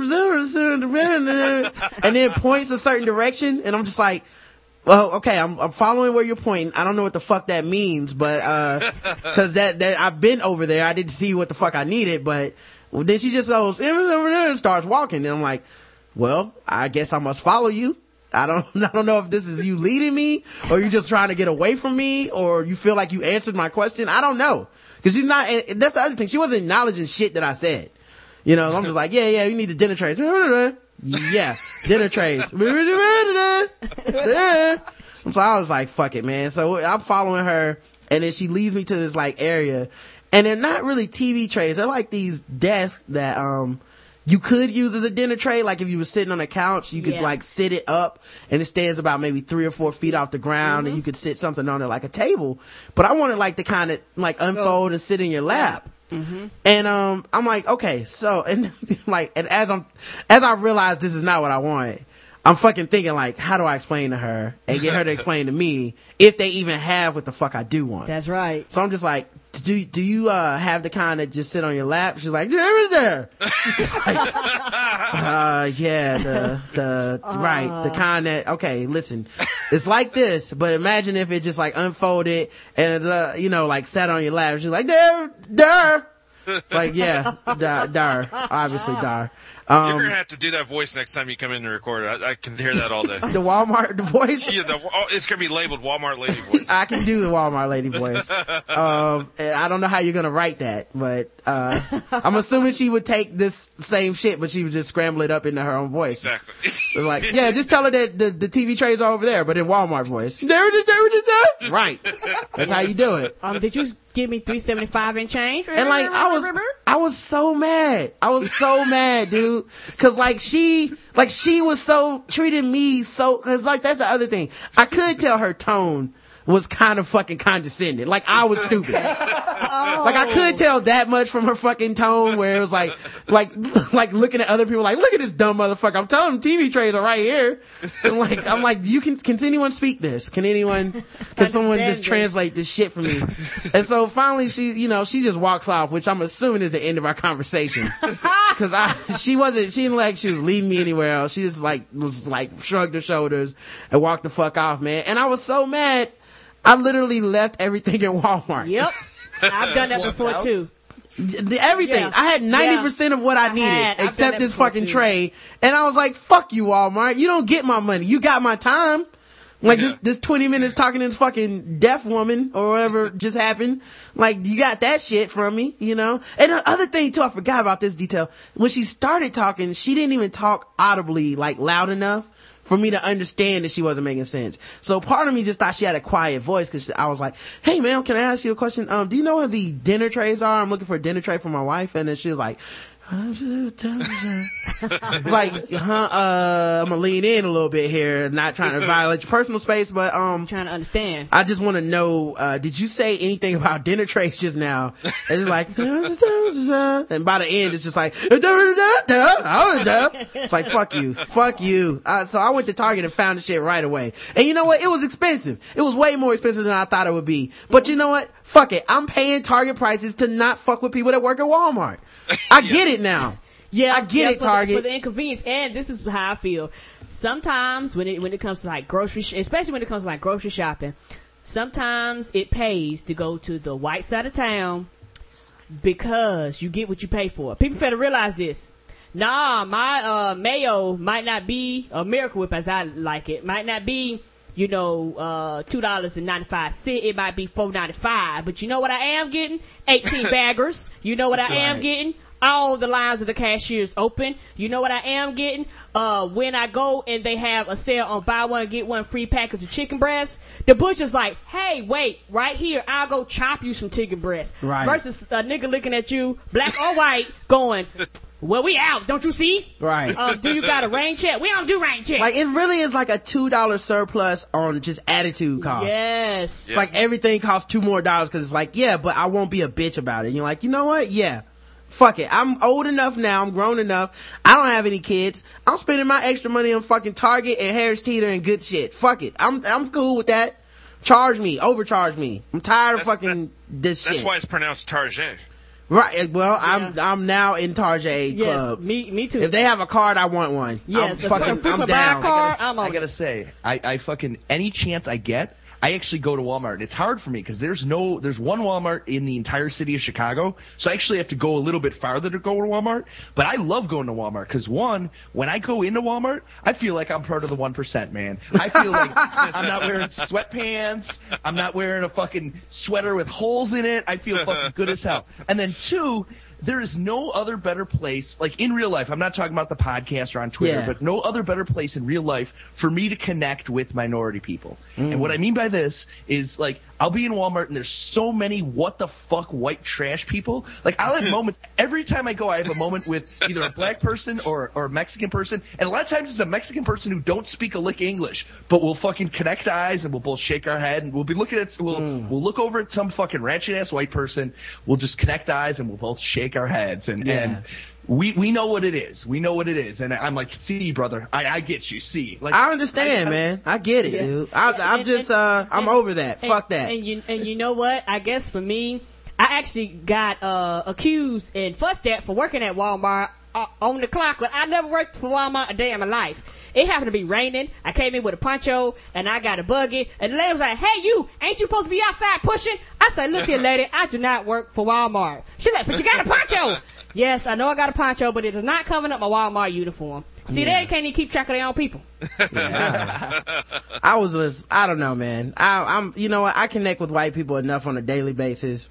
and then points a certain direction and I'm just like well, okay, I'm, I'm following where you're pointing. I don't know what the fuck that means, but, uh, cause that, that, I've been over there. I didn't see what the fuck I needed, but well, then she just goes, and starts walking. And I'm like, well, I guess I must follow you. I don't, I don't know if this is you leading me or you just trying to get away from me or you feel like you answered my question. I don't know. Cause she's not, that's the other thing. She wasn't acknowledging shit that I said. You know, I'm just like, yeah, yeah, you need the dinner trays. Yeah, dinner trays. so I was like, fuck it, man. So I'm following her and then she leads me to this like area and they're not really TV trays. They're like these desks that, um, you could use as a dinner tray. Like if you were sitting on a couch, you could Yeah. like sit it up and it stands about maybe three or four feet off the ground and you could sit something on it like a table. But I wanted like to kind of like unfold and sit in your lap. And um, I'm like, okay, so and like, and as I'm, as I realize this is not what I want, I'm fucking thinking like, how do I explain to her and get her to explain to me if they even have what the fuck I do want? That's right. So I'm just like, do do you uh have the kind that just sit on your lap? She's like, there, there. like, uh, yeah, the the right, the kind that okay, listen, it's like this, but imagine if it just like unfolded and uh, you know like sat on your lap. She's like, there, there. Like yeah, dar, dar, obviously dar. You're Um, gonna have to do that voice next time you come in to record. I, I can hear that all day. the Walmart voice. yeah, the, oh, it's gonna be labeled Walmart lady voice. I can do the Walmart lady voice. Um, and I don't know how you're gonna write that, but uh, I'm assuming she would take this same shit, but she would just scramble it up into her own voice. Exactly. Like, yeah, just tell her that the, the TV trays are over there, but in Walmart voice. There it is, there there. Right. That's how you do it. Um, did you give me three seventy five and change? And like, I was, I was so mad. I was so mad, dude. Cause like she, like she was so, treating me so, cause like that's the other thing. I could tell her tone was kind of fucking condescending. Like I was stupid. Like I could tell that much from her fucking tone where it was like, like, like looking at other people like, look at this dumb motherfucker. I'm telling them TV trays are right here. And like, I'm like, you can, can anyone speak this? Can anyone, can someone just translate this shit for me? And so finally she, you know, she just walks off, which I'm assuming is the end of our conversation. Cause I, she wasn't, she didn't like she was leading me anywhere else. She just like, was like, shrugged her shoulders and walked the fuck off, man. And I was so mad. I literally left everything in Walmart. Yep. I've done that before too. The- everything. Yeah. I had 90% of what I I needed had. Except this fucking too. tray. And I was like, fuck you, Walmart. You don't get my money. You got my time. Like this, this 20 minutes talking to this fucking deaf woman or whatever just happened. Like you got that shit from me, you know? And the other thing too, I forgot about this detail. When she started talking, she didn't even talk audibly, like loud enough for me to understand that she wasn't making sense. So part of me just thought she had a quiet voice because I was like, "Hey, ma'am, can I ask you a question? Um, do you know where the dinner trays are? I'm looking for a dinner tray for my wife." And then she was like. like, huh, uh, I'm gonna lean in a little bit here, not trying to violate your personal space, but, um, trying to understand. I just want to know, uh, did you say anything about dinner trays just now? And it's like, and by the end, it's just like, it's like, fuck you, fuck you. Uh, so I went to Target and found the shit right away. And you know what? It was expensive. It was way more expensive than I thought it would be. But you know what? Fuck it. I'm paying Target prices to not fuck with people that work at Walmart. I get it now. Yeah, I get yeah, it, for the- Target. for the inconvenience. And this is how I feel. Sometimes when it when it comes to like grocery, sh- especially when it comes to like grocery shopping, sometimes it pays to go to the white side of town because you get what you pay for. People better realize this. Nah, my uh, mayo might not be a miracle whip as I like it. Might not be, you know, uh, two dollars and ninety five cent. It might be four ninety five. But you know what I am getting? Eighteen baggers. You know what I am getting? All the lines of the cashiers open. You know what I am getting? Uh, when I go and they have a sale on buy one get one free package of chicken breast, the butcher's like, "Hey, wait, right here, I'll go chop you some chicken breast." Right. Versus a nigga looking at you, black or white, going, "Well, we out, don't you see?" Right. Um, do you got a rain check? We don't do rain check. Like it really is like a two dollar surplus on just attitude cost. yes. It's like everything costs two more dollars because it's like, yeah, but I won't be a bitch about it. And you're like, you know what? Yeah. Fuck it. I'm old enough now. I'm grown enough. I don't have any kids. I'm spending my extra money on fucking Target and Harris Teeter and good shit. Fuck it. I'm, I'm cool with that. Charge me. Overcharge me. I'm tired of fucking that's- this shit. That's why it's pronounced Target. Right. Eh, well, I'm, I'm now in Tarjay Yes, club. me, me too. If they have a card, I want one. yes, I'm if- fucking, if I'm could buy a down. car, I'm I on. gotta say, I, I fucking any chance I get, I actually go to Walmart. It's hard for me because there's no, there's one Walmart in the entire city of Chicago, so I actually have to go a little bit farther to go to Walmart. But I love going to Walmart because one, when I go into Walmart, I feel like I'm part of the one percent, man. I feel like I'm not wearing sweatpants, I'm not wearing a fucking sweater with holes in it. I feel fucking good as hell. And then two. There is no other better place, like in real life. I'm not talking about the podcast or on Twitter, Yeah. but no other better place in real life for me to connect with minority people. And mm. what I mean by this is like I'll be in Walmart and there's so many what the fuck white trash people. Like I'll have moments every time I go. I have a moment with either a black person or or a Mexican person, and a lot of times it's a Mexican person who don't speak a lick English, but we'll fucking connect eyes and we'll both shake our head and we'll be looking at we'll hmm. we'll look over at some fucking ratchet ass white person. We'll just connect eyes and we'll both shake our heads and Yeah. and. We we know what it is. We know what it is, and I'm like, see, brother, I, I get you. See, like I understand, man. I get it, Yeah. dude. I, I'm And- just, and- uh, I'm and- over that. and- Fuck that. And you and you know what? I guess for me, I actually got uh, accused and fussed at for working at Walmart uh, on the clock, but I never worked for Walmart a day in my life. It happened to be raining. I came in with a poncho and I got a buggy, and the lady was like, "Hey, you ain't you supposed to be outside pushing?" I said, "Look here, lady, I do not work for Walmart." She's like, "But you got a poncho." Yes, I know I got a poncho, but it is not covering up my Walmart uniform. See, they can't even keep track of their own people. I was just, I don't know, man. I, I'm, you know what? I connect with white people enough on a daily basis.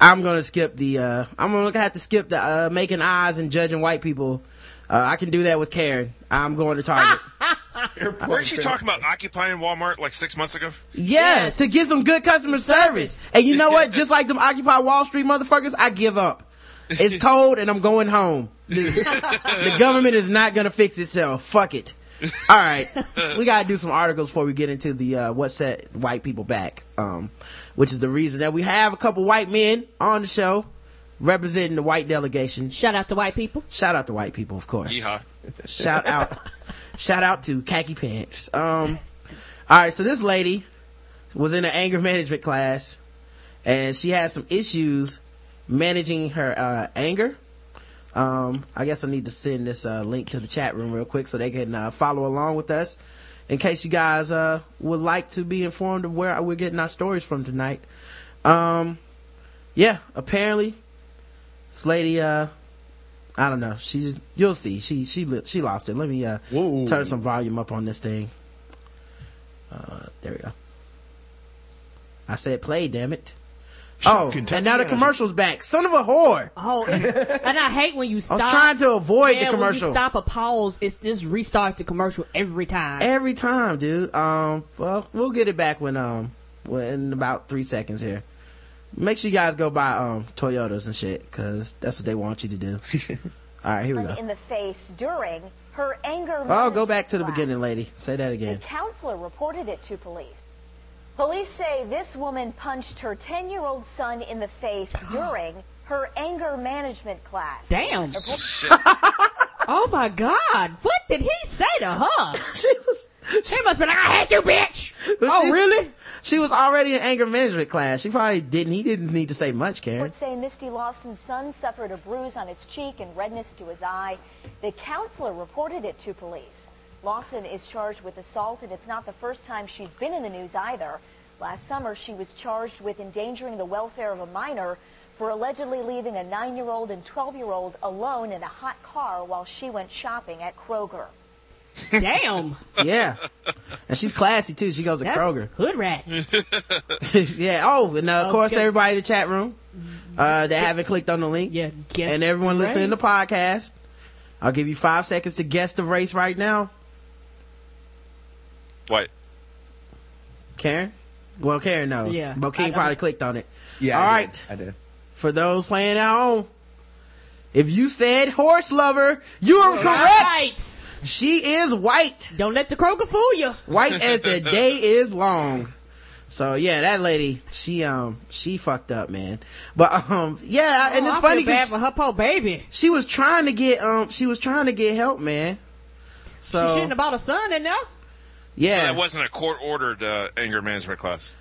I'm gonna skip the, uh, I'm gonna have to skip the, uh, making eyes and judging white people. Uh, I can do that with Karen. I'm going to Target. Weren't you talking about occupying Walmart like six months ago? yeah, Yes. to get some good customer service. And you know what? Just like them Occupy Wall Street motherfuckers, I give up. It's cold and I'm going home. The, the government is not gonna fix itself. Fuck it. All right, we gotta do some articles before we get into the uh, what set white people back, um, which is the reason that we have a couple white men on the show representing the white delegation. Shout out to white people. Shout out to white people, of course. Yeehaw. Shout out, shout out to khaki pants. Um, all right, so this lady was in an anger management class, and she had some issues managing her uh, anger. Um, I guess I need to send this uh, link to the chat room real quick so they can uh, follow along with us. In case you guys uh, would like to be informed of where we're getting our stories from tonight. Um, yeah, apparently, this lady, uh, I don't know. She's you'll see. She she she lost it. Let me uh turn some volume up on this thing. Uh, there we go. I said play, damn it. Oh, Kentucky and now the commercial's back. Son of a whore. Oh, and I hate when you stop. I stop. was trying to avoid yeah, the commercial. When you stop a pause, it just restarts the commercial every time. Every time, dude. Um, well, we'll get it back when um, well, in about three seconds here. Make sure you guys go buy um Toyotas and shit, cause that's what they want you to do. All right, here we go. in the face during her anger. Oh, go back to the beginning, lady. Say that again. The counselor reported it to police. Police say this woman punched her 10-year-old son in the face during her anger management class. Damn. Oh my God! What did he say to her? She was. He must be like, "I hate you, bitch." Oh, she- really? She was already in anger management class. She probably didn't. He didn't need to say much, Karen. Reports say Misty Lawson's son suffered a bruise on his cheek and redness to his eye. The counselor reported it to police. Lawson is charged with assault, and it's not the first time she's been in the news either. Last summer, she was charged with endangering the welfare of a minor for allegedly leaving a 9-year-old and 12-year-old alone in a hot car while she went shopping at Kroger. Damn. Yeah, and she's classy too. She goes to That's Kroger. hood rat. yeah. Oh, and uh, of course, Okay. everybody in the chat room uh, that haven't clicked on the link, Yeah. Guess and everyone the listening to the podcast, I'll give you five seconds to guess the race right now. White. Karen. Well, Karen knows. Yeah. But King I- I probably was- clicked on it. Yeah. All I right. Did. I did. For those playing at home, if you said horse lover, you are correct. Right. She is white. Don't let the Kroger fool you. White as the day is long. So yeah, that lady, she um, she fucked up, man. But um, yeah, and Oh, it's I funny feel bad 'cause for her poor baby. she was trying to get um, she was trying to get help, man. So she shouldn't have bought a son in there. Yeah, That wasn't a court ordered uh, anger management class.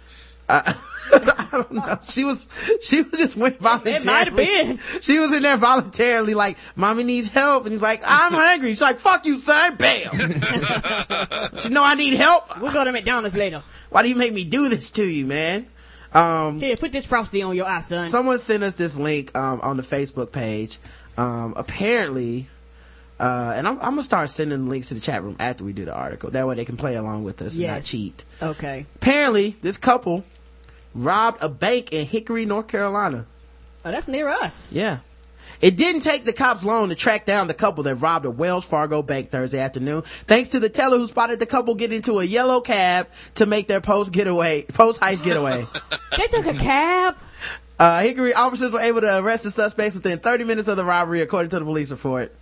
I don't know. She was she was just went voluntarily. It might have been. She was in there voluntarily, like, "Mommy needs help," and he's like, "I'm hungry." She's like, "Fuck you, son!" Bam. she know I need help. We'll go to McDonald's later. Why do you make me do this to you, man? Um, Here, put this frosty on your eye, son. someone sent us this link um, on the Facebook page. Um, apparently, uh, and I'm, I'm gonna start sending links to the chat room after we do the article. That way they can play along with us and not cheat. okay. Apparently, this couple robbed a bank in Hickory, North Carolina. Oh, that's near us. Yeah. It didn't take the cops long to track down the couple that robbed a Wells Fargo bank Thursday afternoon, thanks to the teller who spotted the couple get into a yellow cab to make their post getaway, post heist getaway. They took a cab. Uh, Hickory officers were able to arrest the suspects within 30 minutes of the robbery, according to the police report.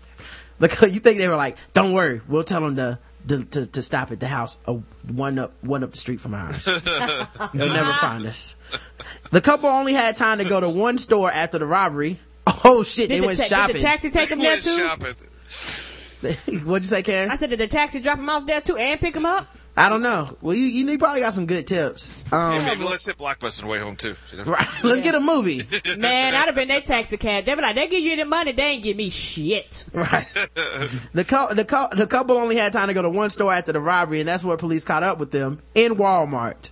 Look, you think they were like, "Don't worry, we'll tell them to to, to, to stop at the house uh, one up one up the street from ours. They'll never find us." The couple only had time to go to one store after the robbery. Oh shit, Did, they the, went ta- did shopping. the taxi take him there too? shopping. What'd you say, Karen? I said, did the taxi drop him off there too and pick him up? I don't know. Well, you you probably got some good tips. Um, Maybe let's hit Blockbuster on the way home too. you know? right, let's get a movie. Man, I'd have been their taxi cab. They be like, they give you the money, they ain't give me shit. Right. the cou- the cou- the couple only had time to go to one store after the robbery, and that's where police caught up with them in Walmart.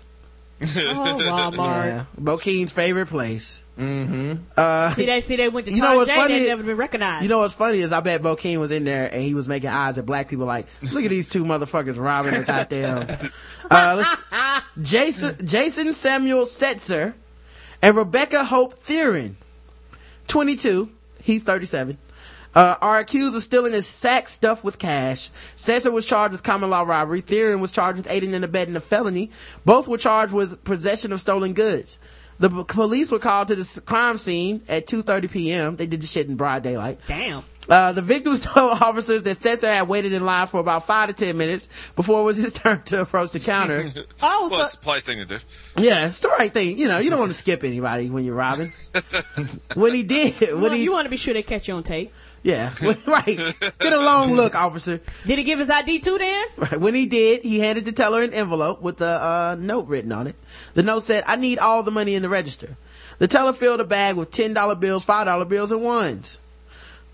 Oh, Walmart. Yeah, Bokeen's favorite place. See, they see they went to You know Target, what's funny? they never been recognized. You know what's funny is I bet Bokeen was in there and he was making eyes at black people like, look at these two motherfuckers robbing a goddamn. Uh, let's, Jason Jason Samuel Setzer and Rebecca Hope Theron, 22, he's 37. Uh, are accused of stealing his sack stuffed with cash. Setzer was charged with common law robbery. Theron was charged with aiding and abetting a felony. Both were charged with possession of stolen goods. The police were called to the crime scene at 2.30 p.m. They did the shit in broad daylight. Damn. Uh, the victims told officers that Setzer had waited in line for about five to ten minutes before it was his turn to approach the counter. Oh, well, so, it's a polite thing to do. yeah, it's the right thing. You know, you don't want to skip anybody when you're robbing. when he did, when well, he, you want to be sure they catch you on tape. Yeah, right. Get a long look, officer. Did he give his ID too then? Right. When he did, he handed the teller an envelope with a uh, note written on it. The note said, I need all the money in the register. The teller filled a bag with $10 bills, $5 bills, and ones.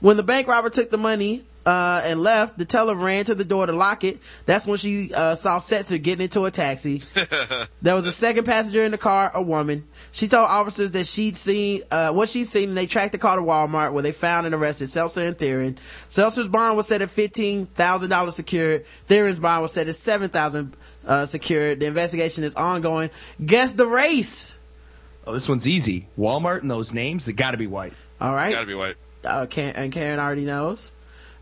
When the bank robber took the money, uh, and left, the teller ran to the door to lock it. That's when she, uh, saw Setzer getting into a taxi. there was a second passenger in the car, a woman. She told officers that she'd seen, uh, what she'd seen and they tracked the car to Walmart where they found and arrested Setzer and Theron. Setzer's bond was set at $15,000 secured. Theron's bond was set at 7000 uh, secured. The investigation is ongoing. Guess the race. Oh, this one's easy. Walmart and those names, they gotta be white. All right. Gotta be white. uh, Karen, and Karen already knows.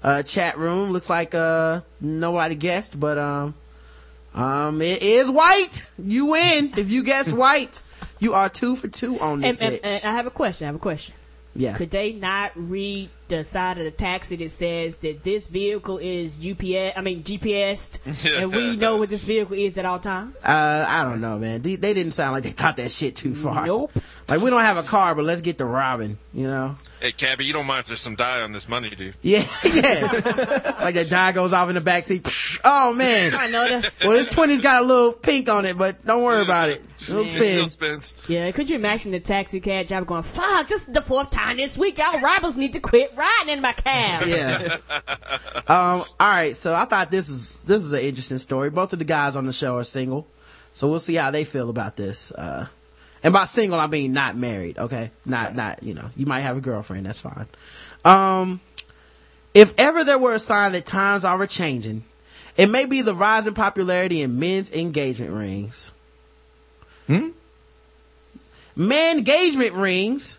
Uh, chat room looks like uh nobody guessed, but um, um, it is white. You win if you guessed white. You are two for two on this And, and, and I have a question. I have a question. yeah, Could they not read the side of the taxi that says that this vehicle is UPS? I mean GPS, and we know what this vehicle is at all times. uh, I don't know, man. They, they didn't sound like they thought that shit too far. Nope. Like we don't have a car, but let's get to robbing. You know? Hey, Cabby, you don't mind if there's some dye on this money, do you? Yeah, yeah. like that dye goes off in the backseat. Oh man. I know that. Well, this twenty's got a little pink on it, but don't worry about it. It'll It still spins. Yeah, could you imagine the taxi cab driver going, "Fuck, this is the fourth time this week. Y'all robbers need to quit riding in my cab." Yeah. um, all right. So I thought this is, this is an interesting story. Both of the guys on the show are single. So we'll see how they feel about this. Uh, and by single, I mean not married. Okay. Not, not, you know, you might have a girlfriend. That's fine. Um, if ever there were a sign that times are changing, it may be the rise in popularity in men's engagement rings. Hmm? Men engagement rings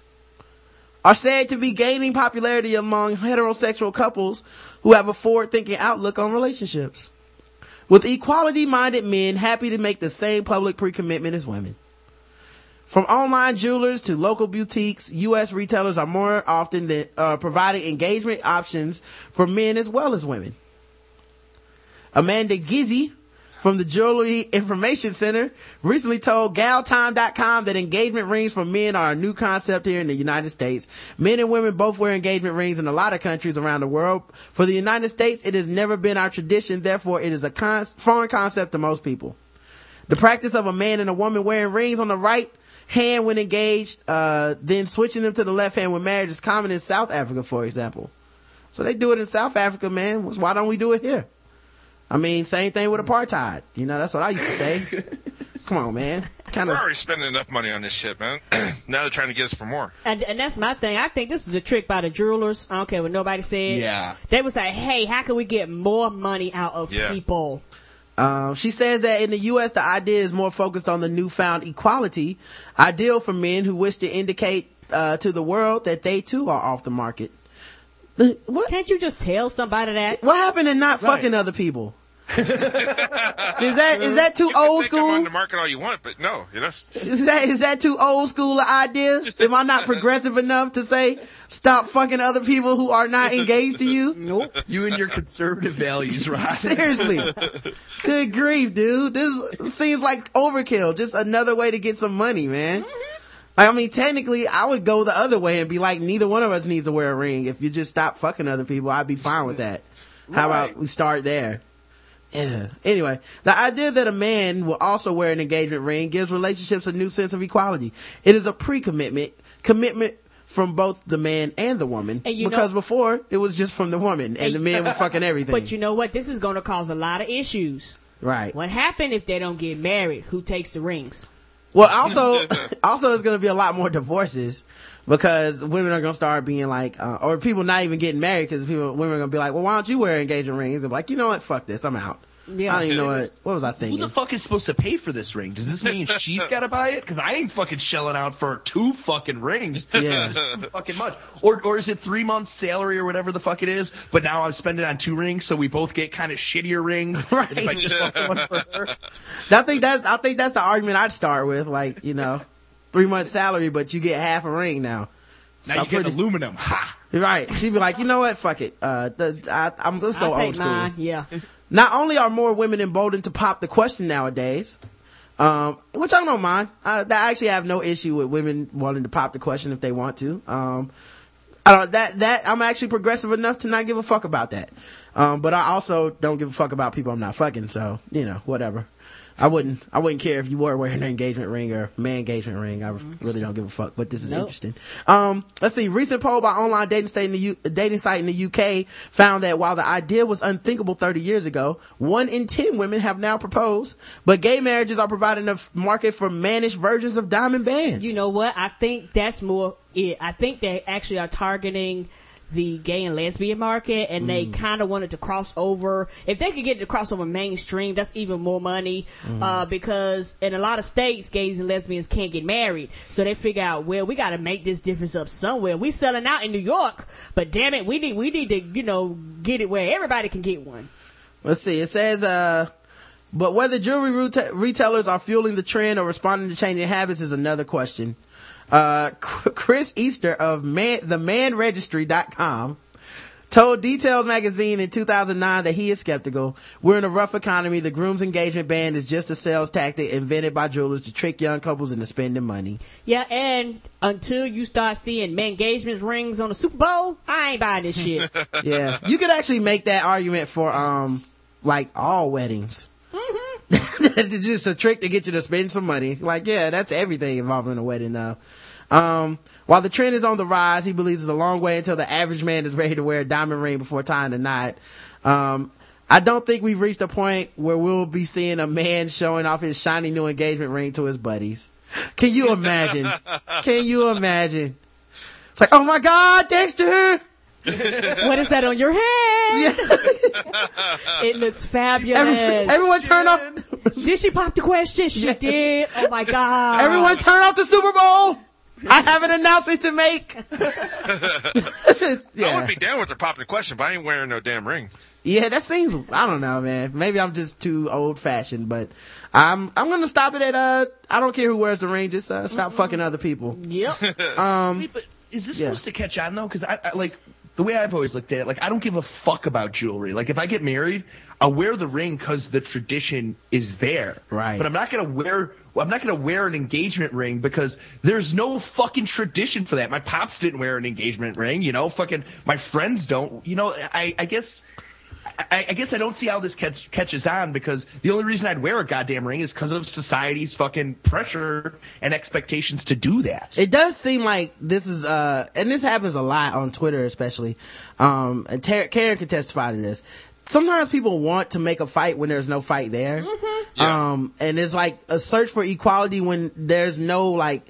are said to be gaining popularity among heterosexual couples who have a forward-thinking outlook on relationships. With equality-minded men happy to make the same public pre-commitment as women. From online jewelers to local boutiques, U.S. retailers are more often than, uh, providing engagement options for men as well as women. Amanda Gizzi from the Jewelry Information Center recently told galtime.com that engagement rings for men are a new concept here in the United States. Men and women both wear engagement rings in a lot of countries around the world. For the United States, it has never been our tradition. Therefore, it is a con- foreign concept to most people. The practice of a man and a woman wearing rings on the right hand when engaged, uh, then switching them to the left hand when married is common in South Africa, for example. So they do it in South Africa, man. Why don't we do it here? I mean, same thing with apartheid. You know, that's what I used to say. Come on, man. Kind We're of. already spending enough money on this shit, man. now they're trying to get us for more. And, and that's my thing. I think this is a trick by the jewelers. I don't care what nobody said. Yeah. They was like, hey, how can we get more money out of Yeah. people? Um, she says that in the U.S., the idea is more focused on the newfound equality, ideal for men who wish to indicate uh, to the world that they too are off the market. What? Can't you just tell somebody that? What happened to not Right. fucking other people? is that is that too You can old think I'm on school? the market all you want, but no, you know. Is that is that too old school an idea? Am I not progressive enough to say stop fucking other people who are not engaged to you? Nope. You and your conservative values, right? Seriously. Good grief, dude. This seems like overkill. Just another way to get some money, man. Like, I mean, technically, I would go the other way and be like, neither one of us needs to wear a ring. If you just stop fucking other people, I'd be fine with that. How about we start there? Yeah. Anyway, the idea that a man will also wear an engagement ring gives relationships a new sense of equality. It is a pre-commitment, commitment from both the man and the woman. And because know- before, it was just from the woman and the man was uh, fucking uh, everything. But you know what? This is going to cause a lot of issues. right. What happened if they don't get married? Who takes the rings? Well, also, also, it's going to be a lot more divorces because women are going to start being like, uh, or people not even getting married because people, women are going to be like, well, why don't you wear engagement rings? And be like, you know what? Fuck this. I'm out. Yeah. I don't even know what, what was I thinking. Who the fuck is supposed to pay for this ring? Does this mean she's gotta buy it? Cause I ain't fucking shelling out for two fucking rings. Yeah. It's just too fucking much. Or, or is it three months salary or whatever the fuck it is, but now I'm spending on two rings so we both get kind of shittier rings? Right. If I just want one for her? I think that's, I think that's the argument I'd start with. Like, you know, three months salary, but you get half a ring now. Now So you get pretty- aluminum. Ha! Right. She'd be like, you know what? Fuck it. Uh, the, I, I'm, let's go I'll take old school. mine. Yeah. Not only are more women emboldened to pop the question nowadays, um, which I don't mind. I, I actually have no issue with women wanting to pop the question if they want to. Um, I don't, that, that, I'm actually progressive enough to not give a fuck about that. Um, but I also don't give a fuck about people I'm not fucking, so, you know, whatever. I wouldn't, I wouldn't care if you were wearing an engagement ring or man engagement ring. I really don't give a fuck, but this is Nope. interesting. Um, let's see. Recent poll by online dating site in the U- dating site in the UK found that while the idea was unthinkable 30 years ago, one in 10 women have now proposed, but gay marriages are providing a f- market for mannish versions of diamond bands. You know what? I think that's more it. I think they actually are targeting the gay and lesbian market and they Mm. kind of wanted to cross over. If they could get it to cross over mainstream, that's even more money. Mm-hmm. Uh, because in a lot of states, gays and lesbians can't get married. So they figure out, well, we got to make this difference up somewhere. We selling out in New York, but damn it, we need, we need to, you know, get it where everybody can get one. Let's see. It says, uh, but whether jewelry reta- retailers are fueling the trend or responding to changing habits is another question. Uh, Chris Easter of man, themanregistry.com told Details magazine in 2009 that he is skeptical. We're in a rough economy. The groom's engagement band is just a sales tactic invented by jewelers to trick young couples into spending money. Yeah, and until you start seeing engagement rings on the Super Bowl, I ain't buying this shit. Yeah. you could actually make that argument for, um, like all weddings. it's just a trick to get you to spend some money. Like, yeah, that's everything involving a wedding though. Um, while the trend is on the rise, he believes it's a long way until the average man is ready to wear a diamond ring before tying the knot. Um, I don't think we've reached a point where we'll be seeing a man showing off his shiny new engagement ring to his buddies. Can you imagine? Can you imagine? It's like, oh my God, Dexter! what is that on your head? it looks fabulous. Every- everyone turn off, Did she pop the question? She did. Oh my god. everyone turn off the Super Bowl! I have an announcement to make. I yeah. would be down with her popping the question, but I ain't wearing no damn ring. Yeah, that seems, I don't know, man. Maybe I'm just too old fashioned, but I'm, I'm gonna stop it at, uh, I don't care who wears the ring, just, uh, stop fucking other people. Yep. Um, Wait, but is this Yeah. supposed to catch on though? Because I, I like the way I've always looked at it. Like I don't give a fuck about jewelry. Like if I get married, I'll wear the ring because the tradition is there. Right. But I'm not gonna wear. I'm not gonna wear an engagement ring because there's no fucking tradition for that. My pops didn't wear an engagement ring. You know, fucking my friends don't. You know, I, I guess. I, I guess I don't see how this catch, catches on because the only reason I'd wear a goddamn ring is because of society's fucking pressure and expectations to do that. It does seem like this is, uh, and this happens a lot on Twitter, especially. Um, and Karen can testify to this. Sometimes people want to make a fight when there's no fight there. Um, and it's like a search for equality when there's no like,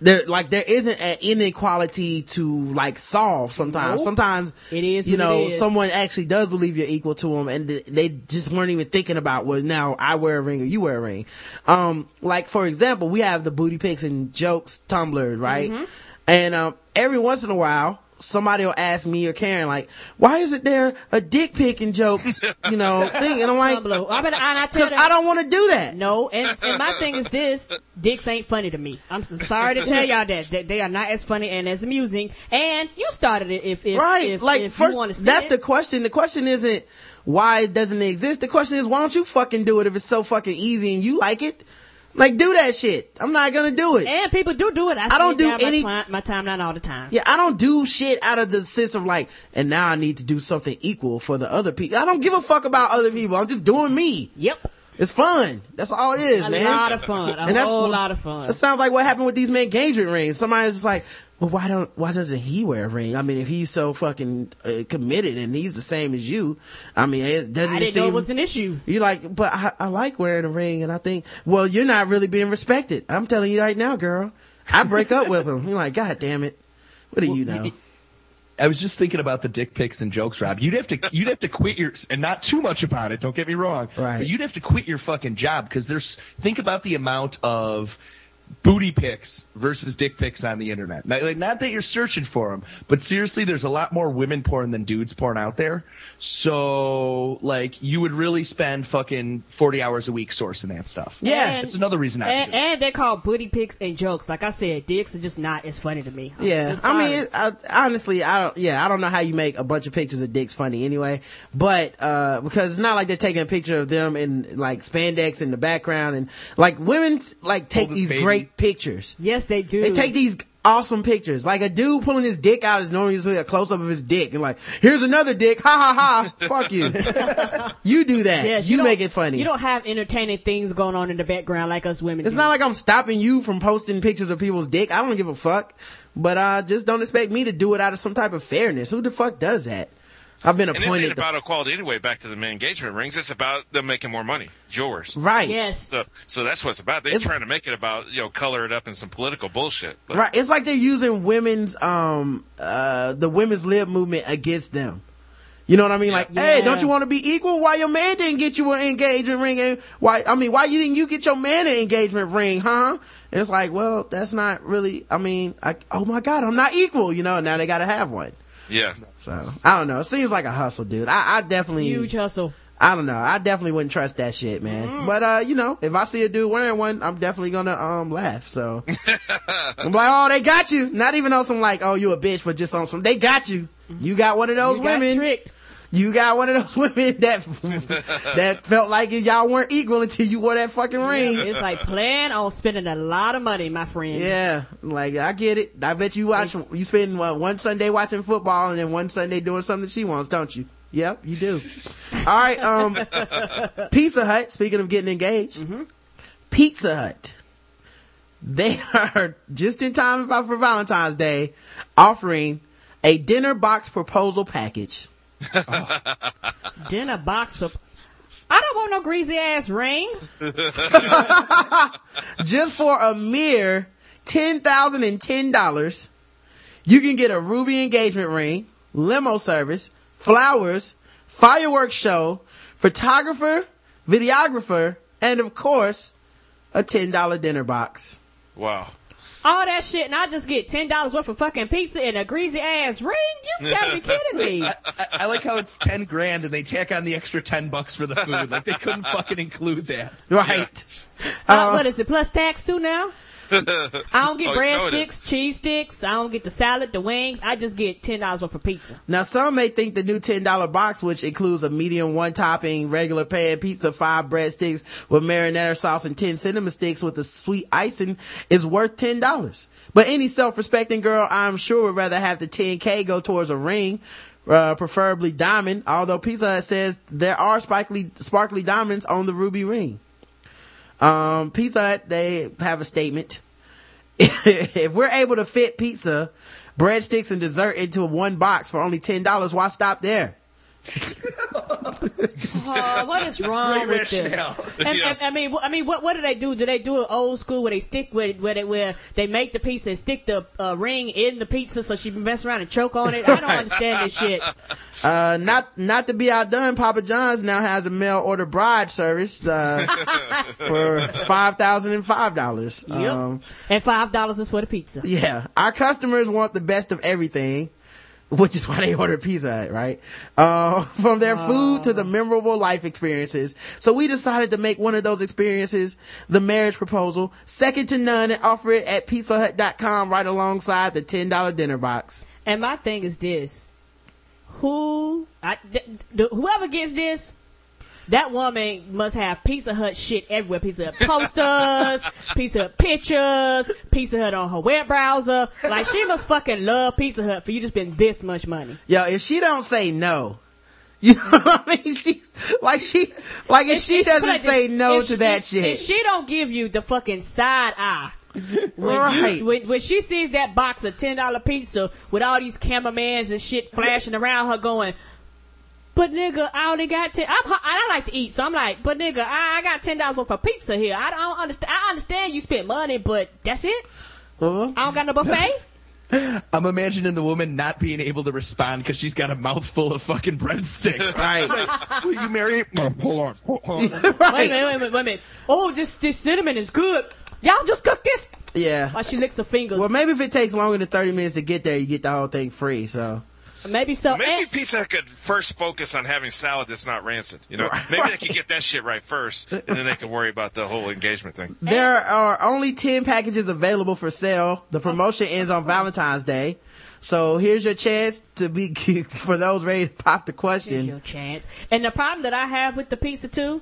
there, like there isn't an inequality to like solve sometimes. Nope. Sometimes It is you know, is. someone actually does believe you're equal to them and they just weren't even thinking about, well, now I wear a ring or you wear a ring. Um, like for example, we have the booty pics and jokes Tumblr, right? Mm-hmm. And, um, every once in a while, somebody will ask me or Karen, like, why isn't there a dick pic and jokes, you know, thing? And I'm like, Tumblr. I better, and I tell cause them- I don't want to do that. No, and, and my thing is this: dicks ain't funny to me. I'm sorry to tell y'all that, that they are not as funny and as amusing. And you started it if if right if, like if first you want to that's it. the question the question isn't why doesn't it exist the question is why don't you fucking do it if it's so fucking easy and you like it like do that shit. I'm not gonna do it. And people do do it. I, I don't do any- my, time, my timeline all the time. yeah i don't do shit out of the sense of like and now i need to do something equal for the other people. I don't give a fuck about other people. I'm just doing me. Yep, it's fun. That's all it is a man. lot of fun, a And that's whole what- lot of fun. That sounds like what happened with these men engagement rings. Somebody's just like, well, why don't, why doesn't he wear a ring? I mean, if he's so fucking uh, committed and he's the same as you, I mean, it doesn't I didn't seem, know it was an issue. you're like, but I, I like wearing a ring and I think, well, you're not really being respected. I'm telling you right now, girl. I break up with him. You're like, God damn it. What do you know? I was just thinking about the dick pics and jokes, Rob. You'd have to you'd have to quit your and not too much about it. Don't get me wrong. Right. But you'd have to quit your fucking job because there's think about the amount of booty pics versus dick pics on the internet. Not, like, not that you're searching for them, but seriously, there's a lot more women porn than dudes porn out there. So, like, you would really spend fucking 40 hours a week sourcing that stuff. Yeah. It's another reason not to And, do and they call booty pics and jokes. Like I said, dicks are just not as funny to me. Yeah, I mean, I, honestly, I don't. Yeah, I don't know how you make a bunch of pictures of dicks funny anyway. But uh because it's not like they're taking a picture of them in like spandex in the background and like women like take Holding these baby. Great pictures. yes, they do. They take these awesome pictures. Like a dude pulling his dick out is normally a close up of his dick and like, here's another dick. Ha ha ha. Fuck you. you do that. Yes, you don't- make it funny. You don't have entertaining things going on in the background like us women. It's do. not like I'm stopping you from posting pictures of people's dick. I don't give a fuck. But uh just don't expect me to do it out of some type of fairness. Who the fuck does that? I've been appointed. And this appointed ain't about equality anyway. Back to the engagement rings. It's about them making more money. Yours. Right. Yes. So, so that's what it's about. They're It's- trying to make it about, you know, color it up in some political bullshit. But Right. It's like they're using women's um uh the women's lib movement against them. You know what I mean? Like, hey, Yeah. don't you want to be equal? Why your man didn't get you an engagement ring? And why? I mean, why you didn't you get your man an engagement ring? Huh? And it's like, well, that's not really. I mean, I, oh my god, I'm not equal. You know, now they got to have one. Yeah. So I don't know. It seems like a hustle, dude. I, I definitely huge hustle. I don't know. I definitely wouldn't trust that shit, man. But uh, you know, if I see a dude wearing one, I'm definitely gonna um laugh. So I'm like, oh, they got you. Not even on some like, oh, you a bitch, but just on some, they got you. You got one of those You got women. tricked. You got one of those women that that felt like y'all weren't equal until you wore that fucking ring. It's like plan on spending a lot of money, my friend. Yeah, like I get it. I bet you watch. You spend what, one Sunday watching football and then one Sunday doing something she wants, don't you? Yep, you do. All right. Um, Pizza Hut. Speaking of getting engaged, Pizza Hut. They are just in time for Valentine's Day, offering a dinner box proposal package. Dinner box for. I don't want no greasy ass ring. just for a mere ten thousand and ten dollars, you can get a ruby engagement ring, limo service, flowers, fireworks show, photographer, videographer, and of course, a ten dollar dinner box. Wow. All that shit, and I just get ten dollars worth of fucking pizza and a greasy ass ring. You gotta be kidding me. I, I like how it's ten grand and they tack on the extra ten bucks for the food. Like they couldn't fucking include that. Right. Uh, what is it? Plus tax too now. I don't get Oh, you know it breadsticks, cheese sticks. I don't get the salad, the wings. I just get ten dollars worth of pizza. Now some may think the new ten dollar box, which includes a medium one topping, regular pan pizza, five breadsticks with marinara sauce and ten cinnamon sticks with a sweet icing, is worth ten dollars. But any self-respecting girl, I'm sure, would rather have the ten k go towards a ring, uh, preferably diamond. Although Pizza Hut says there are sparkly sparkly diamonds on the ruby ring. Um, Pizza Hut, they have a statement. if we're able to fit pizza, breadsticks, and dessert into one box for only ten dollars, why stop there? Uh, what is wrong Great with this? And, Yeah. and- I mean, I mean, what what do they do? Do they do it old school where they stick with where they where they make the pizza and stick the uh, ring in the pizza so she can mess around and choke on it? I don't understand this shit. Uh, not not to be outdone, Papa John's now has a mail order bride service uh, for five thousand and five dollars. Yep. Um, and five dollars is for the pizza. yeah, our customers want the best of everything, which is why they ordered Pizza Hut, right? Uh, from their food to the memorable life experiences. So we decided to make one of those experiences the marriage proposal, second to none, and offer it at PizzaHut.com right alongside the ten dollar dinner box. And my thing is this: who, I, th- th- whoever gets this, that woman must have Pizza Hut shit everywhere. Pizza Hut posters, Pizza Hut pictures, Pizza Hut on her web browser. Like she must fucking love Pizza Hut for you to spend this much money. Yo, if she don't say no, you know what I mean? She, like she, like if, she If- doesn't like, say no to she- that if- shit, if she don't give you the fucking side eye. When, Right. you, when, when she sees that box of ten dollar pizza with all these cameramans and shit flashing around her, going, "But nigga, I only got ten. I'm, I like to eat, so I'm like, but nigga, I, I got ten dollars worth of pizza here. I don't understand. I understand you spent money, but that's it. Uh-huh. I don't got no buffet. I'm imagining the woman not being able to respond because she's got a mouthful of fucking breadsticks. right? Will you marry? Oh, hold on. Hold on. Wait a minute, wait a minute, wait a minute. Oh, this this cinnamon is good. Y'all just cook this. Yeah. While she licks her fingers. Well, maybe if it takes longer than 30 minutes to get there, you get the whole thing free, so. Maybe so. Maybe And- Pizza Hut could first focus on having salad that's not rancid. You know, maybe they could get that shit right first, and then they can worry about the whole engagement thing. There are only 10 packages available for sale. The promotion ends on Valentine's Day. So here's your chance to be, for those ready to pop the Here's question. your chance. And the problem that I have with the pizza too,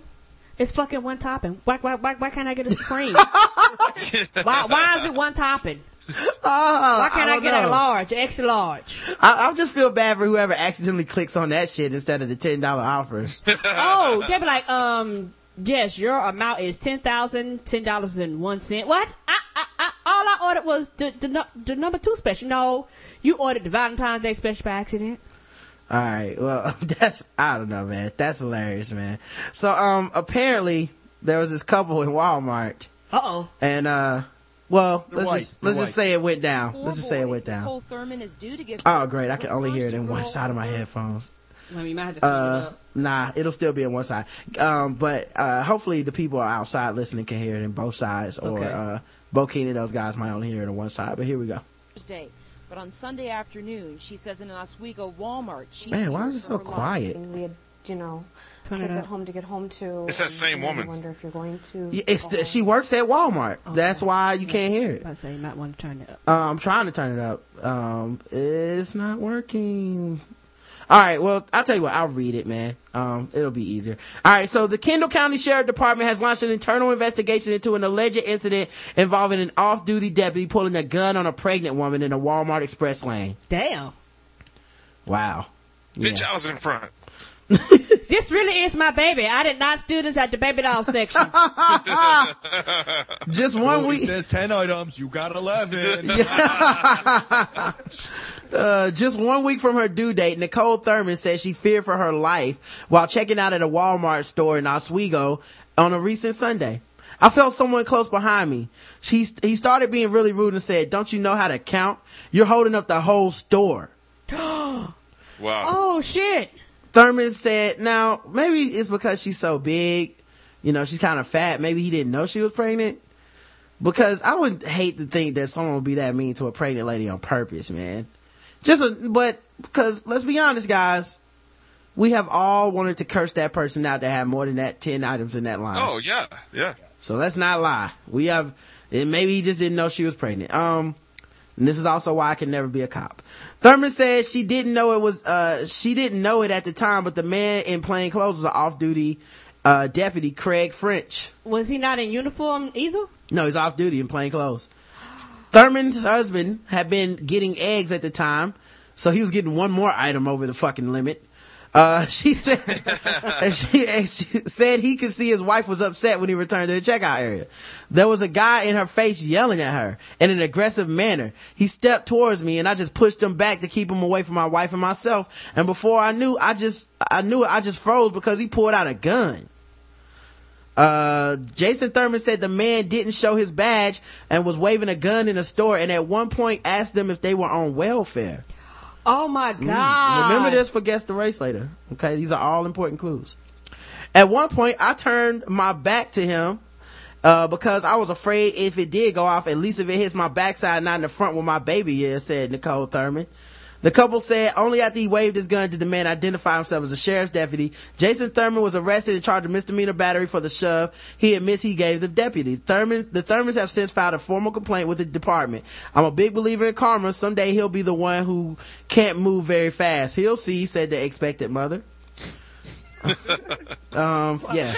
is fucking one topping. Why, why, why, why can't I get a supreme? why, why is it one topping? Why can't I, don't get a large, extra large? I, I just feel bad for whoever accidentally clicks on that shit instead of the $10 offers. oh, they'd be like, um, yes, your amount is ten thousand, ten dollars and one cent. What? I, I, I, all I ordered was the, the the number two special. No, you ordered the Valentine's Day special by accident. All right. Well, that's I don't know, man. That's hilarious, man. So, um, apparently there was this couple in Walmart, Uh oh. and uh, well, let's white. just They're let's just white. say it went down. Four Let's just say it went down. Nicole Thurman is due to give Oh, great! I can only hear it in one side of my headphones. I you might have to turn it Uh, up. nah, it'll still be on one side. Um, but uh, hopefully the people outside listening can hear it in both sides, or Okay. uh, Bokeen and those guys might only hear it on one side. But here we go. Thursday. But on Sunday afternoon, she says in an Oswego Walmart, she Man, why is it so her life. quiet? Had, you know, Turn it kids up. at home to get home to. It's that and same I woman. wonder if you're going to. Yeah, It's the, she works at Walmart. That's why you can't hear it. I say you might want to turn it up. Uh, I'm trying to turn it up. Um, it's not working. All right. Well, I'll tell you what. I'll read it, man. Um, it'll be easier. All right. So the Kendall County Sheriff Department has launched an internal investigation into an alleged incident involving an off-duty deputy pulling a gun on a pregnant woman in a Walmart express lane. Damn. Wow. Bitch, I was in front. This really is my baby. I did not students at the baby doll section. Just one It week. There's 10 items, you got 11. Uh, just one week from her due date, Nicole Thurman says she feared for her life while checking out at a Walmart store in Oswego on a recent Sunday. I felt someone close behind me. She, he started being really rude and said, don't you know how to count? You're holding up the whole store. Wow. oh shit. Thurman said, now, maybe it's because she's so big. You know, she's kind of fat. Maybe he didn't know she was pregnant. Because I would hate to think that someone would be that mean to a pregnant lady on purpose, man. Just a, but, because let's be honest, guys. We have all wanted to curse that person out that had more than that 10 items in that line. Oh yeah, yeah. So let's not lie. We have, and maybe he just didn't know she was pregnant. Um, and this is also why I can never be a cop. Thurman said she didn't know it was, uh, she didn't know it at the time, but the man in plain clothes was an off-duty, uh, deputy, Craig French. Was he not in uniform either? No, he's off duty in plain clothes. Thurman's husband had been getting eggs at the time, so he was getting one more item over the fucking limit. Uh, she said, she, she said he could see his wife was upset when he returned to the checkout area. There was a guy in her face yelling at her in an aggressive manner. He stepped towards me and I just pushed him back to keep him away from my wife and myself. And before I knew, I just, I knew it, I just froze because he pulled out a gun. Uh, Jason Thurman said the man didn't show his badge and was waving a gun in a store and at one point asked them if they were on welfare. Oh my god. Remember this for guess the race later. Okay, these are all important clues. At one point, I turned my back to him, uh, because I was afraid if it did go off, at least if it hits my backside, not in the front where my baby is, said Nicole Thurman. The couple said only after he waved his gun did the man identify himself as a sheriff's deputy. Jason Thurman was arrested and charged with misdemeanor battery for the shove he admits he gave the deputy. Thurman, the Thurmans have since filed a formal complaint with the department. I'm a big believer in karma. Someday he'll be the one who can't move very fast. He'll see, said the expected mother. um, yeah.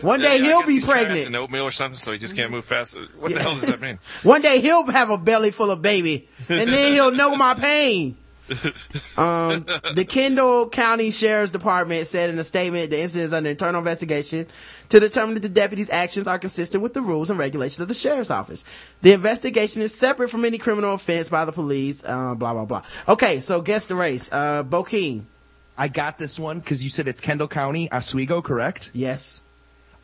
One day Yeah, he'll be he's pregnant. An oatmeal or something, so he just can't move fast. What the hell does that mean? One day he'll have a belly full of baby, and then he'll know my pain. Um, the Kendall County Sheriff's Department said in a statement the incident is under internal investigation to determine that the deputy's actions are consistent with the rules and regulations of the sheriff's office. The investigation is separate from any criminal offense by the police, uh, blah, blah, blah. Okay, so guess the race. Uh, Bokeen. I got this one because you said it's Kendall County, Oswego, correct? Yes.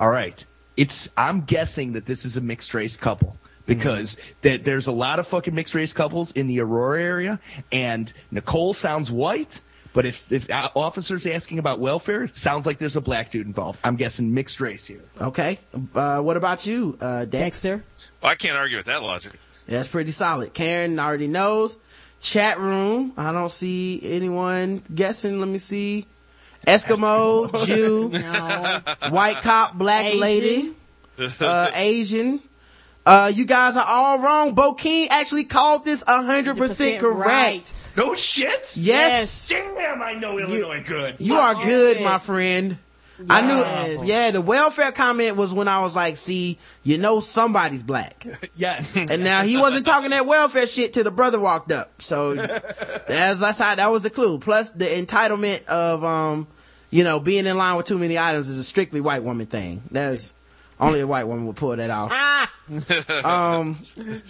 All right. It's. I'm guessing that this is a mixed race couple because that there's a lot of fucking mixed race couples in the Aurora area, and Nicole sounds white, But if if uh, officers asking about welfare, it sounds like there's a black dude involved. I'm guessing mixed race here. Okay. Uh, what about you, uh, Dex? Dexter. Well, I can't argue with that logic. That's pretty solid. Karen already knows. Chat room. I don't see anyone guessing. Let me see. Eskimo, Jew, white cop, black Asian. lady, uh, Asian. Uh, you guys are all wrong. Bokeen actually called this hundred percent correct. Right. No shit. Yes. Damn, I know Illinois good. You are good, my friend. I Yes. knew, yeah, the welfare comment was when I was like, see, you know somebody's black. Yes. And now he wasn't talking that welfare shit till the brother walked up. So that's, that's how, that was the clue. Plus the entitlement of, um, you know, being in line with too many items is a strictly white woman thing. That's, only a white woman would pull that off. um,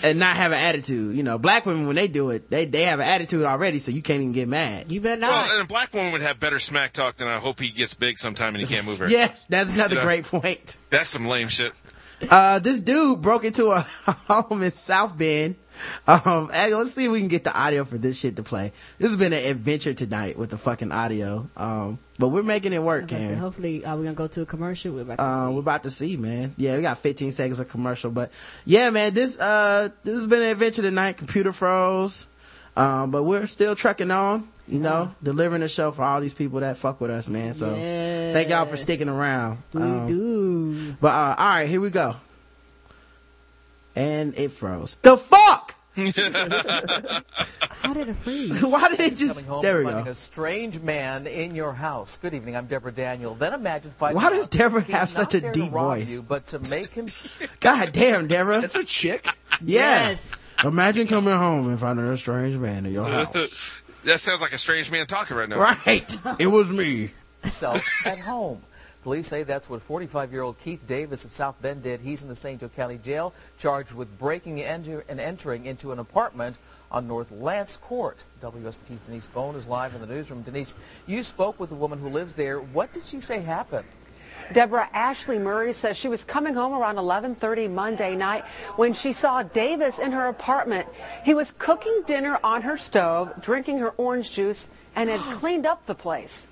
and not have an attitude. You know, black women, when they do it, they, they have an attitude already, so you can't even get mad. You better not. Well, and a black woman would have better smack talk than I hope he gets big sometime and he can't move her. Yes, that's another Yeah. great point. That's some lame shit. Uh, this dude broke into a home in South Bend. Um, let's see if we can get the audio for this shit to play. This has been an adventure tonight with the fucking audio. Um, but we're making it work, Karen. hopefully, are we gonna go to a commercial? We're about to Uh, see. we're about to see, man. Yeah, we got 15 seconds of commercial, but yeah, man, this, uh, this has been an adventure tonight. Computer froze. Um, but we're still trucking on, you know, delivering a show for all these people that fuck with us, man. So thank y'all for sticking around. We Um, do. But, uh, all right, here we go. And it froze. The fuck? How did it freeze? Why did it just, Coming home there we finding go. a strange man in your house. Good evening, I'm Deborah Daniel. Then imagine finding Why does out Deborah he's have such not a there to deep rob voice? You, but to make him God damn, Deborah. That's a chick. Yeah. Yes. Imagine coming home and finding a strange man in your house. that sounds like a strange man talking right now. right. It was me. So at home. Police say that's what 45-year-old Keith Davis of South Bend did. He's in the St. Joe County Jail, charged with breaking and entering into an apartment on North Lance Court. WSBT's Denise Bone is live in the newsroom. Denise, you spoke with the woman who lives there. What did she say happened? Deborah Ashley Murray says she was coming home around 11:30 Monday night when she saw Davis in her apartment. He was cooking dinner on her stove, drinking her orange juice, and had cleaned up the place.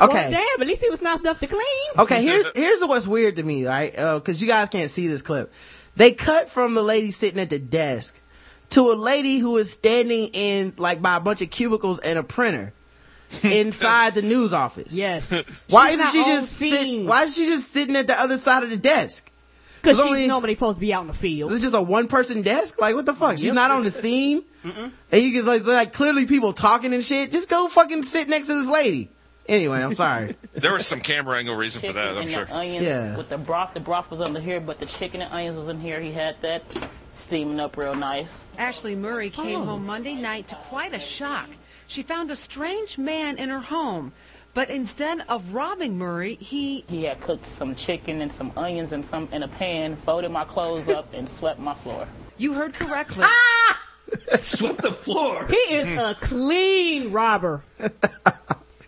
Okay. Well, damn, at least it was not enough to clean. Okay, here's here's what's weird to me, right? Uh, because you guys can't see this clip. They cut from the lady sitting at the desk to a lady who is standing in like by a bunch of cubicles and a printer inside the news office. Yes. Why She's isn't she just sit. Why is she just sitting at the other side of the desk? Because There's she's only- normally supposed to be out in the field. Is it just a one person desk? Like what the fuck? She's not on the scene, and you get like, like clearly people talking and shit. Just go fucking sit next to this lady. Anyway, I'm sorry. There was some camera angle reason for that, I'm and sure. the onions Yeah. with the broth. The broth was under here, but the chicken and onions was in here. He had that steaming up real nice. Ashley Murray came Oh. home Monday night to quite a shock. She found a strange man in her home, but instead of robbing Murray, he He had cooked some chicken and some onions and some in a pan, folded my clothes up, and swept my floor. you heard correctly. ah! Swept the floor. He is a clean robber.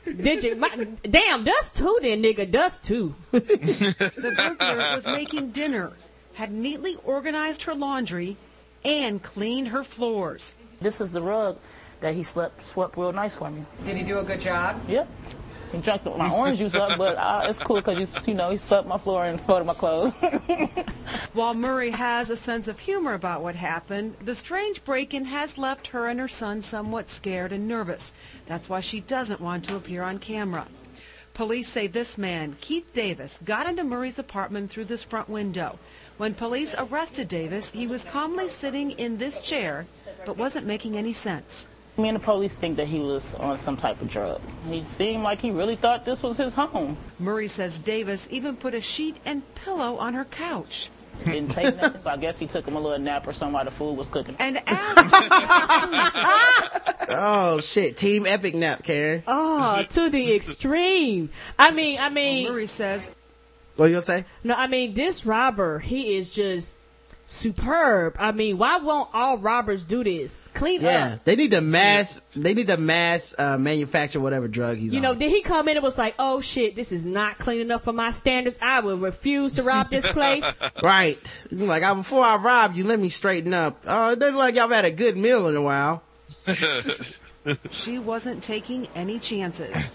Did you? My, damn, dust too, then, nigga. Dust too. The burglar was making dinner, had neatly organized her laundry, and cleaned her floors. This is the rug that he slept swept real nice for me. Did he do a good job? Yep. He drank my orange juice up, but uh, it's cool because you, you know he swept my floor and folded my clothes. While Murray has a sense of humor about what happened, the strange break-in has left her and her son somewhat scared and nervous. That's why she doesn't want to appear on camera. Police say this man, Keith Davis, got into Murray's apartment through this front window. When police arrested Davis, he was calmly sitting in this chair, but wasn't making any sense. Me and the police think that he was on some type of drug. He seemed like he really thought this was his home. Murray says Davis even put a sheet and pillow on her couch. Didn't take nothing, so I guess he took him a little nap or something while the food was cooking. And Oh shit, Team Epic Nap, Karen. Oh, to the extreme. I mean, I mean, Murray says, What you gonna say? no, I mean, this robber, he is just superb. I mean, why won't all robbers do this? Clean Yeah, up. they need to mass. They need to mass uh, manufacture whatever drug he's You on. know, did he come in and was like, oh shit, this is not clean enough for my standards. I will refuse to rob this place. Right. Like I, before I rob you, let me straighten up. Oh, it doesn't like y'all had a good meal in a while. she wasn't taking any chances.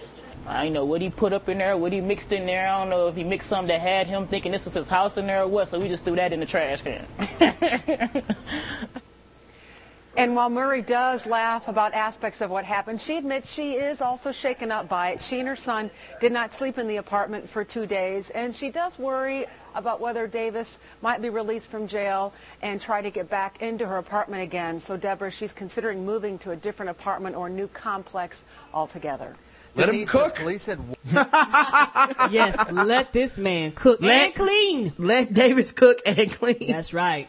I know what he put up in there, what he mixed in there. I don't know if he mixed something that had him thinking this was his house in there or what, so we just threw that in the trash can. And while Murray does laugh about aspects of what happened, she admits she is also shaken up by it. She and her son did not sleep in the apartment for two days, and she does worry about whether Davis might be released from jail and try to get back into her apartment again. So, Deborah, she's considering moving to a different apartment or new complex altogether. Let him cook. said- Police said yes, let this man cook Let- and clean. Let Davis cook and clean. That's right.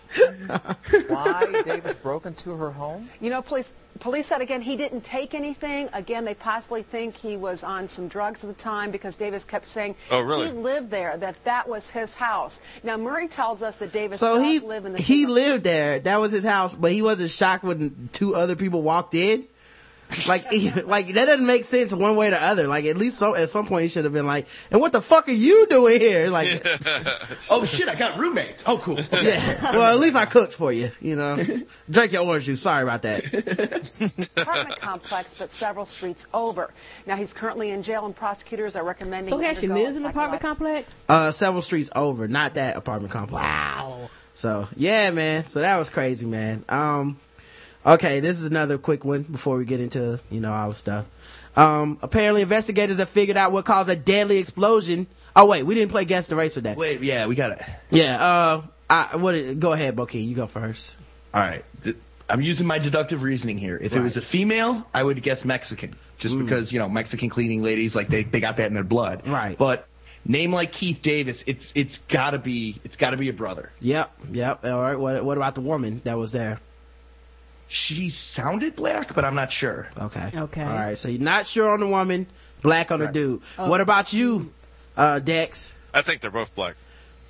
why Davis broke into her home. You know, police police said again he didn't take anything. Again, they possibly think he was on some drugs at the time because Davis kept saying Oh, really? he lived there, that that was his house. Now Murray tells us that Davis So he live in the he lived there. That was his house, but he wasn't shocked when two other people walked in. Like, like that doesn't make sense one way or the other. Like, at least so at some point he should have been like, "And what the fuck are you doing here?" Like, oh shit, I got roommates. Oh cool. Okay. yeah. Well, at least I cooked for you. You know, drink your orange juice. Sorry about that. apartment complex, but several streets over. Now he's currently in jail, and prosecutors are recommending. So he actually lives in an apartment complex? Uh, several streets over, not that apartment complex. Wow. So yeah, man. So that was crazy, man. Um, okay, this is another quick one before we get into you know all the stuff. Um, apparently investigators have figured out what caused a deadly explosion. Oh wait, we didn't play guess the race with that. Wait, yeah, we got it. Yeah. Uh, I what? Go ahead, Bokeen. You go first. All right. I'm using my deductive reasoning here. If it was a female, I would guess Mexican, just Mm. because you know Mexican cleaning ladies like they they got that in their blood. Right. But name like Keith Davis, it's it's gotta be it's gotta be a brother. Yep. Yep. All right. What What about the woman that was there? She sounded black, but I'm not sure. Okay. Okay. All right. So you're not sure on the woman, black on the dude. Oh. What about you, uh, Dex? I think they're both black.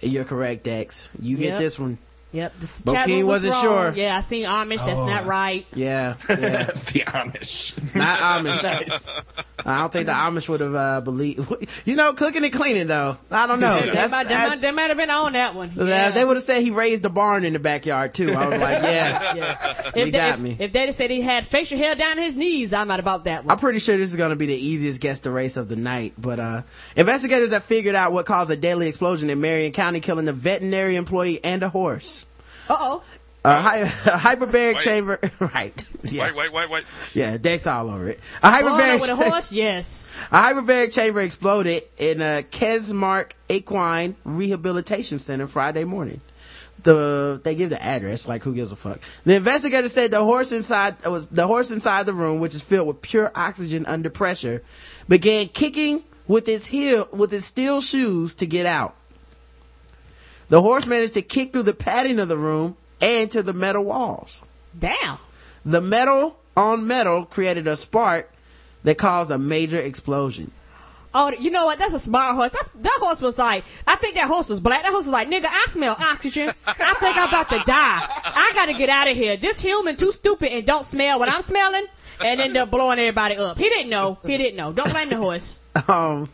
You're correct, Dex. You get this one. Yep. This Bokeen chat room was wasn't wrong. sure. Yeah, I seen Amish. That's Oh. not right. Yeah. Yeah. the Amish. Not Amish. I don't think the Amish would have uh, believed. You know, cooking and cleaning though. I don't know. That That's, might, that, that's- might, that might have been on that one. Yeah. They would have said he raised a barn in the backyard too. I was like, yeah, Yeah. you If, they, got if, me. if they said he had facial hair down his knees, I might about that one. I'm pretty sure this is going to be the easiest guess the race of the night. But uh investigators have figured out what caused a deadly explosion in Marion County, killing a veterinary employee and a horse. Uh oh. A, hy- a hyperbaric Wait. chamber, right? Yeah, Wait, wait, wait, wait. yeah, Dex all over it. A hyperbaric with a horse? Yes. A hyperbaric chamber exploded in a Kesmarc Equine Rehabilitation Center Friday morning. The they give the address, like who gives a fuck. The investigator said the horse inside was the horse inside the room, which is filled with pure oxygen under pressure, began kicking with its heel with its steel shoes to get out. The horse managed to kick through the padding of the room and to the metal walls. Damn. The metal on metal created a spark that caused a major explosion. Oh, you know what? That's a smart horse. That's, that horse was like, I think that horse was black. That horse was like, nigga, I smell oxygen. I think I'm about to die. I gotta get out of here. This human too stupid and don't smell what I'm smelling and end up blowing everybody up. He didn't know. He didn't know. Don't blame the horse. Um,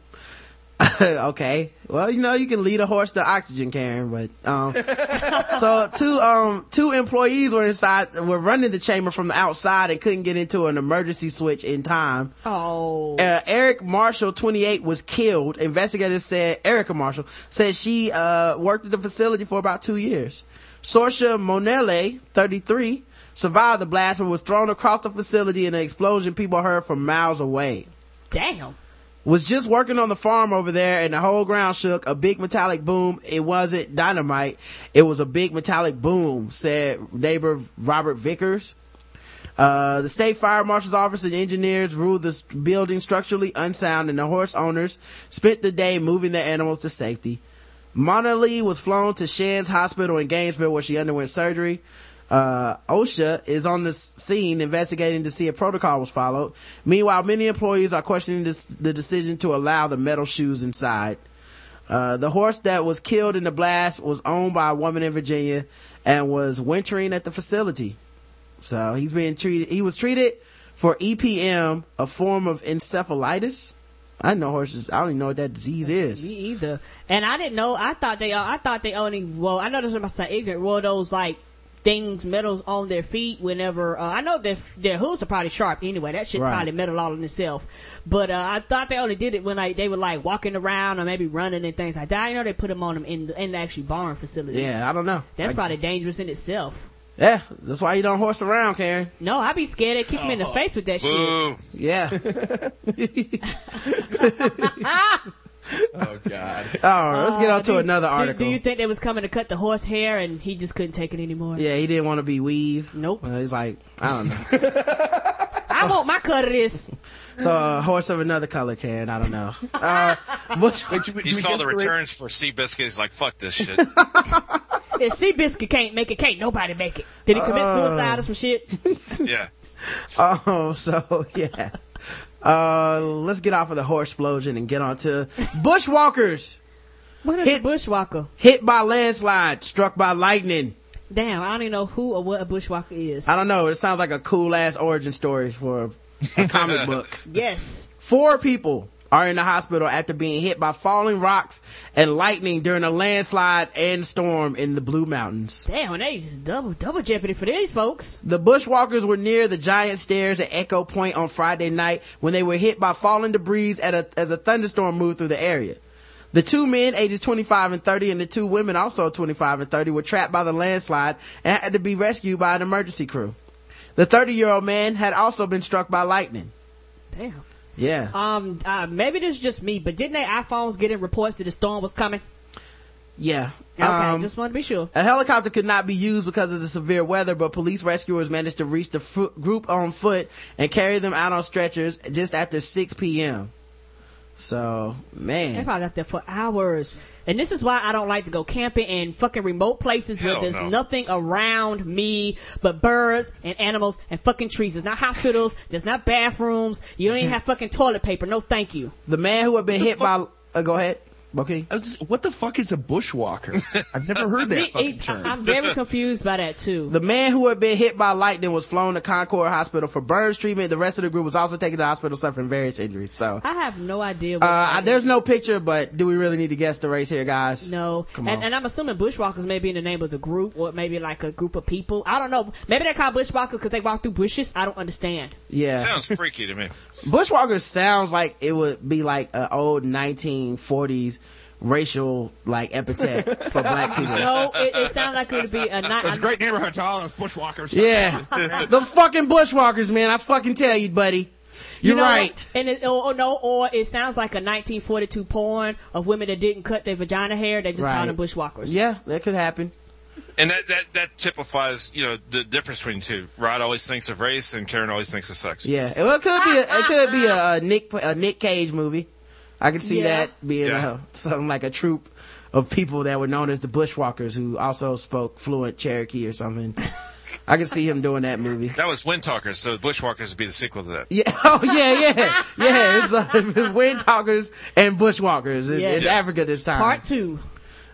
okay. Well, you know, you can lead a horse to oxygen, Karen, but, um, so two, um, two employees were inside, were running the chamber from the outside and couldn't get into an emergency switch in time. Oh. Uh, Eric Marshall, 28, was killed. Investigators said, Erica Marshall, said she, uh, worked at the facility for about two years. Sorsha Monele, 33, survived the blast but was thrown across the facility in an explosion people heard from miles away Damn. Was just working on the farm over there and the whole ground shook. A big metallic boom. It wasn't dynamite. It was a big metallic boom, said neighbor Robert Vickers. Uh, the state fire marshal's office and engineers ruled the building structurally unsound and the horse owners spent the day moving their animals to safety. Mona Lee was flown to Shands Hospital in Gainesville where she underwent surgery. Uh, OSHA is on the scene investigating to see if protocol was followed. Meanwhile, many employees are questioning this, the decision to allow the metal shoes inside. Uh, the horse that was killed in the blast was owned by a woman in Virginia and was wintering at the facility. So he's being treated, he was treated for EPM, a form of encephalitis. I know horses, I don't even know what that disease is. Me either. And I didn't know. I thought they. I thought they only. Well, I know this is my son ignorant. Well, those like things, metals on their feet whenever, uh, I know their, their hooves are probably sharp anyway. That shit Right. probably metal all in itself. But, uh, I thought they only did it when like, they were like walking around or maybe running and things like that. I know they put them on them in, in the actually barn facilities. Yeah, I don't know. That's I- probably dangerous in itself. Yeah, that's why you don't horse around, Karen. No, I'd be scared they'd kick me in the face with that Boo. Yeah. shit. Oh God. All right, let's get on Uh, to do- another article. Do, you think they was coming to cut the horse hair and he just couldn't take it anymore? yeah, he didn't want to be weave. Nope. Uh, he's like, I don't know. I want my cut of this. So, a horse of another color, Karen. I don't know. Uh, Bush, He saw the returns for Seabiscuit. He's like, fuck this shit. If Seabiscuit can't make it, can't nobody make it. Did he commit Uh. suicide or some shit? yeah. Oh, so yeah. Uh, let's get off of the horse explosion and get on to bushwalkers What is Hit- a bushwalker? hit by landslide, struck by lightning. Damn, I don't even know who or what a bushwalker is. I don't know. It sounds like a cool ass origin story for a, a comic book. Yes. Four people are in the hospital after being hit by falling rocks and lightning during a landslide and storm in the Blue Mountains. Damn, they just double double jeopardy for these folks. The bushwalkers were near the giant stairs at Echo Point on Friday night when they were hit by falling debris at a, as a thunderstorm moved through the area. The two men, ages 25 and 30, and the two women, also 25 and 30, were trapped by the landslide and had to be rescued by an emergency crew. The 30 year old man had also been struck by lightning. Damn. Yeah. Um, uh, maybe this is just me, but didn't their iPhones get in reports that the storm was coming? Yeah. Okay, Um, just wanted to be sure. A helicopter could not be used because of the severe weather, but police rescuers managed to reach the fo- group on foot and carry them out on stretchers just after 6 p.m. So, man, They man. probably got there for hours. And this is why I don't like to go camping in fucking remote places where there's no. nothing around me but birds and animals and fucking trees. There's not hospitals. There's not bathrooms. You don't even have fucking toilet paper. No, thank you. The man who had been hit by, uh, go ahead. Okay. I was just, what the fuck is a bushwalker? I've never heard that Me- fucking term. I- I'm very confused by that too. The man who had been hit by lightning was flown to Concord Hospital for burns treatment. The rest of the group was also taken to the hospital suffering various injuries. So, I have no idea. What uh, that there's no picture, but do we really need to guess the race here, guys? No, Come and, on. and I'm assuming bushwalkers may be in the name of the group, or maybe like a group of people. I don't know. Maybe they're called bushwalkers because they walk through bushes. I don't understand. Yeah. Sounds freaky to me. Bushwalker sounds like it would be like an old 1940s racial like epithet for black people. No, it, it sounds like it would be a not. Those great neighborhoods, all those bushwalkers. Yeah, those fucking bushwalkers, man. I fucking tell you, buddy. You're know right. And it, or, or no, or it sounds like a 1942 porn of women that didn't cut their vagina hair. They just Right. call them bushwalkers. Yeah, that could happen. And that, that, that typifies, you know, the difference between two. Rod always thinks of race and Karen always thinks of sex. Yeah, well, it could be ah, a, it could be ah, ah. a, a Nick a Nick Cage movie. I could see Yeah. that being Yeah. uh something like a troop of people that were known as the Bushwalkers who also spoke fluent Cherokee or something. I could see him doing that movie. That was Wind Talkers, so Bushwalkers would be the sequel to that. Yeah, oh yeah, yeah, yeah. It's uh, Wind Talkers and Bushwalkers. It's, Yes. it's Africa this time. Part two.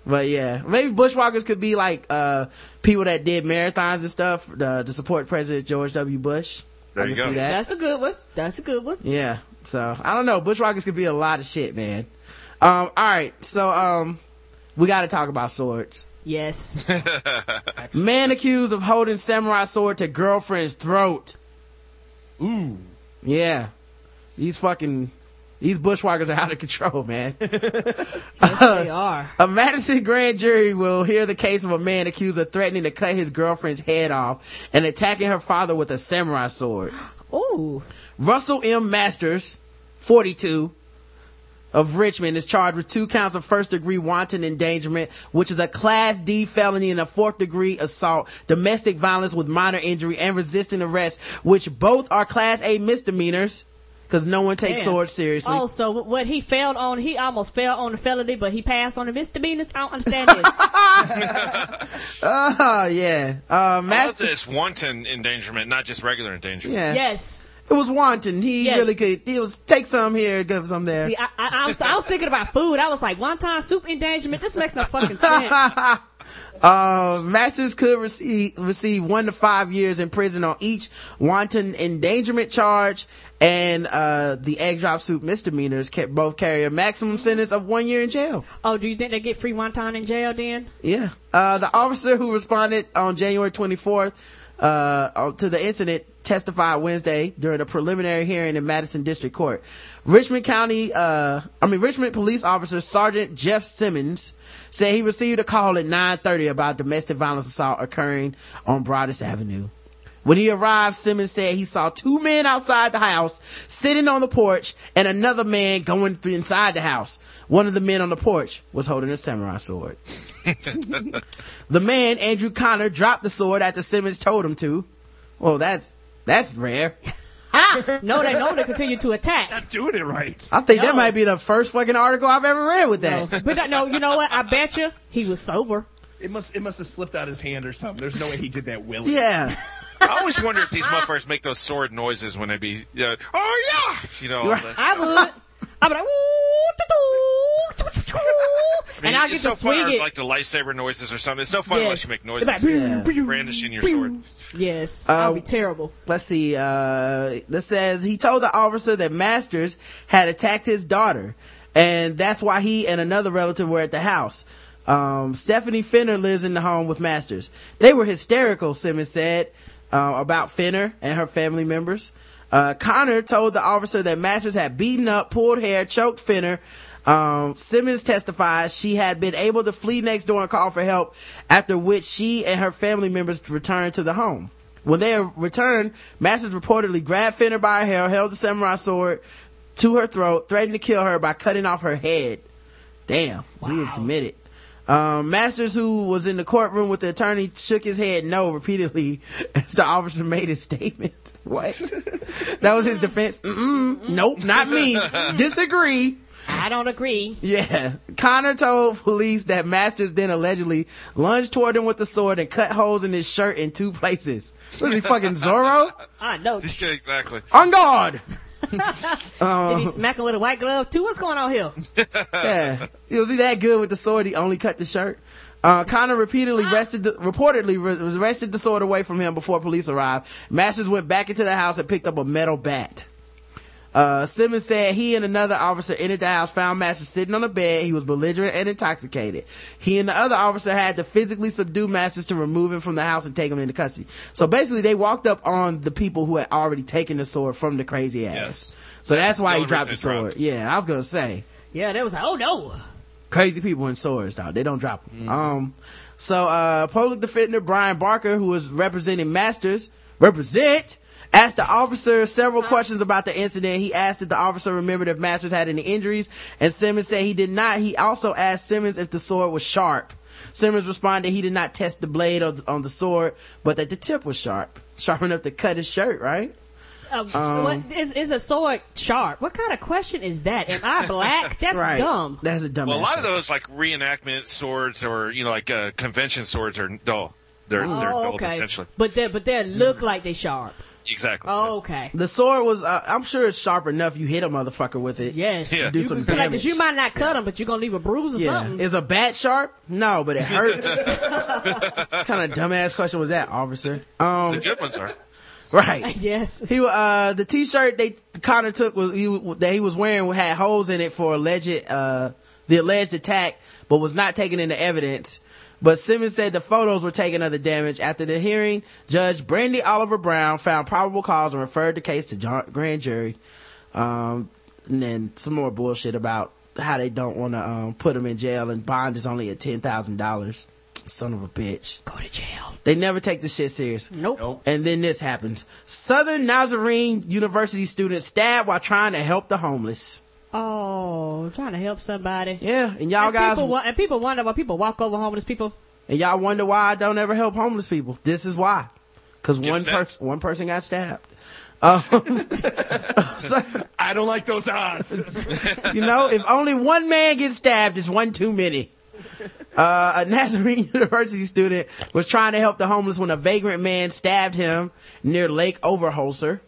But yeah, maybe bushwalkers could be like uh people that did marathons and stuff uh, to support President George W. Bush. There I you can go. see that. That's a good one. That's a good one. Yeah. So I don't know. Bushwhackers could be a lot of shit, man. Um. All right. So um, we got to talk about swords. Yes. Man accused of holding samurai sword to girlfriend's throat. Ooh. Yeah. These fucking these bushwhackers are out of control, man. yes, they are. A Madison grand jury will hear the case of a man accused of threatening to cut his girlfriend's head off and attacking her father with a samurai sword. Ooh. Russell M. Masters, 42, of Richmond is charged with two counts of first degree wanton endangerment, which is a class D felony and a fourth degree assault, domestic violence with minor injury, and resisting arrest, which both are class A misdemeanors, because no one takes Damn. swords seriously. Oh, so what he failed on, he almost failed on the felony, but he passed on the misdemeanors? I don't understand this. Oh, yeah. Uh, I love Master, that it's wanton endangerment, not just regular endangerment. yeah. yes. It was wanton. He Yes. really could, he was, take some here, give some there. See, I, I, I, was, I was thinking about food. I was like, wonton soup endangerment. This makes no fucking sense. Uh, Masters could receive, receive one to five years in prison on each wanton endangerment charge and, uh, the egg drop soup misdemeanors kept both carry a maximum sentence of one year in jail. Oh, do you think they get free wonton in jail then? Yeah. Uh, the officer who responded on January 24th, uh, to the incident testified Wednesday during a preliminary hearing in Madison District Court. Richmond County, uh, I mean, Richmond police officer Sergeant Jeff Simmons said he received a call at 9.30 about domestic violence assault occurring on Broadus Avenue. When he arrived, Simmons said he saw two men outside the house sitting on the porch and another man going through inside the house. One of the men on the porch was holding a samurai sword. the man, Andrew Connor, dropped the sword after Simmons told him to. Well, that's, that's rare. Ah, no, they know they continue to attack. Not doing it right. I think that might be the first fucking article I've ever read with that. But no, you know what? I bet you he was sober. It must it must have slipped out his hand or something. There's no way he did that willingly. Yeah. I always wonder if these motherfuckers make those sword noises when they be, uh, oh yeah, you know. all Right. that I stuff. would. I'd be like, I mean, and I'll get it's to no fun, swing or it. like the lightsaber noises or something. It's no fun Yes. unless you make noises. It's like, Yeah. brandishing your sword. Yes, Uh, I'll be terrible. let's see uh that says he told the officer that masters had attacked his daughter and that's why he and another relative were at the house um stephanie finner lives in the home with masters they were hysterical simmons said uh, about finner and her family members uh, Connor told the officer that Masters had beaten up, pulled hair, choked Finner. Um, Simmons testified she had been able to flee next door and call for help, after which she and her family members returned to the home. When they returned, Masters reportedly grabbed Finner by her hair, held the samurai sword to her throat, threatened to kill her by cutting off her head. Damn, he was committed. Um, Masters, who was in the courtroom with the attorney, shook his head no repeatedly as the officer made his statement. What? that was his defense. Mm-mm, nope, not me. Disagree. I don't agree. Yeah. Connor told police that Masters then allegedly lunged toward him with the sword and cut holes in his shirt in two places. Was he fucking Zorro? I know. Yeah, exactly. On guard! Did Um, he smack him with a white glove too? What's going on here? yeah. Was he that good with the sword? He only cut the shirt. Uh, Connor repeatedly wrested, the, reportedly re- wrested the sword away from him before police arrived. Masters went back into the house and picked up a metal bat. Uh, Simmons said he and another officer entered the house, found Masters sitting on a bed. He was belligerent and intoxicated. He and the other officer had to physically subdue Masters to remove him from the house and take him into custody. So basically they walked up on the people who had already taken the sword from the crazy ass. Yes. So that's why the he dropped the sword. dropped Yeah, I was gonna say Yeah, that was like, oh no. crazy people in swords though. they don't drop Mm-hmm. them um so uh public defender brian barker who was representing masters represent asked the officer several questions about the incident he asked if the officer remembered if masters had any injuries and simmons said he did not he also asked simmons if the sword was sharp simmons responded he did not test the blade on, on the sword but that the tip was sharp sharp enough to cut his shirt right Um, Um, what is is a sword sharp? What kind of question is that? Am I black? That's right dumb. that's a dumb Well, a ass lot of those like reenactment swords or you know like uh, convention swords are dull. They're they're Oh, dull okay. potentially. But they but they look like they sharp. Exactly. Oh, okay. the sword was uh, i'm sure it's sharp enough you hit a motherfucker with it Yes. Yeah. do You, some like, 'cause damage you might not cut him, but you're gonna leave a bruise or Yeah. something. Is a bat sharp? No, but it hurts. kind of dumbass question was that, officer? the Um, good ones are. right. yes. He, uh, the t-shirt they Connor took was, he, that he was wearing had holes in it for alleged, uh, the alleged attack, but was not taken into evidence. But Simmons said the photos were taken of the damage. After the hearing, Judge Brandy Oliver Brown found probable cause and referred the case to grand jury. Um, and then some more bullshit about how they don't want to um, put him in jail and bond is only at ten thousand dollars. Son of a bitch. Go to jail. They never take this shit serious. Nope. And then this happens. Southern Nazarene University student stabbed while trying to help the homeless. Oh, trying to help somebody. Yeah, and y'all and guys, people, and people wonder why people walk over homeless people. and y'all wonder why I don't ever help homeless people. This is why. Cause Get one stabbed. person, one person got stabbed. Um, so, I don't like those odds. you know, if only one man gets stabbed, it's one too many. Uh, a Nazarene University student was trying to help the homeless when a vagrant man stabbed him near Lake Overholser.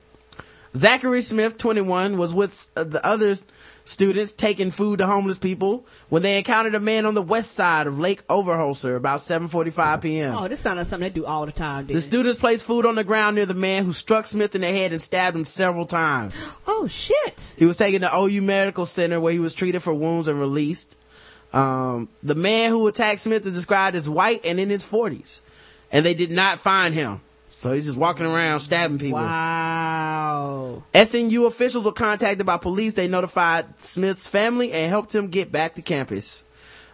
Zachary Smith, 21, was with uh, the other students taking food to homeless people when they encountered a man on the west side of Lake Overholser about 7:45 p.m. Oh, this sounds like something they do all the time. The students placed food on the ground near the man who struck Smith in the head and stabbed him several times. Oh shit! He was taken to OU Medical Center where he was treated for wounds and released. Um, the man who attacked Smith is described as white and in his 40s, and they did not find him. So he's just walking around stabbing people. Wow. SNU officials were contacted by police. They notified Smith's family and helped him get back to campus.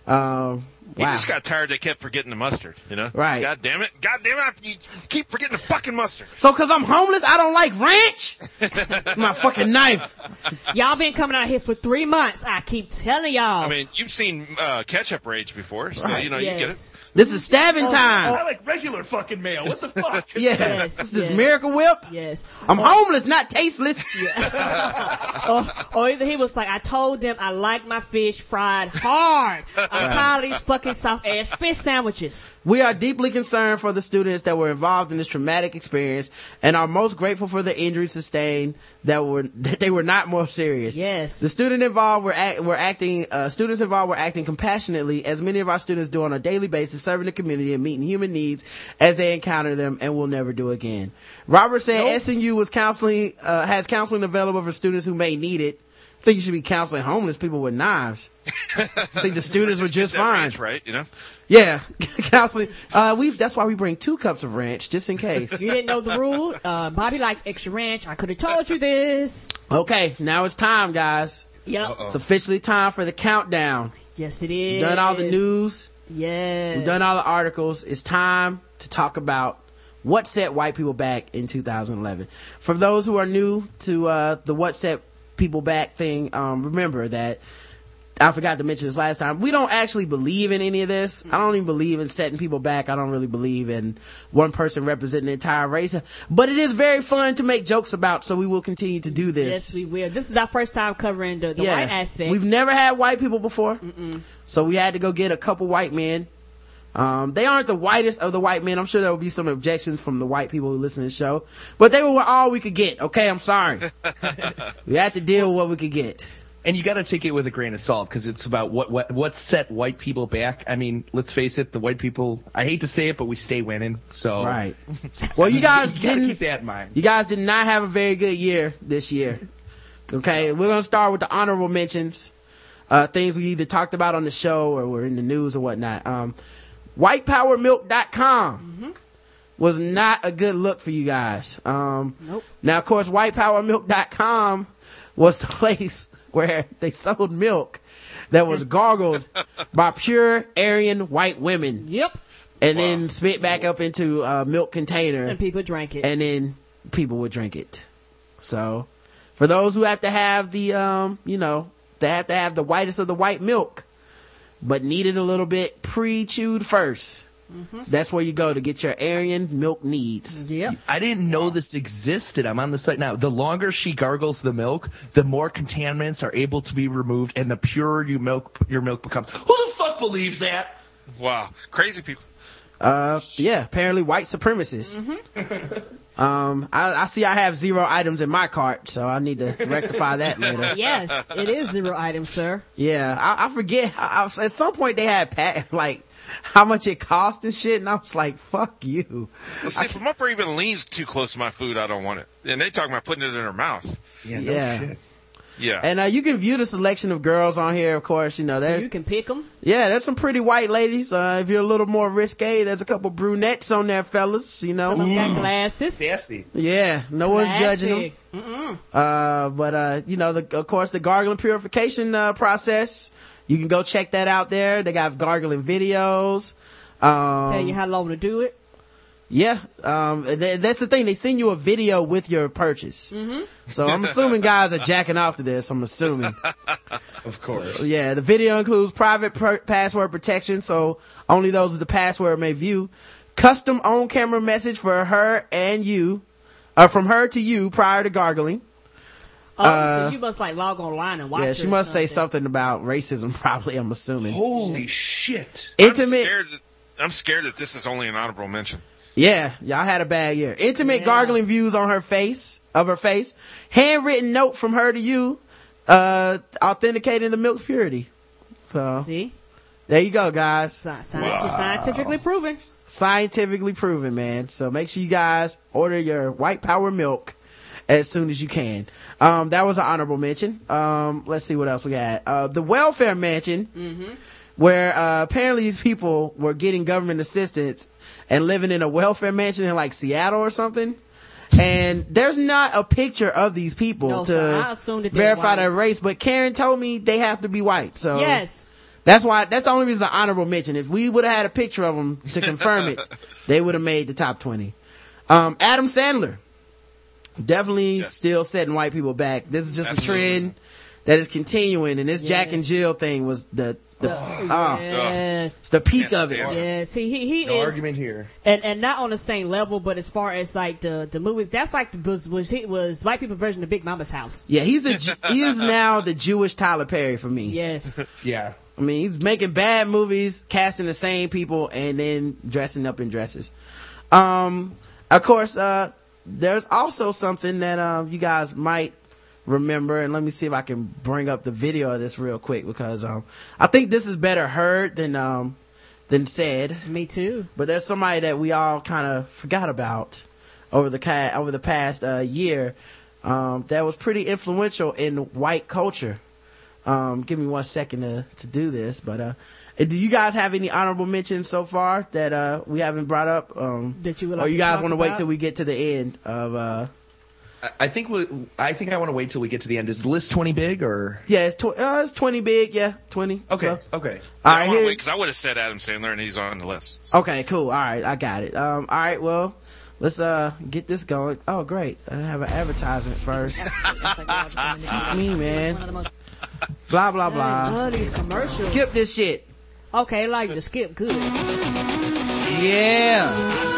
Um, He just got tired. They kept forgetting the mustard. You know. Right. God damn it! God damn it! You keep forgetting the fucking mustard. So, cause I'm homeless, I don't like ranch? My fucking knife. Y'all been coming out here for three months. I keep telling y'all. I mean, you've seen uh, ketchup rage before, so Right. you know you get it. This is stabbing time. I like regular fucking mail. What the fuck? Yeah. Yes, This is yes. Miracle Whip. Yes. I'm homeless, not tasteless. or, or either he was like, I told them I like my fish fried hard. I'm tired of these fucking soft ass fish sandwiches. We are deeply concerned for the students that were involved in this traumatic experience and are most grateful for the injuries sustained that were that they were not more serious. Yes. The student involved were act, were acting uh, students involved were acting compassionately as many of our students do on a daily basis, serving the community and meeting human needs as they encounter them and will never do again. Robert said SNU was counseling uh, has counseling available for students who may need it. I think you should be counseling homeless people with knives. I think the students were just That fine. range, right? You know. Yeah, counseling. Uh, we that's why we bring two cups of ranch just in case. You didn't know the rule? Uh, Bobby likes extra ranch. I could have told you this. Okay, now it's time, guys. Yep. It's officially time for the countdown. Yes, it is. We've done all the news. Yes. We've done all the articles. It's time to talk about what set white people back in 2011. For those who are new to uh, the what set people back thing, um, remember that I forgot to mention this last time. We don't actually believe in any of this. I don't even believe in setting people back. I don't really believe in one person representing the entire race. But it is very fun to make jokes about, so we will continue to do this. Yes, we will. This is our first time covering the, the white aspect. We've never had white people before. So we had to go get a couple white men. Um, they aren't the whitest of the white men. I'm sure there will be some objections from the white people who listen to the show, but they were all we could get. Okay, I'm sorry. we had to deal with what we could get. And you got to take it with a grain of salt because it's about what what what set white people back. I mean, let's face it, the white people. I hate to say it, but we stay winning. So Right. Well, you guys you didn't. keep that in mind. You guys did not have a very good year this year. Okay, we're gonna start with the honorable mentions. Uh, things we either talked about on the show or were in the news or whatnot. Um, whitepowermilk.com was not a good look for you guys. Um, Nope. now, of course, whitepowermilk.com was the place where they sold milk that was gargled by pure Aryan white women Yep. and then spit back up into a milk container And people drank it. and then people would drink it. So, for those who have to have the, um, you know, they have to have the whitest of the white milk, but need it a little bit pre-chewed 1st That's where you go to get your Aryan milk needs. Yep. I didn't know this existed. I'm on the site now. The longer she gargles the milk, the more contaminants are able to be removed, and the purer you milk your milk becomes. Who the fuck believes that? Wow, crazy people. Uh, yeah, apparently white supremacists. um, I, I see I have zero items in my cart, so I need to rectify that later. Yes, it is zero items, sir. Yeah, I, I forget. I, I, at some point they had pat, like how much it cost and shit, and I was like, "Fuck you." Well, see, if Mupper even leans too close to my food, I don't want it. And they talking about putting it in her mouth. Yeah, no Yeah. shit. Yeah. And uh, you can view the selection of girls on here. Of course, you know You can pick them. Yeah, there's some pretty white ladies. Uh, if you're a little more risque, there's a couple brunettes on there, fellas. You know. Some of them got glasses. Sassy. Yeah, no one's judging them. Mm-mm. Uh, but uh, you know, the, of course, the gargling purification uh, process. You can go check that out there. They got gargling videos. Um, Tell you how long to do it. Yeah, um, th- that's the thing. They send you a video with your purchase. Mm-hmm. So I'm assuming guys are jacking off to this. I'm assuming. Of course. So, yeah, the video includes private per- password protection, so only those with the password may view. Custom on-camera message for her and you, uh, from her to you prior to gargling. Oh, Uh, so you must like log online and watch yeah, she or must say something. something about racism. Probably, I'm assuming. Holy shit. I'm Intimate. scared, that, I'm scared that this is only an honorable mention. Yeah, y'all had a bad year. Intimate gargling views on her face, of her face. Handwritten note from her to you, uh, authenticating the milk's purity. So. See? There you go, guys. Scienti- Scientifically proven. Scientifically proven, man. So make sure you guys order your white power milk as soon as you can. Um, that was an honorable mention. Um, let's see what else we got. Uh, the welfare mansion, Mm-hmm. Where, uh, apparently these people were getting government assistance and living in a welfare mansion in like Seattle or something. And there's not a picture of these people No, to I assumed that verify white. their race, but Karen told me they have to be white. So Yes. that's why, that's the only reason it's honorable mention. If we would have had a picture of them to confirm it, they would have made the top 20. Um, Adam Sandler. Definitely still setting white people back. This is just a trend that is continuing and this Jack and Jill thing was the, the, oh, Yes. it's the peak of it. Yeah, see, he, he No is. argument here. And, and not on the same level, but as far as like the, the movies, that's like the, was, was, he was white people version of Big Mama's house. Yeah, he's a, he is now the Jewish Tyler Perry for me. Yes. yeah. I mean, he's making bad movies, casting the same people, and then dressing up in dresses. Um, of course, uh, there's also something that, um, you guys might remember, and let me see if I can bring up the video of this real quick because, um, I think this is better heard than, um, than said. Me too. But there's somebody that we all kind of forgot about over the ca- over the past, uh, year, um, that was pretty influential in white culture. Um, give me one second to, to do this, but, uh, do you guys have any honorable mentions so far that, uh, we haven't brought up? Um, that you would or you guys want to wait till we get to the end of, uh, I- I think we, I think I want to wait till we get to the end. Is the list 20 big or? yeah, it's, tw- uh, it's 20 big, yeah, 20. Okay, So- okay. All I right, want to wait because I would have said Adam Sandler and he's on the list. Okay, cool. All right, I got it. Um, all right, well, let's uh get this going. Oh, great! I have an advertisement first. Me, man. Blah blah blah. These. Skip this shit. Okay, like to skip. Good. Yeah.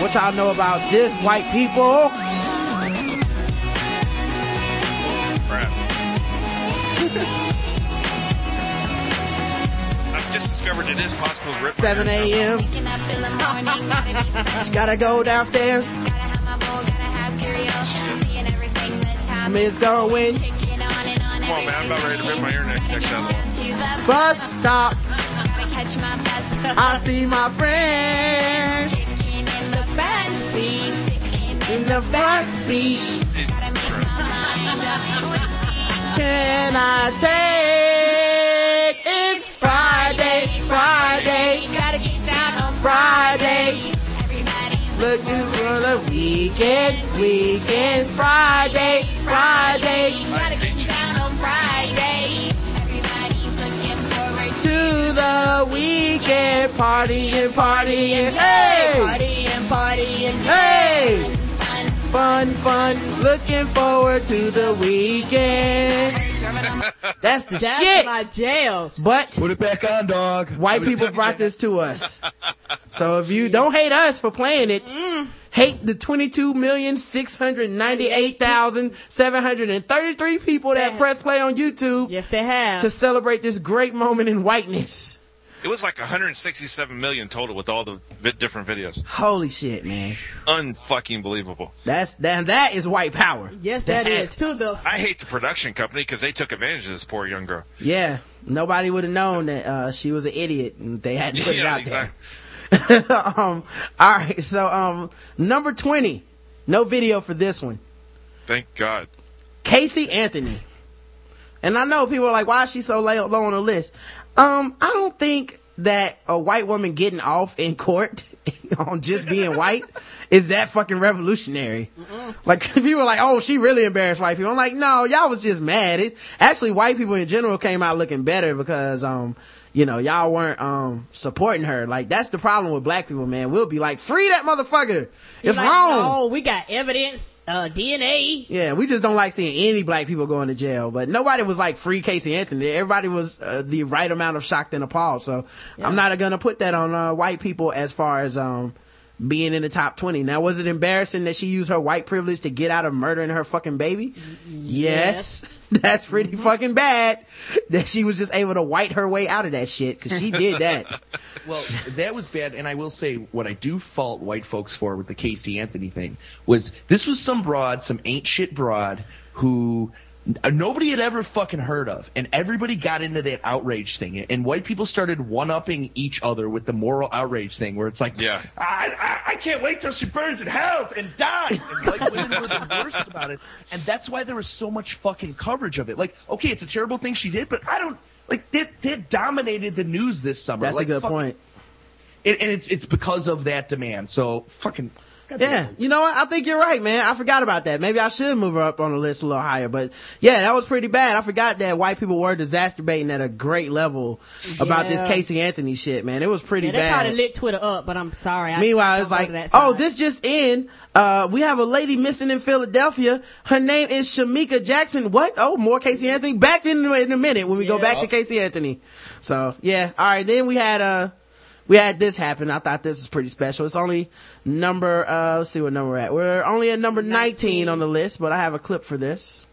What y'all know about this, white people? Crap. I've just discovered it is possible to rip 7 a.m. She gotta go downstairs. Miss going. Come on, man. I'm about ready to rip my ear neck, neck out of the wall. Bus stop. I see my friends in the front seat. Can I take? It's Friday, Friday. Gotta get down on Friday. Looking for the weekend, weekend, Friday, Friday. You. To the weekend, partying, partying, hey! Partying, partying. Hey! Fun, fun, looking forward to the weekend. That's the That's shit. my jail. But Put it back on, dog. white people brought this to us. So if you don't hate us for playing it, mm. hate the 22,698,733 people that press play on YouTube Yes, they have. to celebrate this great moment in whiteness. It was like 167 million total with all the vi- different videos. Holy shit, man. Unfucking believable. That's that that is white power. yes, that is. To the I hate the production company because they took advantage of this poor young girl. Yeah. Nobody would have known that uh, she was an idiot and they had to put it out exactly. there. um all right, so um number 20. No video for this one. Thank God. Casey Anthony. And I know people are like, why is she so low, low on the list? Um, I don't think that a white woman getting off in court on just being white is that fucking revolutionary. Like people are like, oh, she really embarrassed white people. I'm like, no, y'all was just mad. It's actually white people in general came out looking better because, um, you know, y'all weren't, um, supporting her. Like that's the problem with black people, man. We'll be like, free that motherfucker. He's It's like, wrong. No, we got evidence, uh, DNA. Yeah, we just don't like seeing any black people going to jail. But nobody was like free Casey Anthony. Everybody was uh, the right amount of shocked and appalled. So I'm not gonna put that on uh, white people as far as um being in the top 20. Now, was it embarrassing that she used her white privilege to get out of murdering her fucking baby? Yes. That's pretty mm-hmm. fucking bad that she was just able to white her way out of that shit because she did that. Well, that was bad, and I will say what I do fault white folks for with the Casey Anthony thing was this was some broad, some ain't shit broad who nobody had ever fucking heard of, and everybody got into that outrage thing, and white people started one upping each other with the moral outrage thing, where it's like, Yeah. I, I, I can't wait till she burns in hell and dies. And white women were the worst about it, and that's why there was so much fucking coverage of it. Like, okay, it's a terrible thing she did, but I don't like that. That dominated the news this summer. That's like, a good fuck- point. it, and it's it's because of that demand. So fucking Yeah, you know what? I think you're right, man. I forgot about that. Maybe I should move her up on the list a little higher. But yeah, that was pretty bad. I forgot that white people were exacerbating at a great level about this Casey Anthony shit, man. It was pretty Yeah, they bad. probably lit Twitter up, but I'm sorry. I- Meanwhile, it's like, oh, this just in. Uh, we have a lady missing in Philadelphia. Her name is Shamika Jackson. What? Oh, more Casey Anthony. Back in, in a minute when we go back to Casey Anthony. So yeah. All right. Then we had, uh, we had this happen. I thought this was pretty special. It's only number, uh, let's see what number we're at. We're only at number 19 on the list, but I have a clip for this.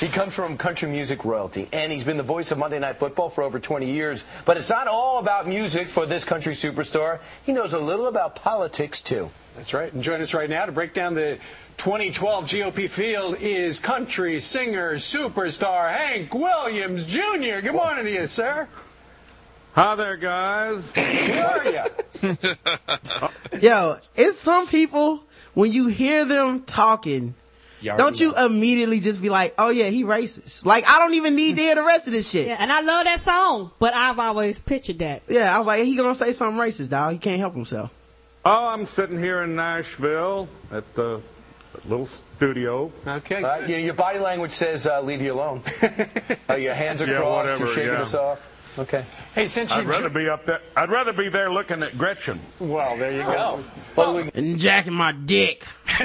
He comes from country music royalty, and he's been the voice of Monday Night Football for over 20 years. But it's not all about music for this country superstar. He knows a little about politics, too. That's right. And join us right now to break down the 2012 GOP field is country singer superstar Hank Williams Jr. Good morning to you, sir. Hi there, guys. Who are you? Yo, it's some people, when you hear them talking, don't you immediately just be like, oh yeah, he racist. Like, I don't even need to hear the rest of this shit. Yeah, and I love that song, but I've always pictured that. Yeah, I was like, he gonna say something racist, dog. He can't help himself. Oh, I'm sitting here in Nashville at the little studio. Okay. Uh, yeah, your body language says uh, leave you alone. uh, your hands are Yeah, crossed. whatever, you're shaking yeah. us off. Okay. Hey, since I'd rather be up there. I'd rather be there looking at Gretchen. Well, there you go. Oh. and jacking my dick.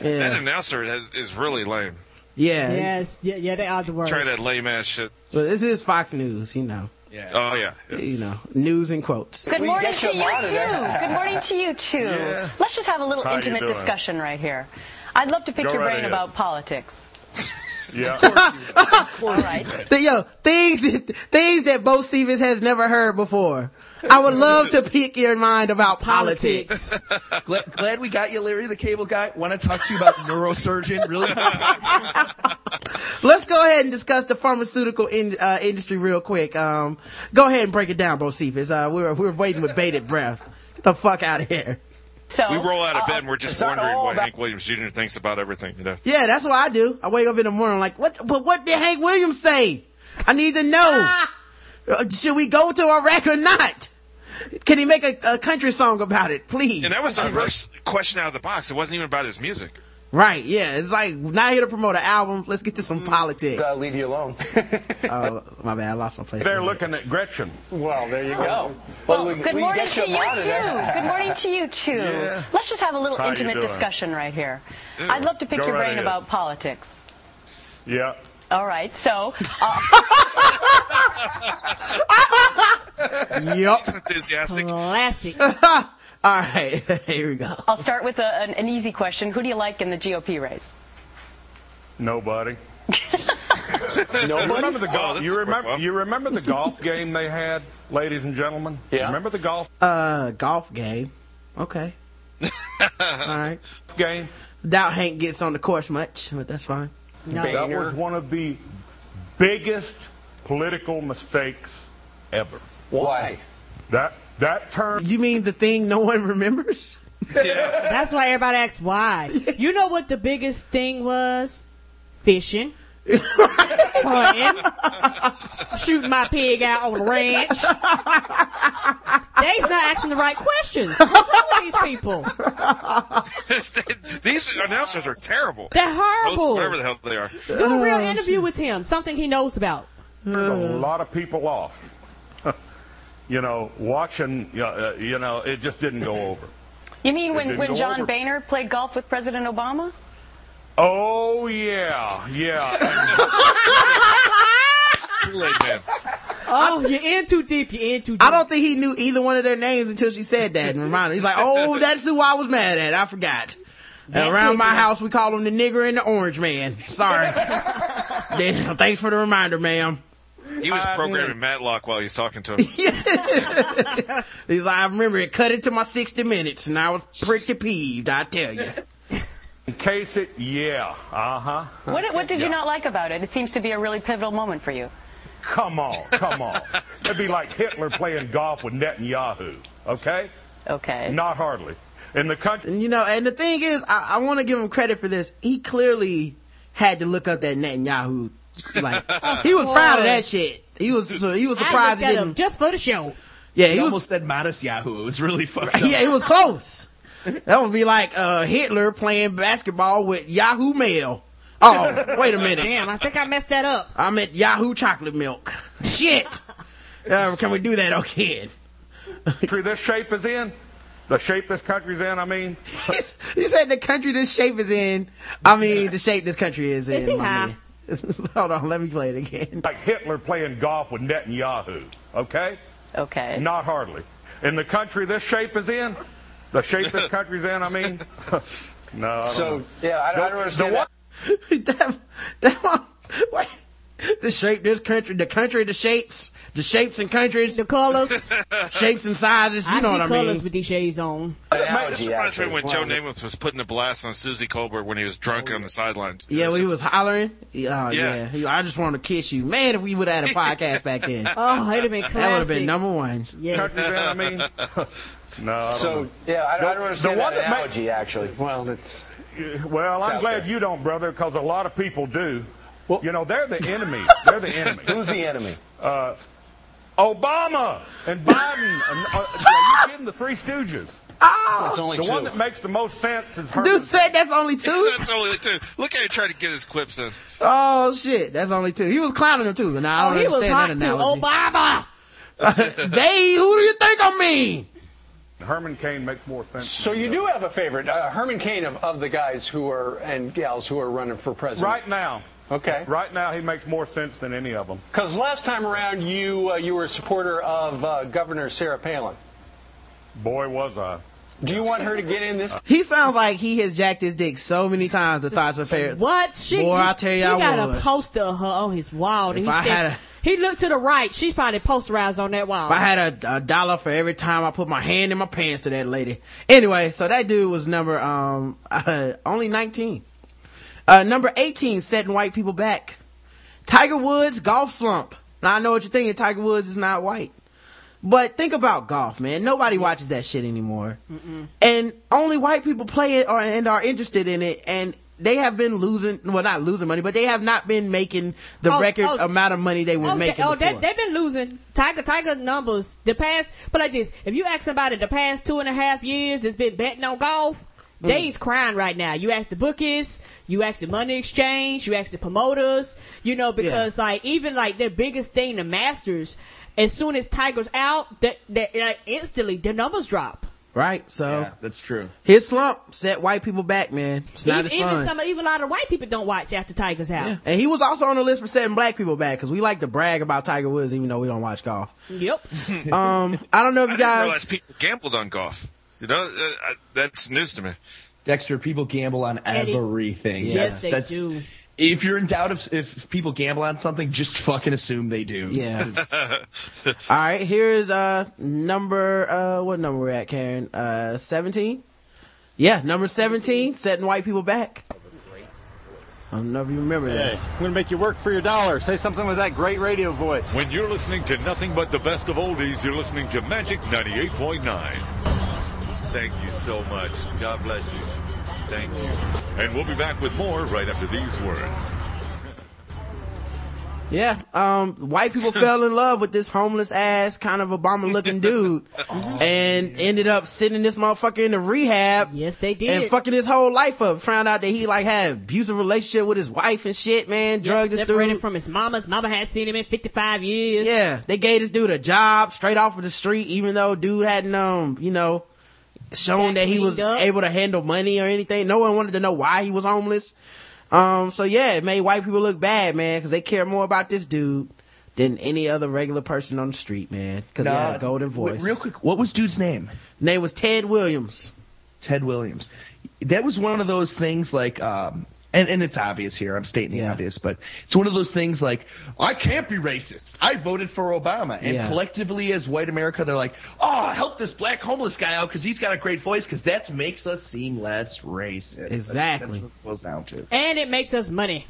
That announcer has, is really lame. Yeah. Yes, yeah, yeah, they are the worst. Try that lame ass shit. But this is Fox News, you know. Yeah. Oh yeah. You know, news and quotes. Good morning to you too. Good morning to you too. Yeah. Let's just have a little How intimate discussion right here. I'd love to pick Go your right brain ahead. about politics. Yeah. All right. Th- Yo, things things that Bocephus has never heard before. I would love to pick your mind about politics. glad, glad we got you, Larry, the cable guy. Want to talk to you about neurosurgeon? Really? Let's go ahead and discuss the pharmaceutical in, uh, industry real quick. Um, go ahead and break it down, Bocephus. Uh, we're, we were waiting with bated breath. Get the fuck out of here. So we roll out of uh, bed and we're just wondering what about- Hank Williams Jr. thinks about everything. You know. Yeah, that's what I do. I wake up in the morning like, what? But what did Hank Williams say? I need to know. Uh, Should we go to Iraq or not? Can he make a, a country song about it, please? And that was the first question out of the box. It wasn't even about his music. Right, yeah. It's like, not here to promote an album. Let's get to some politics. Gotta leave you alone. Oh, my bad. I lost my place. They're looking at Gretchen. Well, there you go. Well, we, Good we morning get to you out of there. too. Good morning to you too. Let's just have a little How intimate discussion right here. I'd love to pick Go your right brain ahead. about politics. Yeah. All right, so uh, Yup. He's enthusiastic. Classic. All right, here we go. I'll start with a, an, an easy question. Who do you like in the GOP race? Nobody. Nobody? You remember the Oh, golf? this you remember? worthwhile. You remember the golf game they had, ladies and gentlemen? Yeah. Remember the golf Uh, golf game. Okay. All right. game? Doubt Hank gets on the course much, but that's fine. No. That was one of the biggest political mistakes ever. Why? That that term. You mean the thing no one remembers? Yeah. That's why everybody asks why. You know what the biggest thing was? Fishing. Hunting. Shooting my pig out on the ranch. They's not asking the right questions. What's wrong with these people? These announcers are terrible. They're So, horrible. whatever the hell they are. Do a real interview with him. Something he knows about. turned a lot of people off. You know, watching, uh, uh, you know, it just didn't go over. You mean when, when John over. Boehner played golf with President Obama? Oh yeah, yeah. Kool-Aid man. Oh, you're in too deep. You're in too deep. I don't think he knew either one of their names until she said that and reminded him. He's like, oh, that's who I was mad at. I forgot. That Around my house, we call him the nigger and the orange man. Sorry. Then, Thanks for the reminder, ma'am. He was programming Matlock while he was talking to him. He's like, I remember it cut into my 60 minutes and I was pretty peeved, I tell you. Case it, yeah. Uh huh. What, what did you not like about it? It seems to be a really pivotal moment for you. Come on, come on. It'd be like Hitler playing golf with Netanyahu, okay? Okay. Not hardly. In the country. You know, and the thing is, I, I want to give him credit for this. He clearly had to look up that Netanyahu. Like, he was proud of that shit. He was, he was surprised he at him didn't. just for the show. Yeah, he, he was- almost said modest Yahoo. It was really fucked up. Yeah, it was close. That would be like uh, Hitler playing basketball with Yahoo Mail. Oh, wait a minute. Damn, I think I messed that up. I meant Yoo-hoo chocolate milk. Shit. Uh, can we do that again? country this shape is in, the shape this country's in, I mean. He said the country this shape is in. I mean, the shape this country is in. Is he my high? man. Hold on, let me play it again. Like Hitler playing golf with Netanyahu, okay? Okay. Not hardly. In the country this shape is in, the shape this country's in, I mean. no, I don't So, know. yeah, I, I don't understand the that. that, that, wait, the shape, this country, the country, the shapes, the shapes and countries, the colors, shapes and sizes. You I know see what I colors mean? with these shades on. This reminds me when Joe Namath was putting the blast on Suzy Kolber when he was drunk oh, on the sidelines. Yeah, when he was hollering. Yeah, oh, Yeah. yeah. I just want to kiss you, man. If we would have had a podcast back then, Oh, it'd have been classic. that would have been number one. Country's in, I mean. no, I don't So, know. yeah, I, I don't The- understand the one that that ma- analogy, actually. Well, it's. Well, It's I'm glad there. you don't, brother, because a lot of people do. You know, they're the enemy. They're the enemy. Who's the enemy? Uh, Obama and Biden. and, uh, are you kidding? The Three Stooges. Oh, It's only the two. one that makes the most sense is Herman. Dude said that's only two. That's only two. Look at him trying to get his quips in. Oh shit, that's only two. He was clowning him too. Now I Oh, don't he was hot understand too. that analogy. Obama. they, who do you think I mean? Herman Cain makes more sense. So you do have a favorite, uh, Herman Cain of, of the guys who are and gals who are running for president. Right now. Okay. Right now, he makes more sense than any of them. Because last time around, you uh, you were a supporter of uh, Governor Sarah Palin. Boy, was I. Do you want her to get in this? He sounds like he has jacked his dick so many times. The thoughts of parents. What? She, Boy, I tell you, he I got was. a poster of her on his wall. If he, I stand- had a- he looked to the right. She's probably posterized on that wall. If I had a, a dollar for every time I put my hand in my pants to that lady. Anyway, so that dude was number um uh, only 19. Uh, number 18, setting white people back. Tiger Woods golf slump. Now I know what you're thinking. Tiger Woods is not white, but think about golf, man. Nobody watches that shit anymore, and only white people play it or and are interested in it. And they have been losing, well, not losing money, but they have not been making the Oh, record oh. amount of money they were Oh, making oh before. they, they've been losing Tiger Tiger numbers the past. But like this, if you ask somebody the past two and a half years that's been betting on golf. They's crying right now. You ask the bookies, you ask the money exchange, you ask the promoters, you know, because like even like their biggest thing, the Masters, as soon as Tiger's out, that that like, instantly the numbers drop. Right? So Yeah, that's true. his slump set white people back, man. It's not even, as even some, even a lot of white people don't watch after Tiger's out. and he was also on the list for setting black people back because we like to brag about Tiger Woods even though we don't watch golf. Yep. Um, I don't know if I you didn't guys. realize people gambled on golf. You know, uh, uh, that's news to me. Dexter, people gamble on Eddie. everything. Yes, they that's, do. If you're in doubt if, if people gamble on something, just fucking assume they do. Yeah. All right, here's uh number uh what number we're at, Karen? Uh, seventeen. Yeah, number seventeen, setting white people back. I don't know if you remember Hey, this. I'm going to make you work for your dollar. Say something with that great radio voice. When you're listening to nothing but the best of oldies, you're listening to Magic 98.9. Thank you so much. God bless you. Thank you. And we'll be back with more right after these words. Yeah, um, white people fell in love with this homeless ass kind of Obama looking dude, and ended up sending this motherfucker into rehab. Yes, they did. and fucking his whole life up. Found out that he like had abusive relationship with his wife and shit. Man, Yep, drugged this separated dude. from his mama. His mama had seen him in 55 years. Yeah, they gave this dude a job straight off of the street, even though dude hadn't, um, you know, shown that he was up. able to handle money or anything. No one wanted to know why he was homeless. Um, so yeah, it made white people look bad, man, because they care more about this dude than any other regular person on the street, man. Because he had a golden w- voice. Real quick, what was dude's name? Name was Ted Williams. Ted Williams. That was one of those things like, um, and, and it's obvious here. I'm stating the obvious, but it's one of those things like, I can't be racist. I voted for Obama. And Yeah. collectively as white America, they're like, oh, help this black homeless guy out because he's got a great voice because that makes us seem less racist. Exactly. That's what it boils down to. And it makes us money.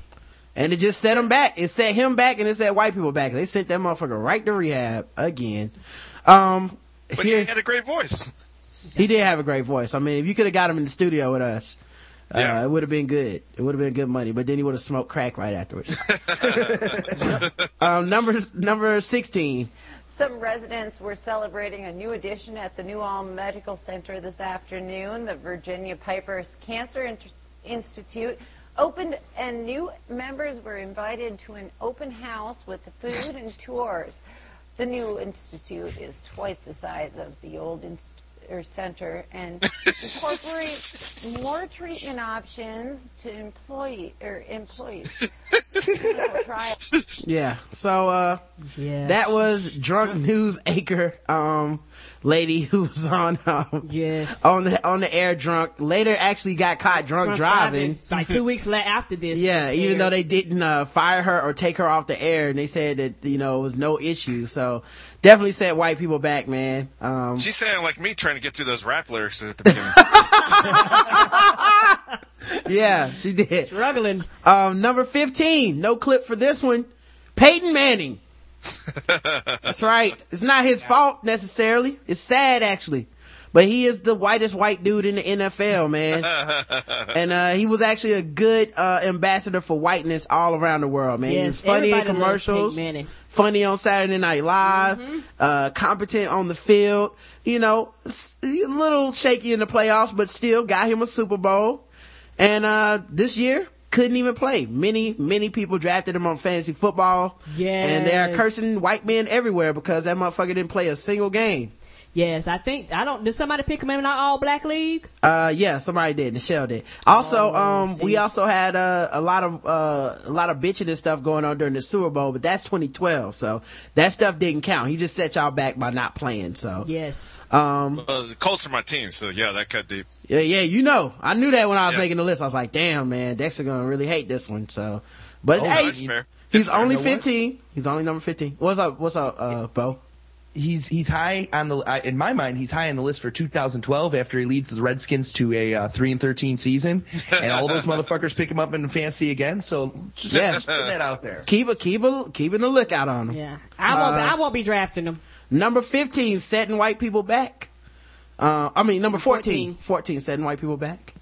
And it just set him back. It set him back and it set white people back. They sent that motherfucker right to rehab again. Um, But he had a great voice. He did have a great voice. I mean, if you could have got him in the studio with us, uh, it would have been good. It would have been good money. But then he would have smoked crack right afterwards. um, number number sixteen. Some residents were celebrating a new addition at the New Ulm Medical Center this afternoon. The Virginia Piper's Cancer Inter- Institute opened, and new members were invited to an open house with food and tours. The new institute is twice the size of the old inst- or center and incorporate more treatment options to employee or employees. Yeah. So uh that was drunk news anchor um lady who was on um yes on the on the air drunk. Later actually got caught drunk, Drunk driving. Like two weeks la- after this. Yeah, even aired. though they didn't uh, fire her or take her off the air, and they said that you know it was no issue. So definitely set white people back, man. Um, She sounded like me trying to get through those rap lyrics at the beginning. yeah, she did. Struggling. Um, number 15, no clip for this one. Peyton Manning. That's right. It's not his fault necessarily. It's sad actually. But he is the whitest white dude in the NFL, man. and uh, he was actually a good uh, ambassador for whiteness all around the world, man. he Yes, was funny in commercials, funny on Saturday Night Live, uh, competent on the field. You know, a little shaky in the playoffs, but still got him a Super Bowl. And uh, this year couldn't even play. Many, many people drafted him on fantasy football. Yes. And they are cursing white men everywhere because that motherfucker didn't play a single game. Yes, I think I don't. Did somebody pick him in our all black league? Uh, yeah, somebody did. Michelle did. Also, Oh, um, we also had uh, a lot of uh, a lot of bitching and stuff going on during the Super Bowl, but that's 2012, so that stuff didn't count. He just set y'all back by not playing. So Yes. Um, uh, the Colts are my team, so yeah, that cut deep. yeah, yeah, you know, I knew that when I was Yeah. making the list. I was like, damn, man, Dexter gonna really hate this one. So, but Oh, hey, that's fair. he's That's fair. only You 15. He's only number 15. What's up? What's up, uh, Bo? He's he's high on the I- in my mind he's high on the list for 2012 after he leads the Redskins to a uh, three and 13 season and all those motherfuckers pick him up in fantasy again. So just, Yeah. just put that out there. Keep a keep a keeping a lookout on him. Yeah, I won't. Uh, I won't be drafting him. Number 15, setting white people back. Uh, I mean, number 14, 14, setting white people back.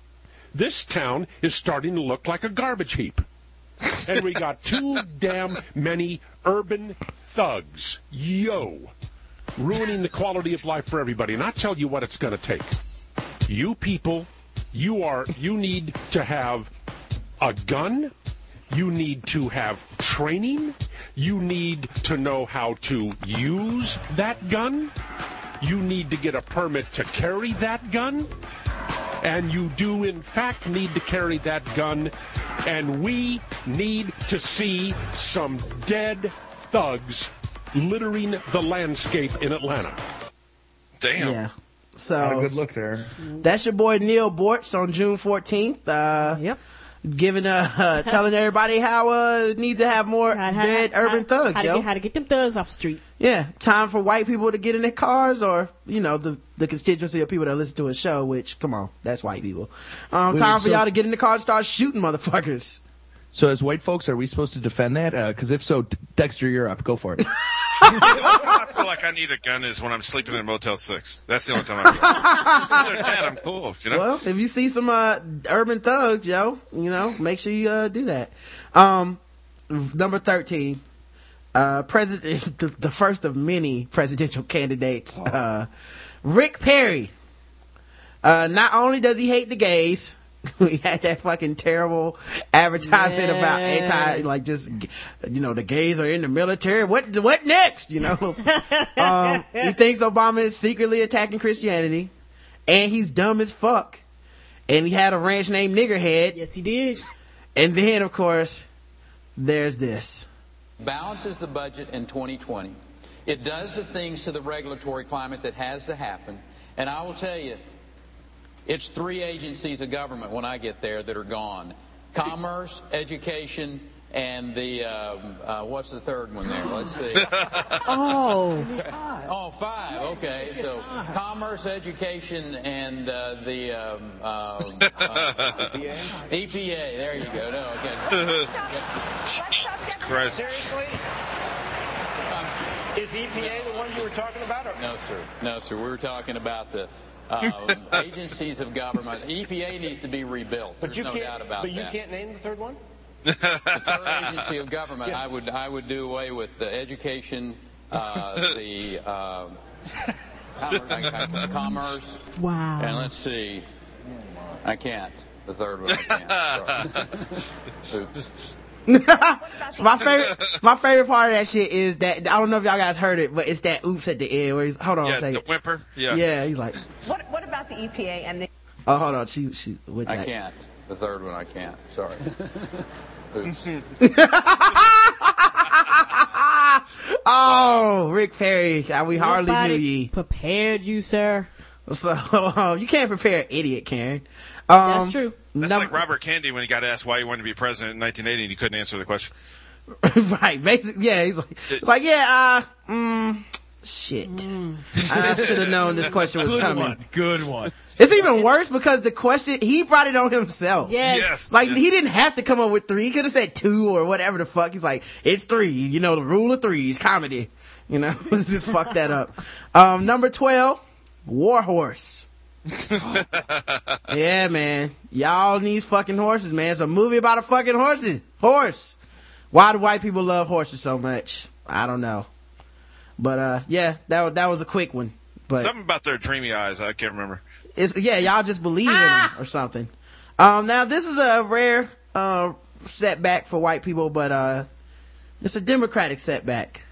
This town is starting to look like a garbage heap. And we got too damn many urban thugs. Yo. Ruining the quality of life for everybody. And I tell you what it's going to take. You people, you are, you need to have a gun. You need to have training. You need to know how to use that gun. You need to get a permit to carry that gun. And you do, in fact, need to carry that gun. And we need to see some dead thugs littering the landscape in Atlanta. Damn. Yeah. So Not a good look there. That's your boy Neal Boortz on June 14th. Uh, yep. Giving uh, uh telling everybody how uh need to have more dead urban thugs, how to yo. get- how to get them thugs off the street. Yeah, time for white people to get in their cars, or you know the the constituency of people that listen to a show. Which, come on, that's white people. Um, Wait, time for so- y'all to get in the car and start shooting motherfuckers. So as white folks, are we supposed to defend that? Because if so, Dexter, you're up. Go for it. the only time I feel like I need a gun is when I'm sleeping in Motel 6. That's the only time I feel Other than that, I'm cool, you know? Well, if you see some uh, urban thugs, yo, you know, make sure you uh, do that. Um, number thirteen, uh, president, the, the first of many presidential candidates, uh, Rick Perry. Uh, not only does he hate the gays, we had that fucking terrible advertisement about anti, like just, you know, the gays are in the military. What, what next? You know, um, he thinks Obama is secretly attacking Christianity, and he's dumb as fuck. And he had a ranch named Niggerhead. Yes, he did. And then, of course, there's this. balances the budget in 2020. It does the things to the regulatory climate that has to happen. And I will tell you, it's three agencies of government when I get there that are gone. Commerce, education, and the, um, uh, what's the third one there? Let's see. Oh. Oh, five. Okay. So commerce, education, and uh, the um, um, uh, EPA. EPA. There you go. No, okay. Jesus Christ. Seriously? Um, is EPA the one you were talking about? Or? No, sir. No, sir. We were talking about the um, agencies of government. EPA needs to be rebuilt. But There's you no can't. doubt about but you that. can't name the third one. the third agency of government, Yeah. I would I would do away with the education, uh, the um, commerce. Wow. And let's see, I can't. The third one, I can't. Oops. My favorite, my favorite part of that shit is that I don't know if y'all guys heard it, but it's that oops at the end where he's hold on Yeah, a second. the whimper. Yeah. Yeah, he's like, What, what about the EPA and the oh hold on, she she with I that. can't. The third one, I can't. Sorry. Oops. oh, Rick Perry, we hardly Nobody knew ye. Prepared you, sir. So you can't prepare an idiot, Karen. Um, That's true. That's num- like Robert Kennedy when he got asked why he wanted to be president in 1980 and he couldn't answer the question. right, basically, yeah. He's like, it's like yeah, uh, mm, shit. I should have known this question was Good coming. one. Good one. It's even worse because the question he brought it on himself. Yes. Yes. Like he didn't have to come up with three. He could have said two or whatever the fuck. He's like, it's three. You know the rule of threes, comedy. You know, let's just fuck that up. Um, number twelve, Warhorse. yeah, man. Y'all need fucking horses, man. It's a movie about a fucking horse. Horse. Why do white people love horses so much? I don't know. But uh, yeah, that that was a quick one. But Something about their dreamy eyes. I can't remember. it's yeah, y'all just believe in them or something. Um, now this is a rare uh setback for white people, but uh, it's a democratic setback.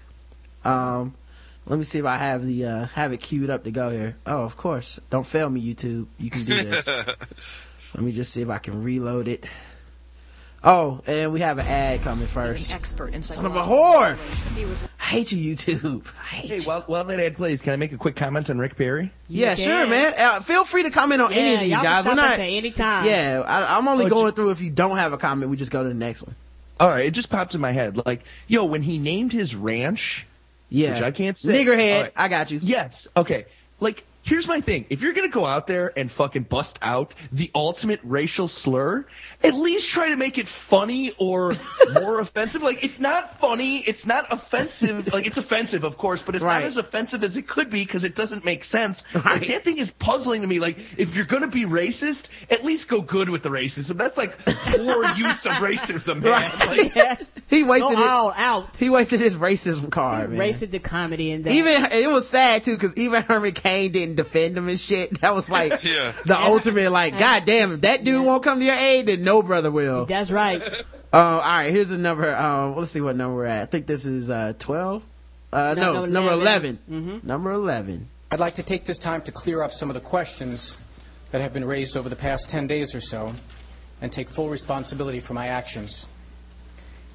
Um, let me see if I have the uh have it queued up to go here. Oh, of course. Don't fail me, YouTube. You can do this. let me just see if I can reload it. Oh, and we have an ad coming first. expert in Son of a whore! He was I hate you, YouTube. I hate Hey, you. while, while that ad plays, can I make a quick comment on Rick Perry? Yeah, You sure, man. Uh, feel free to comment on any of these y'all can guys. We're not us at any time. Yeah, I, I'm only Oh, going ju- through if you don't have a comment, we just go to the next one. All right, it just popped in my head. Like, yo, when he named his ranch, Yeah, which I can't say. Niggerhead, right. I got you. Yes. Okay. Like, here's my thing. If you're gonna go out there and fucking bust out the ultimate racial slur, at least try to make it funny or more offensive. Like, it's not funny. It's not offensive. Like, it's offensive, of course, but it's Right. not as offensive as it could be because it doesn't make sense. Right. Like, that thing is puzzling to me. Like, if you're gonna be racist, at least go good with the racism. That's like poor use of racism, man. Right. Like, yes. He wasted Go it. all out. He wasted his racism card, man. Racing the comedy and that. Even it was sad too because even Herman Cain didn't defend him and shit. That was like Yeah. the ultimate like, god damn, if that dude won't come to your aid, then no brother will. That's right. Uh, all right, here's a number. Um, let's see what number we're at. I think this is uh, twelve. Uh, no, No, no, number 11. 11 Number eleven. I'd like to take this time to clear up some of the questions that have been raised over the past 10 days or so and take full responsibility for my actions.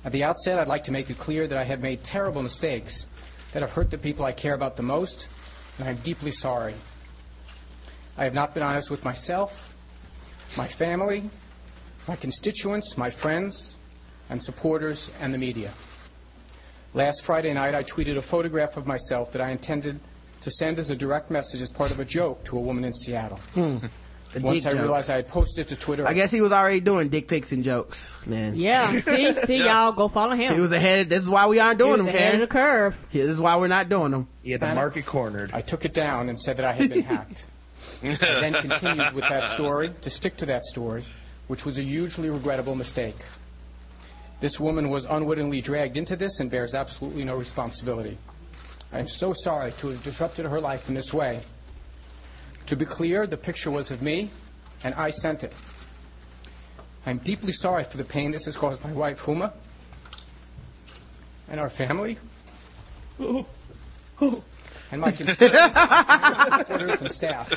At the outset, I'd like to make it clear that I have made terrible mistakes that have hurt the people I care about the most, and I'm deeply sorry. I have not been honest with myself, my family, my constituents, my friends, and supporters, and the media. Last Friday night, I tweeted a photograph of myself that I intended to send as a direct message as part of a joke to a woman in Seattle. Hmm. Once I joke. realized I had posted it to Twitter, I guess he was already doing dick pics and jokes, man. Yeah. See, see, y'all go follow him. He was ahead. This is why we aren't He doing was them, ahead Karen. of the curve. This is why we're not doing them. yeah, the market cornered. I took it down and said that I had been hacked. I then continued with that story to stick to that story, which was a hugely regrettable mistake. This woman was unwittingly dragged into this and bears absolutely no responsibility. I am so sorry to have disrupted her life in this way. To be clear, the picture was of me, and I sent it. I'm deeply sorry for the pain this has caused my wife, Huma, and our family, oh, oh, and my constituents, and staff.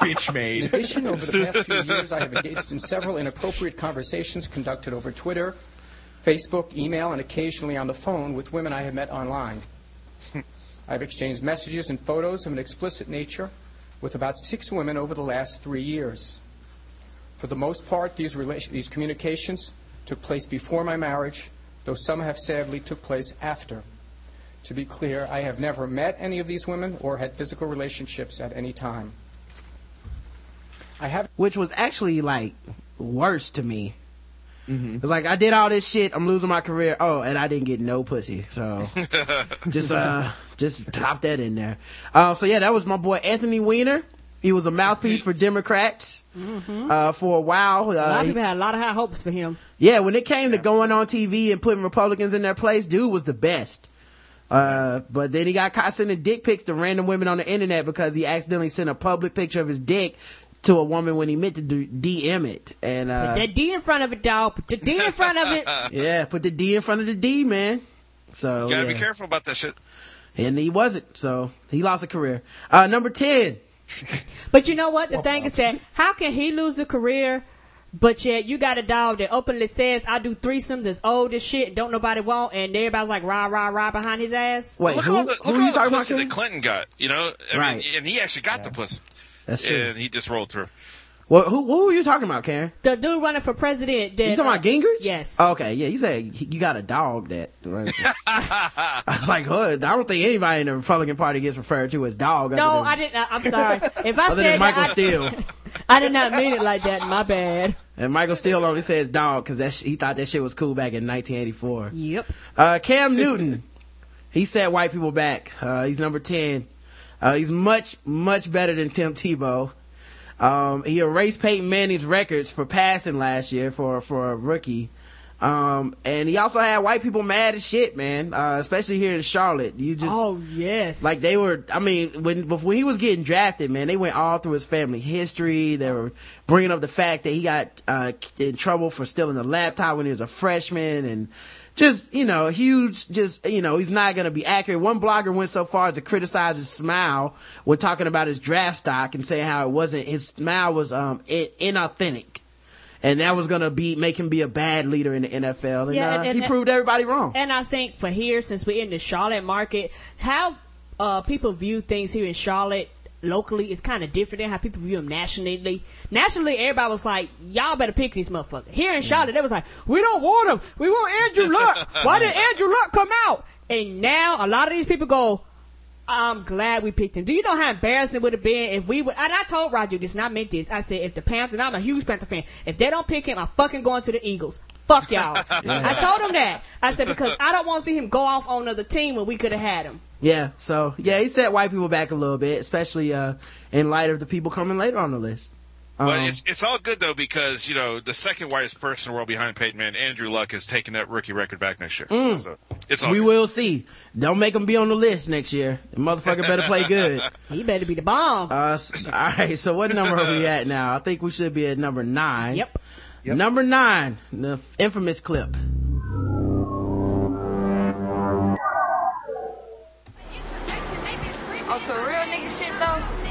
Bitch made. In addition, over the past few years, I have engaged in several inappropriate conversations conducted over Twitter Facebook, email, and occasionally on the phone with women I have met online. I've exchanged messages and photos of an explicit nature with about six women over the last three years. For the most part, these, rela- these communications took place before my marriage, though some have sadly took place after. To be clear, I have never met any of these women or had physical relationships at any time. I have which was actually like worse to me. It's like I did all this shit. I'm losing my career. Oh, and I didn't get no pussy. So just uh, just drop that in there. Uh, so yeah, that was my boy Anthony Weiner. He was a mouthpiece for Democrats uh, for a while. Uh, a lot of people had a lot of high hopes for him. yeah, when it came to going on TV and putting Republicans in their place, dude was the best. Uh, but then he got caught sending dick pics to random women on the internet because he accidentally sent a public picture of his dick to a woman when he meant to do, DM it. And, uh, Put that D in front of it, dog. Put the D in front of it. yeah, put the D in front of the D, man. So, You gotta yeah. be careful about that shit. And he wasn't, so he lost a career. Uh, number 10. But you know what? The thing is that how can he lose a career, but yet you got a dog that openly says, I do threesomes that's old as shit don't nobody want, and everybody's like rah, rah, rah behind his ass? Wait, look who- all the, who look are you at all talking the about, pussy that Clinton got. You know, I Right. mean, and he actually got the pussy. That's true. And he just rolled through. Well, who, who were you talking about, Karen? The dude running for president. That, You talking about uh, Gingrich? Yes. Oh, okay, yeah, you said you got a dog that. I was like, huh, I don't think anybody in the Republican Party gets referred to as dog. No, than- I didn't. I'm sorry. If I Other said than Michael that, I- Steele. I did not mean it like that. My bad. And Michael Steele only says dog because that sh- he thought that shit was cool back in 1984. Yep. Uh, Cam Newton, he set white people back. Uh, he's number 10. Uh, he's much, much better than Tim Tebow. Um, he erased Peyton Manning's records for passing last year for, for a rookie. Um, and he also had white people mad as shit, man. Uh, especially here in Charlotte. You just, Oh yes. like they were, I mean, when before he was getting drafted, man, they went all through his family history. They were bringing up the fact that he got uh, in trouble for stealing a laptop when he was a freshman, and just you know, huge. Just you know, he's not going to be accurate. One blogger went so far as to criticize his smile when talking about his draft stock and saying how it wasn't his smile was um inauthentic. And that was gonna be make him be a bad leader in the NFL, and, uh, he proved everybody wrong. And I think for here, since we're in the Charlotte market, how uh, people view things here in Charlotte locally is kind of different than how people view them nationally. Nationally, everybody was like, "Y'all better pick these motherfuckers." Here in Charlotte, they was like, "We don't want him. We want Andrew Luck. Why did Andrew Luck come out?" And now a lot of these people go. I'm glad we picked him. Do you know how embarrassing it would have been if we would? And I told Roger this, and I meant this. I said, if the Panthers, and I'm a huge Panther fan, if they don't pick him, I'm fucking going to the Eagles. Fuck y'all. I told him that. I said because I don't want to see him go off on another team when we could have had him. Yeah, so yeah, he set white people back a little bit, especially uh in light of the people coming later on the list. But Um, it's it's all good though because you know the second whitest person in the world behind Peyton Manning, Andrew Luck, is taking that rookie record back next year. Mm. So it's we good. will see. Don't make him be on the list next year. The motherfucker better play good. He better be the bomb. Uh, s- all right. So what number are we at now? I think we should be at number nine. Yep. Number nine, the infamous clip. On some real nigga shit though,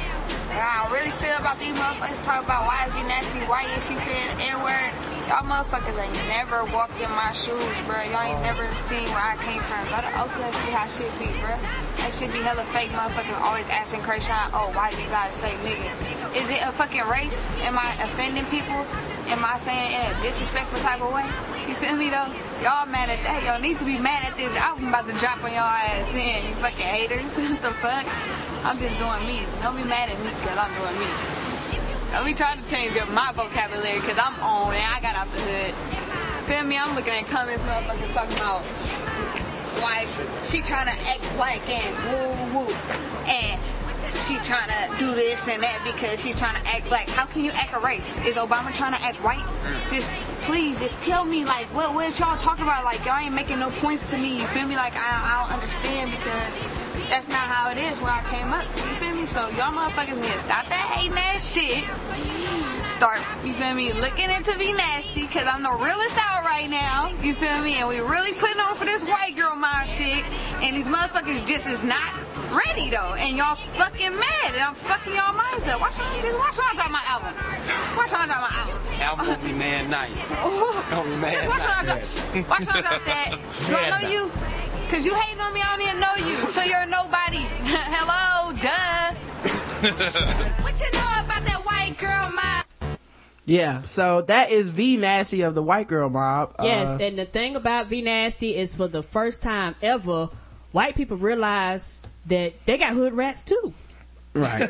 how I really feel about these motherfuckers talk about why is he nasty, why is she saying the N-word. Y'all motherfuckers ain't never walked in my shoes, bro. Y'all ain't never seen where I came from. Go to Oakland and see how shit be, bro. That shit be hella fake motherfuckers always asking Kreayshawn, oh, why do you gotta say nigga? Is it a fucking race? Am I offending people? Am I saying in a disrespectful type of way? You feel me though? Y'all mad at that. Y'all need to be mad at this album about to drop on y'all ass then. You fucking haters. what the fuck? I'm just doing me. Don't be mad at me because I'm doing me. Don't be trying to change up my vocabulary because I'm on and I got out the hood. Feel me? I'm looking at comments motherfuckers talking about why she, she trying to act black and woo woo. And she trying to do this and that because she's trying to act black. How can you act a race? Is Obama trying to act white? Mm. Just please, just tell me like what what y'all talking about? Like y'all ain't making no points to me. You feel me? Like I, I don't understand because that's not how it is where I came up. You feel me? So y'all motherfuckers need to stop that hating that shit. start, you feel me, looking into be nasty, cause I'm the realest out right now, you feel me, and we really putting on for this white girl mob shit, and these motherfuckers just is not ready though, and y'all fucking mad, and I'm fucking y'all minds up. Watch how just watch how I drop my album. Watch how I drop my album. Album will be man nice. It's gonna be man Just watch how I nice. drop, watch how I drop that. Do I know you? Cause you hating on me, I don't even know you, so you're a nobody. Hello, duh. what you know about that white girl mob? Yeah, so that is V Nasty of the White Girl Mob. Yes, Uh, and the thing about V Nasty is for the first time ever, white people realize that they got hood rats too. Right.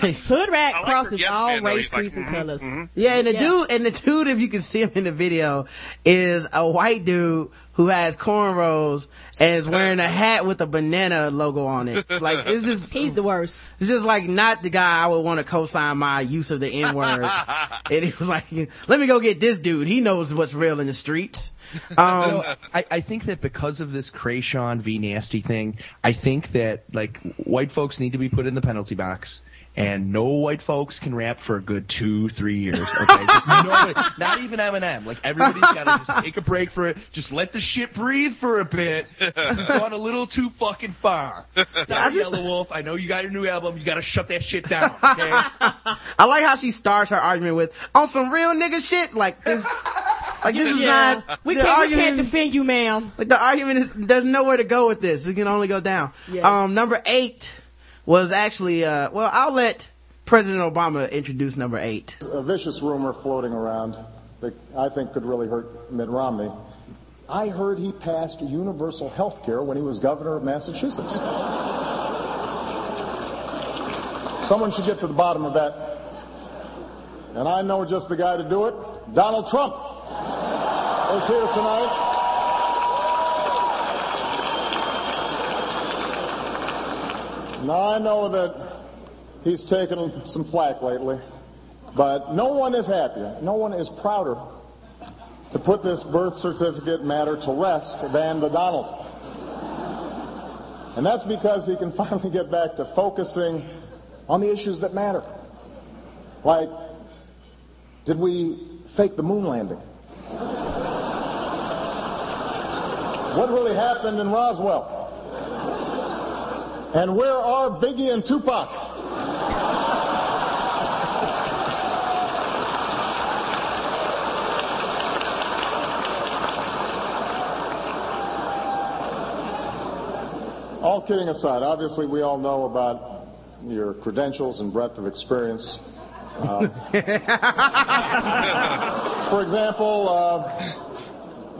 hood rat like crosses yes all man, race, He's like, creeds, and mm-hmm, colors. Mm-hmm. Yeah, and the Yeah. dude, and the dude, if you can see him in the video, is a white dude who has cornrows and is wearing a hat with a banana logo on it. Like it's just he's the worst. It's just like not the guy I would want to co-sign my use of the N word. and he was like, "Let me go get this dude. He knows what's real in the streets." Um, I, I think that because of this Kreayshawn v Nasty thing, I think that like white folks need to be put in the penalty box. And no white folks can rap for a good two, three years. Okay, just nobody, not even Eminem. Like everybody's got to just take a break for it. Just let the shit breathe for a bit. You've gone a little too fucking far. Sorry, Yelawolf. I know you got your new album. You got to shut that shit down. Okay. I like how she starts her argument with on some real nigga shit. Like this, like this is Yeah. not. We can't- we can't defend you, ma'am. Like the argument is there's nowhere to go with this. It can only go down. Yeah. Um, number eight was actually uh, well, I'll let President Obama introduce number eight. A vicious rumor floating around that I think could really hurt Mitt Romney. I heard he passed universal health care when he was governor of Massachusetts. Someone should get to the bottom of that. And I know just the guy to do it. Donald Trump is here tonight. Now I know that he's taken some flack lately, but no one is happier, no one is prouder to put this birth certificate matter to rest than the Donald. And that's because he can finally get back to focusing on the issues that matter. Like, did we fake the moon landing? What really happened in Roswell? And where are Biggie and Tupac? All kidding aside, obviously we all know about your credentials and breadth of experience. Uh, for example, uh,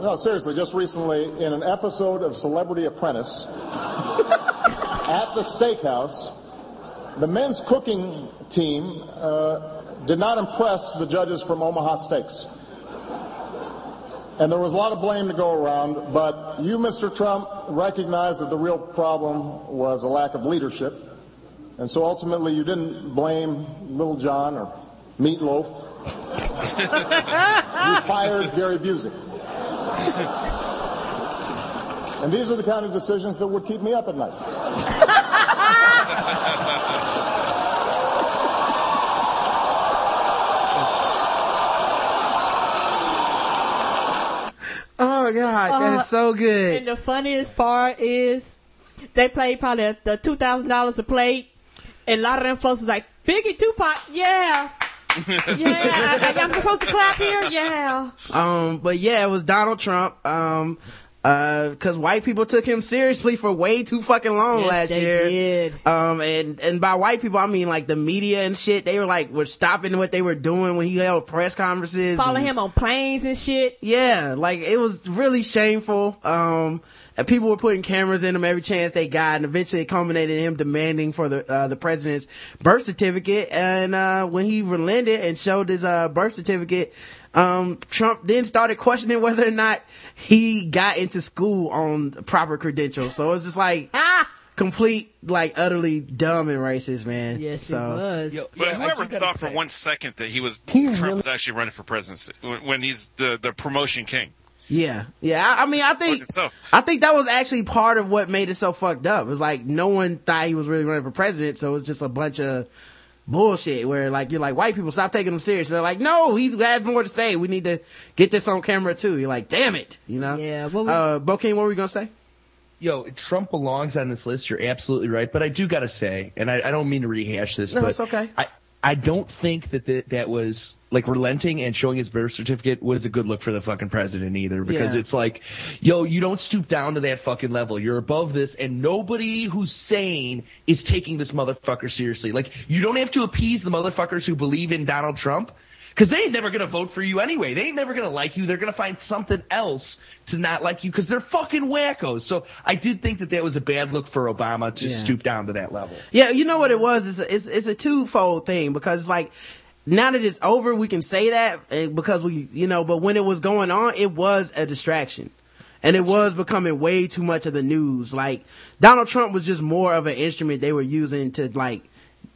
no, seriously, just recently in an episode of Celebrity Apprentice at the steakhouse, the men's cooking team uh, did not impress the judges from Omaha Steaks. And there was a lot of blame to go around, but you, Mr. Trump, recognized that the real problem was a lack of leadership. And so ultimately you didn't blame Lil Jon or Meatloaf. you fired Gary Busey. And these are the kind of decisions that would keep me up at night. Oh God, that Uh, is so good. And the funniest part is they played probably the two thousand dollars a plate, and a lot of them folks was like, "Biggie Tupac, yeah, yeah, I, I'm supposed to clap here, yeah." Um, but yeah, it was Donald Trump. Um, uh, cause white people took him seriously for way too fucking long Yes, last they year. did. Um, and, and by white people, I mean like the media and shit. They were like, were stopping what they were doing when he held press conferences. Follow and- him on planes and shit. Yeah, like it was really shameful. Um, and people were putting cameras in him every chance they got, and eventually it culminated in him demanding for the uh, the president's birth certificate. And uh, when he relented and showed his uh, birth certificate, um, Trump then started questioning whether or not he got into school on proper credentials. So it's just like ah, complete, like utterly dumb and racist, man. Yes, so, was. But whoever thought for one second that he was Trump was actually running for presidency when, when he's the, the promotion king. Yeah, yeah. I, I mean, I think I think that was actually part of what made it so fucked up. It was like no one thought he was really running for president, so it was just a bunch of bullshit where like you're like white people stop taking him serious. They're like, no, he has more to say. We need to get this on camera too. You're like, damn it, you know. Yeah. uh, Bokeen, what were we gonna say? Yo, Trump belongs on this list. You're absolutely right, but I do gotta say, and I, I don't mean to rehash this, No, but it's okay. I I don't think that the, that was like relenting and showing his birth certificate was a good look for the fucking president either, because Yeah. it's like, yo, you don't stoop down to that fucking level. You're above this, and nobody who's sane is taking this motherfucker seriously. Like, you don't have to appease the motherfuckers who believe in Donald Trump. Cause they ain't never gonna vote for you anyway. They ain't never gonna like you. They're gonna find something else to not like you because they're fucking wackos. So I did think that that was a bad look for Obama to Yeah. stoop down to that level. Yeah, you know what it was? It's a, it's, it's a twofold thing because like, now that it's over, we can say that eh, because we, you know, but when it was going on, it was a distraction. And it was becoming way too much of the news. Like, Donald Trump was just more of an instrument they were using to like,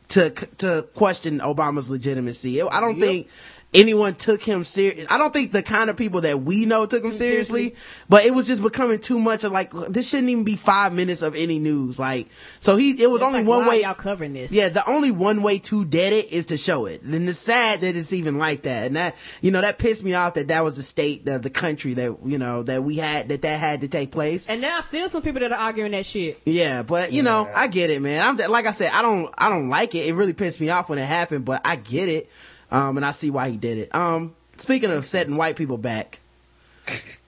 to, to question Obama's legitimacy. I don't think anyone took him serious. I don't think the kind of people that we know took him mm, seriously, but it was just becoming too much of like, this shouldn't even be five minutes of any news. Like, so he, it was only like, one why way. y'all covering this? Yeah, the only one way to dead it is to show it. And it's sad that it's even like that. And that, you know, that pissed me off that that was the state of the country that, you know, that we had, that that had to take place. And now still some people that are arguing that shit. Yeah, but you know, I get it, man. I'm like I said, I don't, I don't like it. It really pissed me off when it happened, but I get it. Um, and I see why he did it. Um, speaking of setting white people back,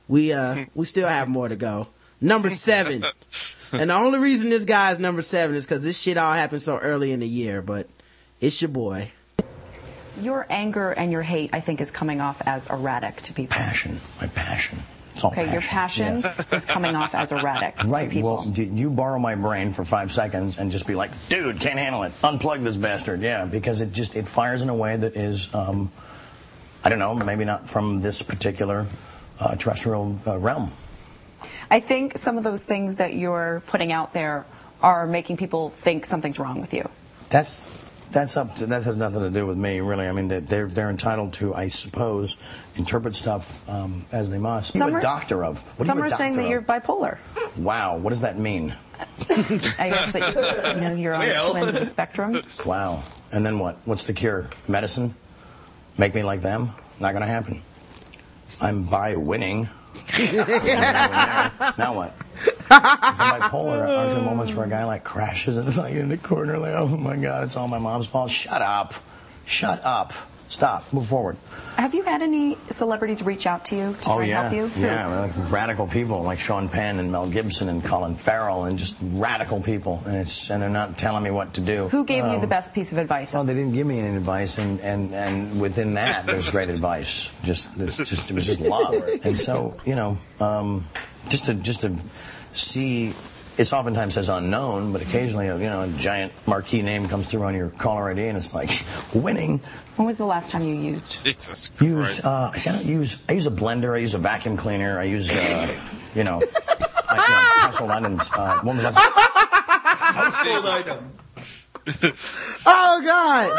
we, uh, we still have more to go. Number seven. and the only reason this guy is number seven is because this shit all happened so early in the year, but it's your boy. Your anger and your hate, I think, is coming off as erratic to people. Passion, my passion. It's all okay, your passion is coming off as erratic Right. Well, you borrow my brain for five seconds and just be like, dude, can't handle it. Unplug this bastard. Yeah, because it just it fires in a way that is, um, I don't know, maybe not from this particular uh, terrestrial uh, realm. I think some of those things that you're putting out there are making people think something's wrong with you. That's that's up to that has nothing to do with me really. I mean they- they're they're entitled to, I suppose, interpret stuff um, as they must. Some I'm a are- doctor of. What Some are, are you a saying that doctor you're bipolar. Wow, what does that mean? I guess that you know you're on Well. two ends of the spectrum. Wow. And then what? What's the cure? Medicine? Make me like them? Not going to happen. I'm by winning. now what? If I'm bipolar, aren't there moments where a guy like crashes and like in the corner, like, oh my god, it's all my mom's fault? Shut up. Shut up. Stop. Move forward. Have you had any celebrities reach out to you to try oh and yeah, help you? Yeah, like radical people like Sean Penn and Mel Gibson and Colin Farrell and just radical people, and it's and they're not telling me what to do. Who gave you Um, the best piece of advice? Well, they didn't give me any advice, and, and, and within that, there's great advice. Just, it's just it was just love, and so you know, um, just to just to see. It's oftentimes says unknown, but occasionally, you know, a giant marquee name comes through on your caller ID, and it's like winning. When was the last time you used? Jesus Use uh, see, I don't use. I use a blender. I use a vacuum cleaner. I use, uh, you know, I, you know household items. Uh, when was the last- Household item. Oh God!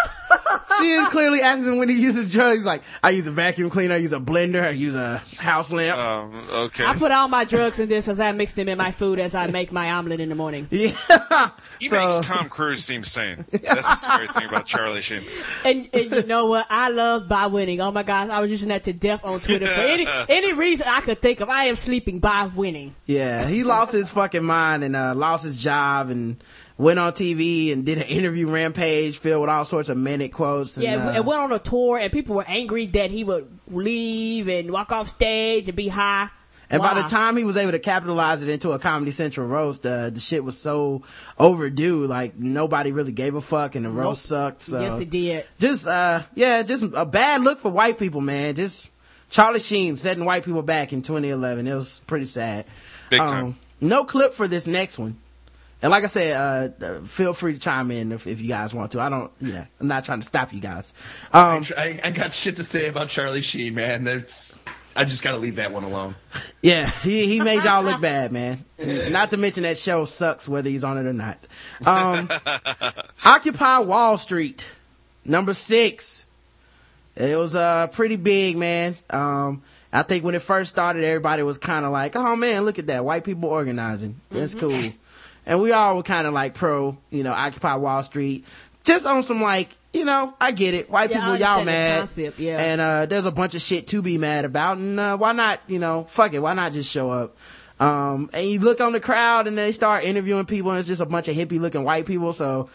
She is clearly asking him when he uses drugs. Like, I use a vacuum cleaner, I use a blender, I use a house lamp. Um, okay. I put all my drugs in this as I mix them in my food as I make my omelet in the morning. Yeah. He makes Tom Cruise seem sane. That's the scary thing about Charlie Sheen. And, and you know what? I love by winning. Oh my gosh, I was using that to death on Twitter for any any reason I could think of. I am sleeping by winning. Yeah, he lost his fucking mind and uh, lost his job and went on TV and did an interview rampage filled with all sorts of manic quotes. And, Yeah, uh, and went on a tour, and people were angry that he would leave and walk off stage and be high. And by the time he was able to capitalize it into a Comedy Central roast, uh, the shit was so overdue. Like nobody really gave a fuck, and the roast sucked. So Yes, it did. Just uh, yeah, just a bad look for white people, man. Just Charlie Sheen setting white people back in 2011. It was pretty sad. Big Um, time. No clip for this next one. And like I said, uh, uh, feel free to chime in if, if you guys want to. I don't, you know, I'm not trying to stop you guys. Um, I, I got shit to say about Charlie Sheen, man. That's, I just gotta leave that one alone. Yeah, he he made y'all look bad, man. Not to mention that show sucks whether he's on it or not. Um, Occupy Wall Street, number six. It was uh pretty big, man. Um, I think when it first started, everybody was kind of like, "Oh man, look at that, white people organizing. That's cool." And we all were kind of like pro, you know, Occupy Wall Street. just on some like, you know, I get it. White Yeah, people, y'all mad. concept, yeah. And, uh, there's a bunch of shit to be mad about. And, uh, why not, you know, fuck it. Why not just show up? Um, and you look on the crowd and they start interviewing people and it's just a bunch of hippie looking white people. So,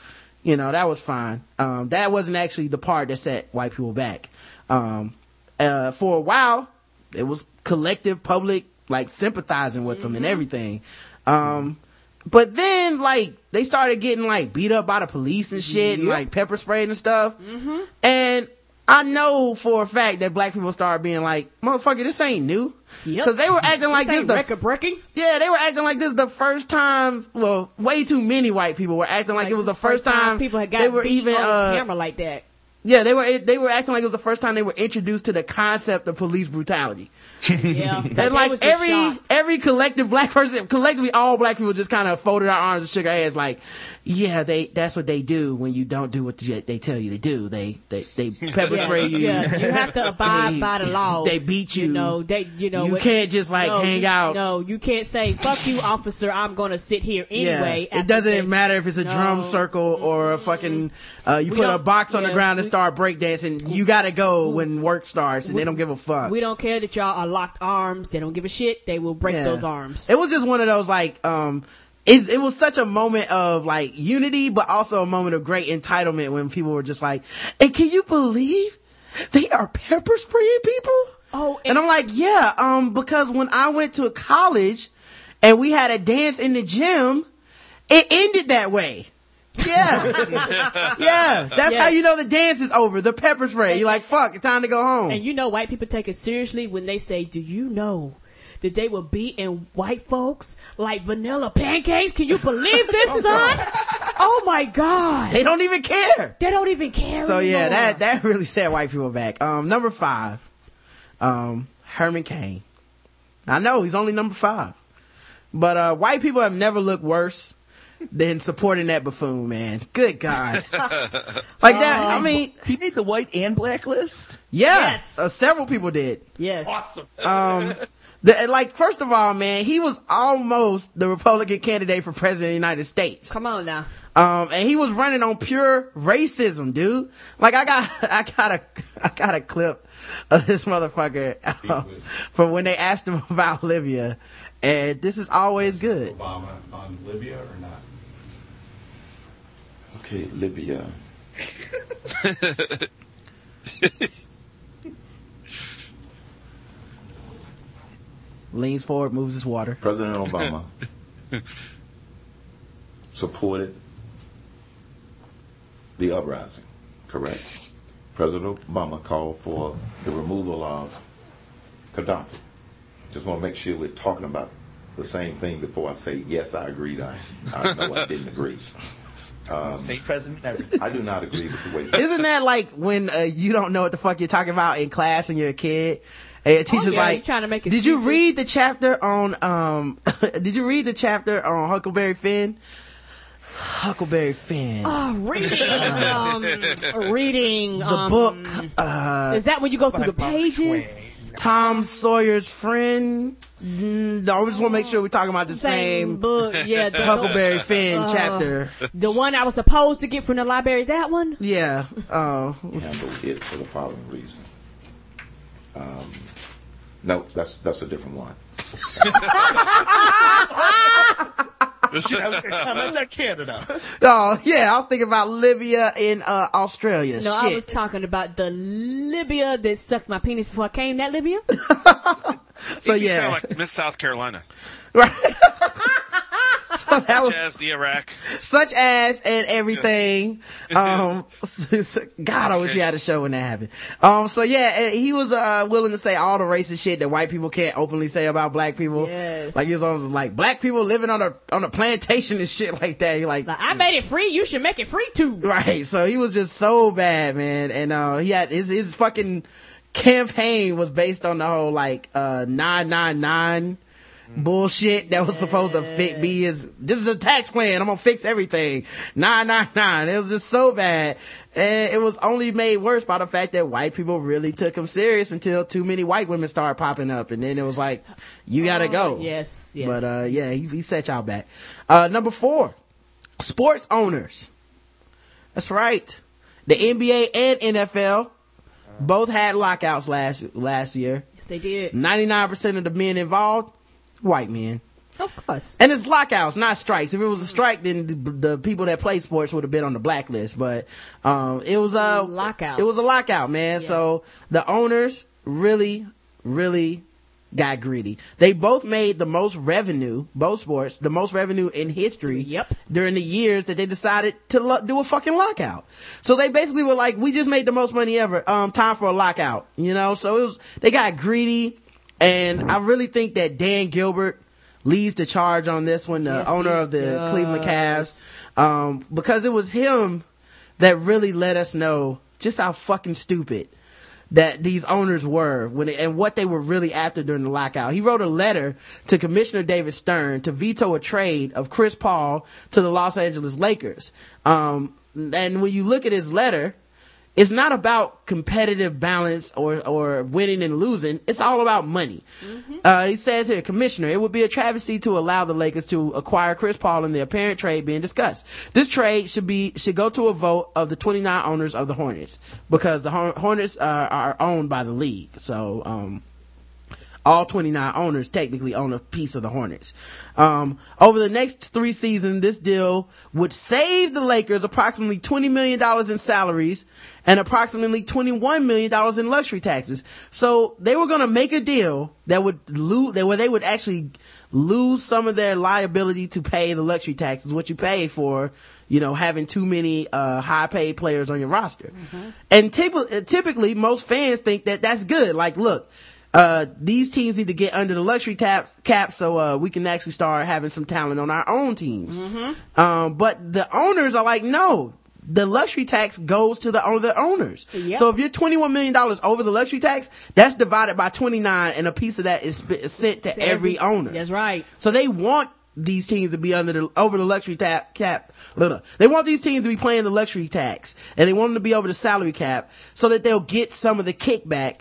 you know, that was fine. Um, that wasn't actually the part that set white people back. Um, uh, for a while, it was collective public, like sympathizing with them and everything. Um, but then, like, they started getting, like, beat up by the police and shit and, Yep. like, pepper sprayed and stuff. Mm-hmm. And I know for a fact that black people started being like, motherfucker, this ain't new. Yep. Cause they were acting like This this the record breaking. yeah, they were acting like this the first time. Well, way too many white people were acting like, it was the first time, people had got they were beat even on uh, camera like that. Yeah, they were they were acting like it was the first time they were introduced to the concept of police brutality. Yeah, And like every shocked. every collective black person, collectively all black people just kind of folded our arms and shook our heads like, yeah, they that's what they do when you don't do what they they tell you to do. They they they pepper Yeah, spray you. Yeah, you have to abide They- by the law. They beat you. You know, they, you know, You what- can't just, like, no, hang you- out. No, you can't say, fuck you, officer, I'm gonna sit here anyway. Yeah. It doesn't they- matter if it's a No. drum circle or a fucking, uh, you We put a box on the ground and we- start breakdancing. You gotta go when work starts and they don't give a fuck. We don't care that y'all are locked arms. They don't give a shit. They will break Yeah. those arms. It was just one of those like, um, it, it was such a moment of like unity, but also a moment of great entitlement when people were just like, and can you believe they are pepper spraying people? Oh, and, I'm like, yeah, um, because when I went to college and we had a dance in the gym, it ended that way. Yeah. yeah. That's Yeah. how you know the dance is over. The pepper spray. You're like, fuck, it's time to go home. And you know, white people take it seriously when they say, "Do you know that they were beating white folks like vanilla pancakes?" Can you believe this, son? Oh my god! They don't even care. They don't even care. So yeah, that that really set white people back. Um, number five, um, Herman Cain. I know he's only number five, but uh, white people have never looked worse than supporting that buffoon, man. Good God, like that. I mean, he made the white and black list. yeah, Yes. uh, several people did. Yes. Awesome. Um, the, like first of all, man, he was almost the Republican candidate for president of the United States. Come on now. Um, and he was running on pure racism, dude. Like I got, I got a, I got a clip of this motherfucker um, from when they asked him about Libya, and this is always good. Obama on Libya or not? Okay, Libya. Leans forward, moves his water. President Obama supported the uprising, correct? President Obama called for the removal of Gaddafi. Just want to make sure we're talking about the same thing before I say, yes, I agreed. I, I know I didn't agree. Um, State president, everything. I do not agree with the way. Isn't that like when uh, you don't know what the fuck you're talking about in class when you're a kid? And your teacher's yeah, like, you trying to make "Did you read the chapter on um? did you read the chapter on Huckleberry Finn?" Huckleberry Finn. Oh, reading, um, reading the um, book. Uh, Is that when you go through the pages? Tom Sawyer's friend. Mm, No, I just want to make sure we're talking about the same, book, yeah. the- Huckleberry Finn Uh, chapter. The one I was supposed to get from the library. That one. Yeah. Oh. handle it for the following reason. Um, no, that's that's a different one. Shit, I was gonna Canada. Oh yeah, I was thinking about Libya in uh, Australia. No, Shit. I was talking about the Libya that sucked my penis before I came. That Libya. so You yeah, sound like Miss South Carolina, so such was as the Iraq. such as and everything. Um, God, I wish you had a show when that happened. Um, so yeah, he was uh willing to say all the racist shit that white people can't openly say about black people. Yes. Like he was always like black people living on a on a plantation and shit like that. He like Like, I made it free. You should make it free too. Right. So he was just so bad, man. And, uh, he had his, his fucking campaign was based on the whole, like, uh, 999 bullshit that was supposed to fit be his, this is a tax plan. I'm gonna fix everything. 999. It was just so bad. And it was only made worse by the fact that white people really took him serious until too many white women started popping up. And then it was like, you gotta go. Oh, yes, yes. But, uh, yeah, he, he set y'all back. Uh, number four, sports owners. That's right. The NBA and NFL both had lockouts last last year. Yes, they did. Ninety nine percent of the men involved, white men. Of course. And it's lockouts, not strikes. If it was a strike, then the, the people that play sports would have been on the blacklist. But um, it was a lockout. It was a lockout, man. So the owners really, really got greedy. They both made the most revenue, both sports, the most revenue in history. Yep. During the years that they decided to lo- do a fucking lockout. So they basically were like, we just made the most money ever. Um, time for a lockout. You know, so it was, they got greedy. And I really think that Dan Gilbert leads the charge on this one, the Yes, owner of the does. Cleveland Cavs. Um, because it was him that really let us know just how fucking stupid that these owners were when it, and what they were really after during the lockout. He wrote a letter to Commissioner David Stern to veto a trade of Chris Paul to the Los Angeles Lakers. Um, and when you look at his letter, it's not about competitive balance or, or winning and losing. It's all about money. Uh, he says here, Commissioner, it would be a travesty to allow the Lakers to acquire Chris Paul in the apparent trade being discussed. This trade should be, should go to a vote of the 29 owners of the Hornets because the Hornets uh, are owned by the league. So, um, all 29 owners technically own a piece of the Hornets. Um, over the next three seasons, this deal would save the Lakers approximately $20 million in salaries and approximately $21 million in luxury taxes. So they were going to make a deal that would lose, that where they would actually lose some of their liability to pay the luxury taxes, what you pay for, you know, having too many, uh, high paid players on your roster. And typically, typically most fans think that that's good. Like, look, uh, these teams need to get under the luxury tap, cap so, uh, we can actually start having some talent on our own teams. Um, but the owners are like, no, the luxury tax goes to the, the owners. Yep. So if you're $21 million over the luxury tax, that's divided by 29 and a piece of that is sp- sent to, To every, every- owner. That's right. So they want these teams to be under the over the luxury tap cap. They want these teams to be paying the luxury tax, and they want them to be over the salary cap, so that they'll get some of the kickback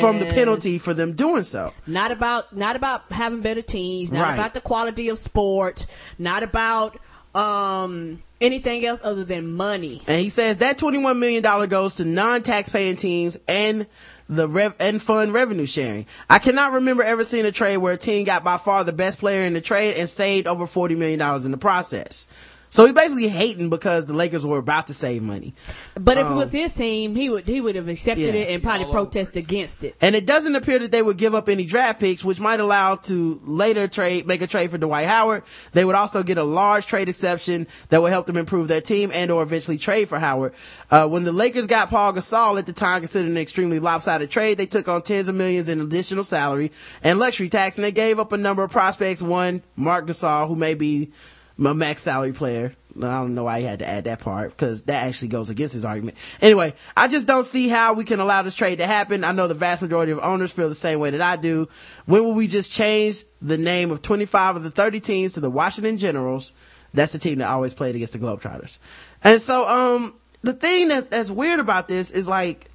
from the penalty for them doing so. Not about not about having better teams, not Right. about the quality of sport, not about um anything else other than money. And he says that $21 million goes to non-tax paying teams and the rev- and fund revenue sharing. I cannot remember ever seeing a trade where a team got by far the best player in the trade and saved over $40 million in the process. So he's basically hating because the Lakers were about to save money. But if it Um, was his team, he would he would have accepted Yeah. it and probably protested against it. And it doesn't appear that they would give up any draft picks, which might allow to later trade, make a trade for Dwight Howard. They would also get a large trade exception that would help them improve their team and or eventually trade for Howard. Uh, when the Lakers got Pau Gasol at the time considered an extremely lopsided trade, they took on tens of millions in additional salary and luxury tax and they gave up a number of prospects. One, Marc Gasol, who may be a max salary player. I don't know why he had to add that part because that actually goes against his argument. Anyway, I just don't see how we can allow this trade to happen. I know the vast majority of owners feel the same way that I do. When will we just change the name of 25 of the 30 teams to the Washington Generals? That's the team that always played against the Globetrotters. And so, um, the thing that, that's weird about this is like,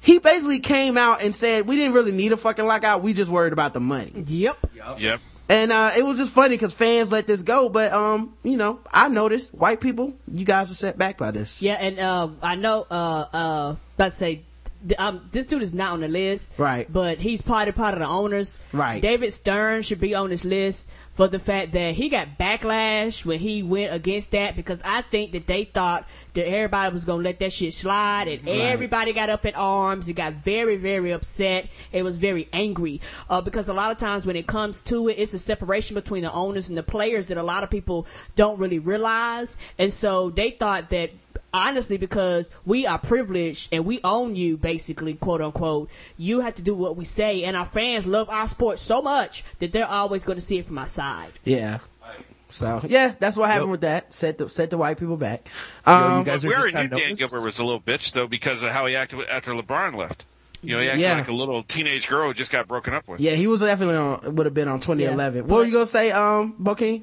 he basically came out and said, we didn't really need a fucking lockout. We just worried about the money. Yep. Yep. Yep. And uh, it was just funny because fans let this go, but um, you know, I noticed white people, you guys are set back by this. Yeah, and uh, I know uh uh to say um, this dude is not on the list. Right. But he's part of part of the owners. Right. David Stern should be on this list for the fact that he got backlash when he went against that because I think that they thought that everybody was gonna let that shit slide and Right. everybody got up in arms. It got very, very upset. It was very angry. Uh, because a lot of times when it comes to it, it's a separation between the owners and the players that a lot of people don't really realize. And so they thought that honestly because we are privileged and we own you basically quote unquote you have to do what we say and our fans love our sport so much that they're always going to see it from our side Yeah. So yeah, that's what happened with that. Set the set the white people back. Yo, Um, we already knew Dan Gilbert was a little bitch though because of how he acted after LeBron left. You know, he acted Yeah. like a little teenage girl who just got broken up with. yeah, he was definitely on. Would have been on 2011. What were you gonna say, um, Bokeen?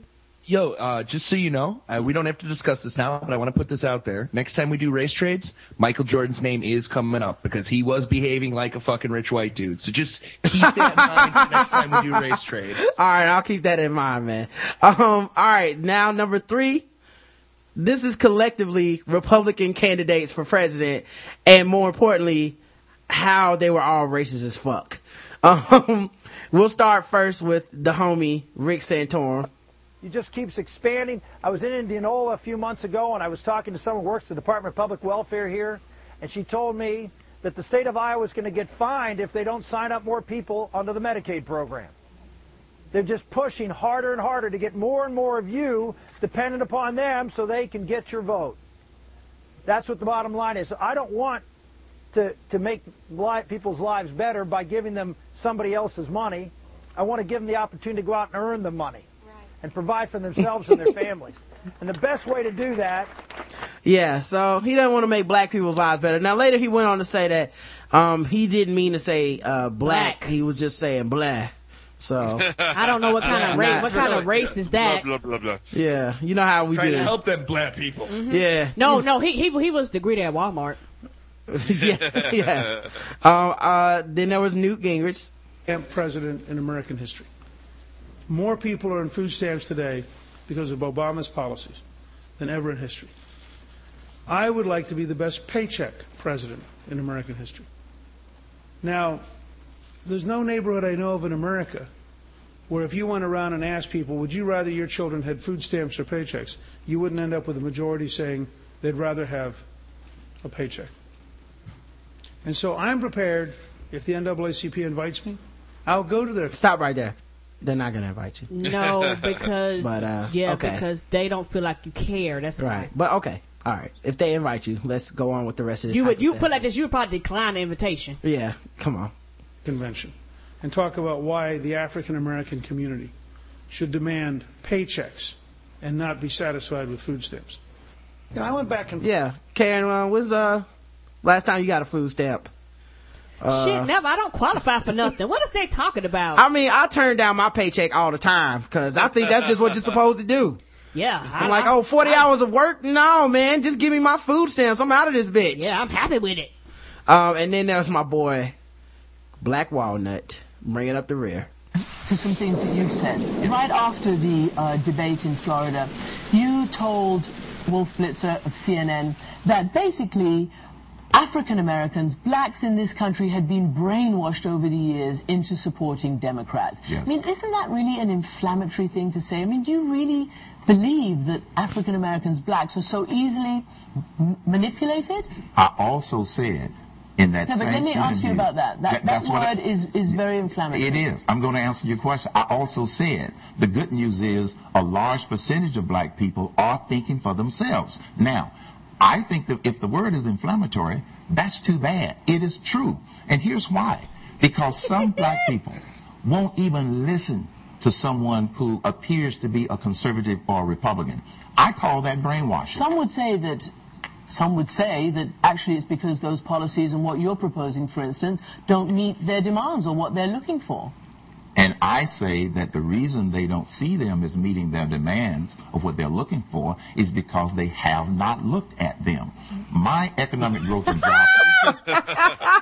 Yo, uh, just so you know, uh, we don't have to discuss this now, but I want to put this out there. Next time we do race trades, Michael Jordan's name is coming up because he was behaving like a fucking rich white dude. So just keep that in mind next time we do race trades. All right, I'll keep that in mind, man. Um, all right, now number three, this is collectively Republican candidates for president, and more importantly, how they were all racist as fuck. Um, we'll start first with the homie Rick Santorum. He just keeps expanding. I was in Indianola a few months ago, and I was talking to someone who works at the Department of Public Welfare here, and she told me that the state of Iowa is going to get fined if they don't sign up more people onto the Medicaid program. They're just pushing harder and harder to get more and more of you dependent upon them so they can get your vote. That's what the bottom line is. I don't want to, to make li- people's lives better by giving them somebody else's money. I want to give them the opportunity to go out and earn the money and provide for themselves and their families. And the best way to do that Yeah, so he doesn't want to make black people's lives better. Now later he went on to say that um, he didn't mean to say uh, black. He was just saying blah. So I don't know what kind of race. What kind of race is that? Blah, blah, blah, blah. Yeah, you know how we Trying do. to help them black people. Mm-hmm. Yeah. No, no, he he he was the greeter at Walmart. yeah, yeah. Um, uh, then there was Newt Gingrich. Camp president in American history. More people are on food stamps today because of Obama's policies than ever in history. I would like to be the best paycheck president in American history. Now, there's no neighborhood I know of in America where if you went around and asked people, would you rather your children had food stamps or paychecks, you wouldn't end up with a majority saying they'd rather have a paycheck. And so I'm prepared, if the NAACP invites me, I'll go to their. Stop right there. They're not going to invite you. No, because But, uh, yeah, okay. because they don't feel like you care. That's Right. right. But okay. All right. If they invite you, let's go on with the rest of this. You would you put like this? You would probably decline the invitation. Yeah. Come on. convention and talk about why the African American community should demand paychecks and not be satisfied with food stamps. You know, I went back and Yeah. Karen, uh, when's uh last time you got a food stamp? Uh, Shit, never. I don't qualify for nothing. What is they talking about? I mean, I turn down my paycheck all the time because I think that's just what you're supposed to do. yeah, I'm like, oh, 40 hours of work? No, man, just give me my food stamps. I'm out of this bitch. Yeah, I'm happy with it. Um, and then there's my boy, Black Walnut, bringing up the rear. to some things that you've said. Right after the uh, debate in Florida, you told Wolf Blitzer of CNN that basically African Americans, blacks in this country, had been brainwashed over the years into supporting Democrats. Yes. I mean, isn't that really an inflammatory thing to say? I mean, do you really believe that African Americans, blacks, are so easily m- manipulated? I also said in that no, but same let me ask you about that. That, that that's what I- word is, is very inflammatory. It is. I'm going to answer your question. I also said the good news is a large percentage of black people are thinking for themselves. Now, I think that if the word is inflammatory, that's too bad. It is true. And here's why. Because some black people won't even listen to someone who appears to be a conservative or a Republican. I call that brainwashing. Some would say that some would say that actually it's because those policies and what you're proposing, for instance, don't meet their demands or what they're looking for. And I say that the reason they don't see them as meeting their demands of what they're looking for is because they have not looked at them. My economic growth and job.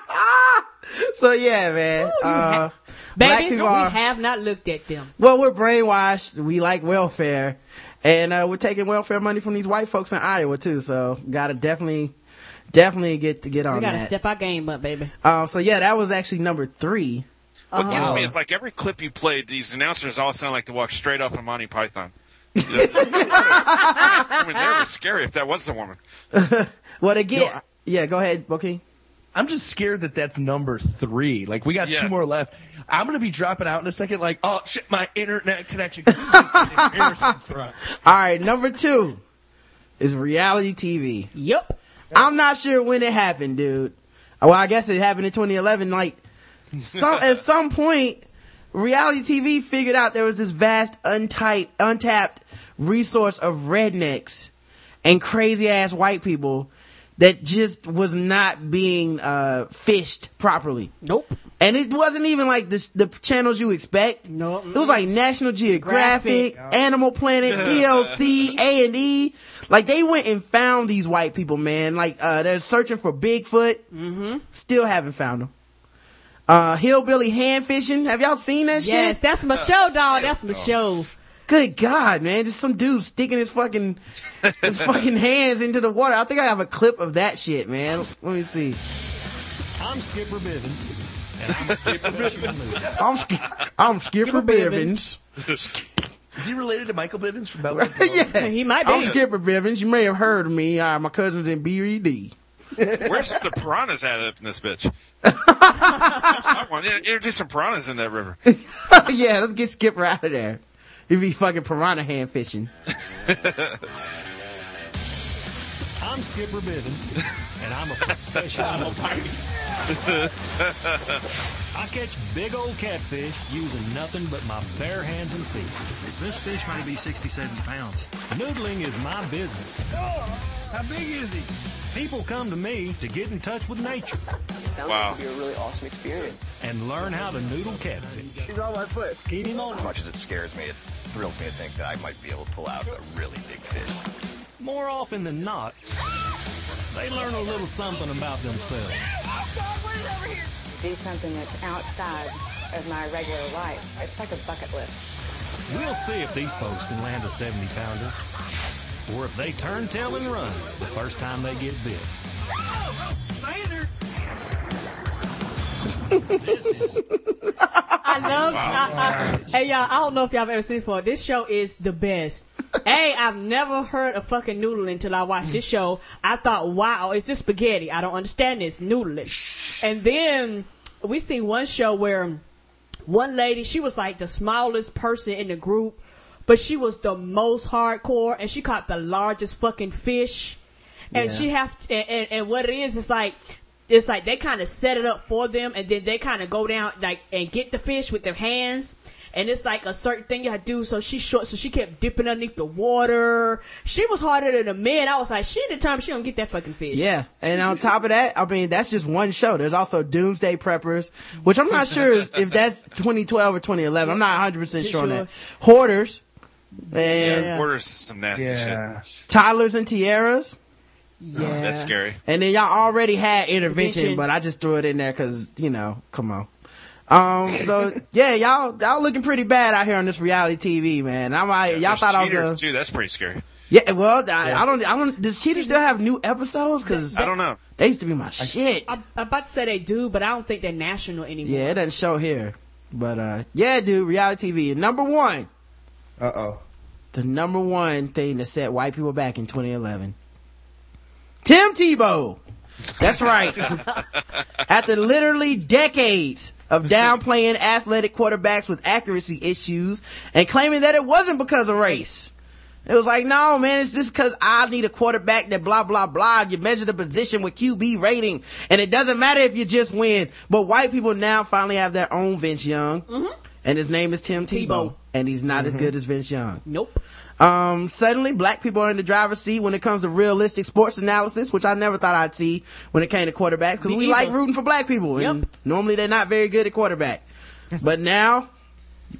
So yeah, man. Uh, Baby, black people we are, have not looked at them. well, we're brainwashed. We like welfare. And, uh, we're taking welfare money from these white folks in Iowa too. So gotta definitely, definitely get to get on We gotta that. step our game up, baby. Um, so yeah, that was actually number three. What gets Uh-huh. me is like every clip you played, these announcers all sound like they walk straight off of Monty Python. I mean, that was scary if that was the woman. Well, again, yeah, go ahead, Bookie. I'm just scared that that's number three. Like we got two Yes. more left. I'm gonna be dropping out in a second. Like, oh shit, my internet connection. Embarrassing for. All right, number two is reality TV. Yep. I'm not sure when it happened, dude. Well, I guess it happened in 2011. Like, some at some point, reality TV figured out there was this vast, untyped, untapped resource of rednecks and crazy ass white people that just was not being uh, fished properly. Nope. And it wasn't even like this, the channels you expect. No. It was like National Geographic, Animal Planet, TLC, A and E. Like they went and found these white people, man. Like uh, they're searching for Bigfoot. Mm-hmm. Still haven't found them. Uh, hillbilly hand fishing. Have y'all seen that Yes, shit? Yes, that's my show, dog. That's my show. Good God, man! Just some dude sticking his fucking his fucking hands into the water. I think I have a clip of that shit, man. Let me see. I'm Skipper Bivens, and I'm a professional mover. I'm Sk- I'm Skipper Bivens. Is he related to Michael Bivens from Belgium? yeah, he might be. I'm be. Skipper Bivens. You may have heard of me. Uh, my cousin's in BBD. Where's the piranhas at up in this bitch? That's my one. Yeah, Introduce some piranhas in that river. yeah, let's get Skipper out of there. He'd be fucking piranha hand fishing. I'm Skipper Bivens, and I'm a professional mover. I catch big old catfish using nothing but my bare hands and feet. This fish might be 67 pounds. Noodling is my business. how big is he? People come to me to get in touch with nature. Sounds Wow. like it'd be a really awesome experience. And learn how to noodle catfish. He's on my foot. Keep him on. As much as it scares me, it thrills me to think that I might be able to pull out a really big fish. More often than not, they learn a little something about themselves. do something that's outside of my regular life. It's like a bucket list. We'll see if these folks can land a 70 pounder. Or if they turn tail and run the first time they get bit. I love. I, I, hey y'all, I don't know if y'all have ever seen it before. This show is the best. hey, I've never heard of fucking noodling until I watched this show. I thought, wow, it's just spaghetti. I don't understand this noodling. And then we see one show where one lady, she was like the smallest person in the group, but she was the most hardcore, and she caught the largest fucking fish. And Yeah. she have to, and, and, and what it is, it's like it's like they kind of set it up for them, and then they kind of go down like and get the fish with their hands. And it's like a certain thing you have to do. So she short, so she kept dipping underneath the water. She was harder than the men. I was like, she determined she don't get that fucking fish. Yeah, and on top of that, I mean that's just one show. There's also Doomsday Preppers, which I'm not sure if that's 2012 or 2011. I'm not 100 percent sure on that. Hoarders and Yeah. Orders some nasty shit. Toddlers and Tiaras. Yeah. That's scary. And then y'all already had intervention, Intervention. but I just threw it in there because you know, come on. Um, so yeah, y'all y'all looking pretty bad out here on this reality TV, man. I'm like, y'all There's thought I was cheaters, gonna. too. That's pretty scary. Yeah, well, I, I don't, I don't. Does Cheater still have new episodes? Because I don't know. They used to be my shit. I'm, I'm about to say they do, but I don't think they're national anymore. Yeah, it doesn't show here. But uh yeah, dude, reality TV. Number one. Uh oh. The number one thing that set white people back in 2011. Tim Tebow. That's right. After literally decades of downplaying athletic quarterbacks with accuracy issues and claiming that it wasn't because of race. It was like, no, man, it's just cause I need a quarterback that blah, blah, blah. You measure the position with QB rating and it doesn't matter if you just win. But white people now finally have their own Vince Young. Mm-hmm. And his name is Tim Tebow. And he's not as Mhm. good as Vince Young. Nope. Um, suddenly black people are in the driver's seat when it comes to realistic sports analysis, which I never thought I'd see when it came to quarterbacks because we either. like rooting for black people. And normally they're not very good at quarterback. but now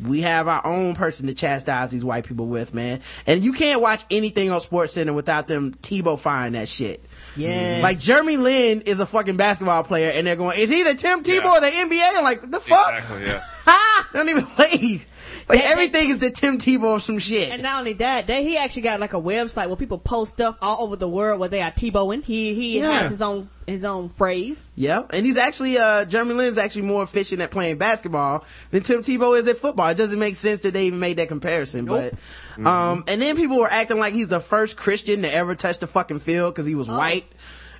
we have our own person to chastise these white people with, man. And you can't watch anything on Sports Center without them Tebow firing that shit. Yeah. Like Jeremy Lin is a fucking basketball player and they're going, is he the Tim Tebow or the NBA? I'm like, the fuck? Exactly, yeah. Ha! Don't even wait. Like everything is the Tim Tebow of some shit. And not only that, they, he actually got like a website where people post stuff all over the world where they are Tebowing. He he Yeah. has his own his own phrase. Yeah, and he's actually uh Jeremy Lin's actually more efficient at playing basketball than Tim Tebow is at football. It doesn't make sense that they even made that comparison, but um and then people were acting like he's the first Christian to ever touch the fucking field because he was white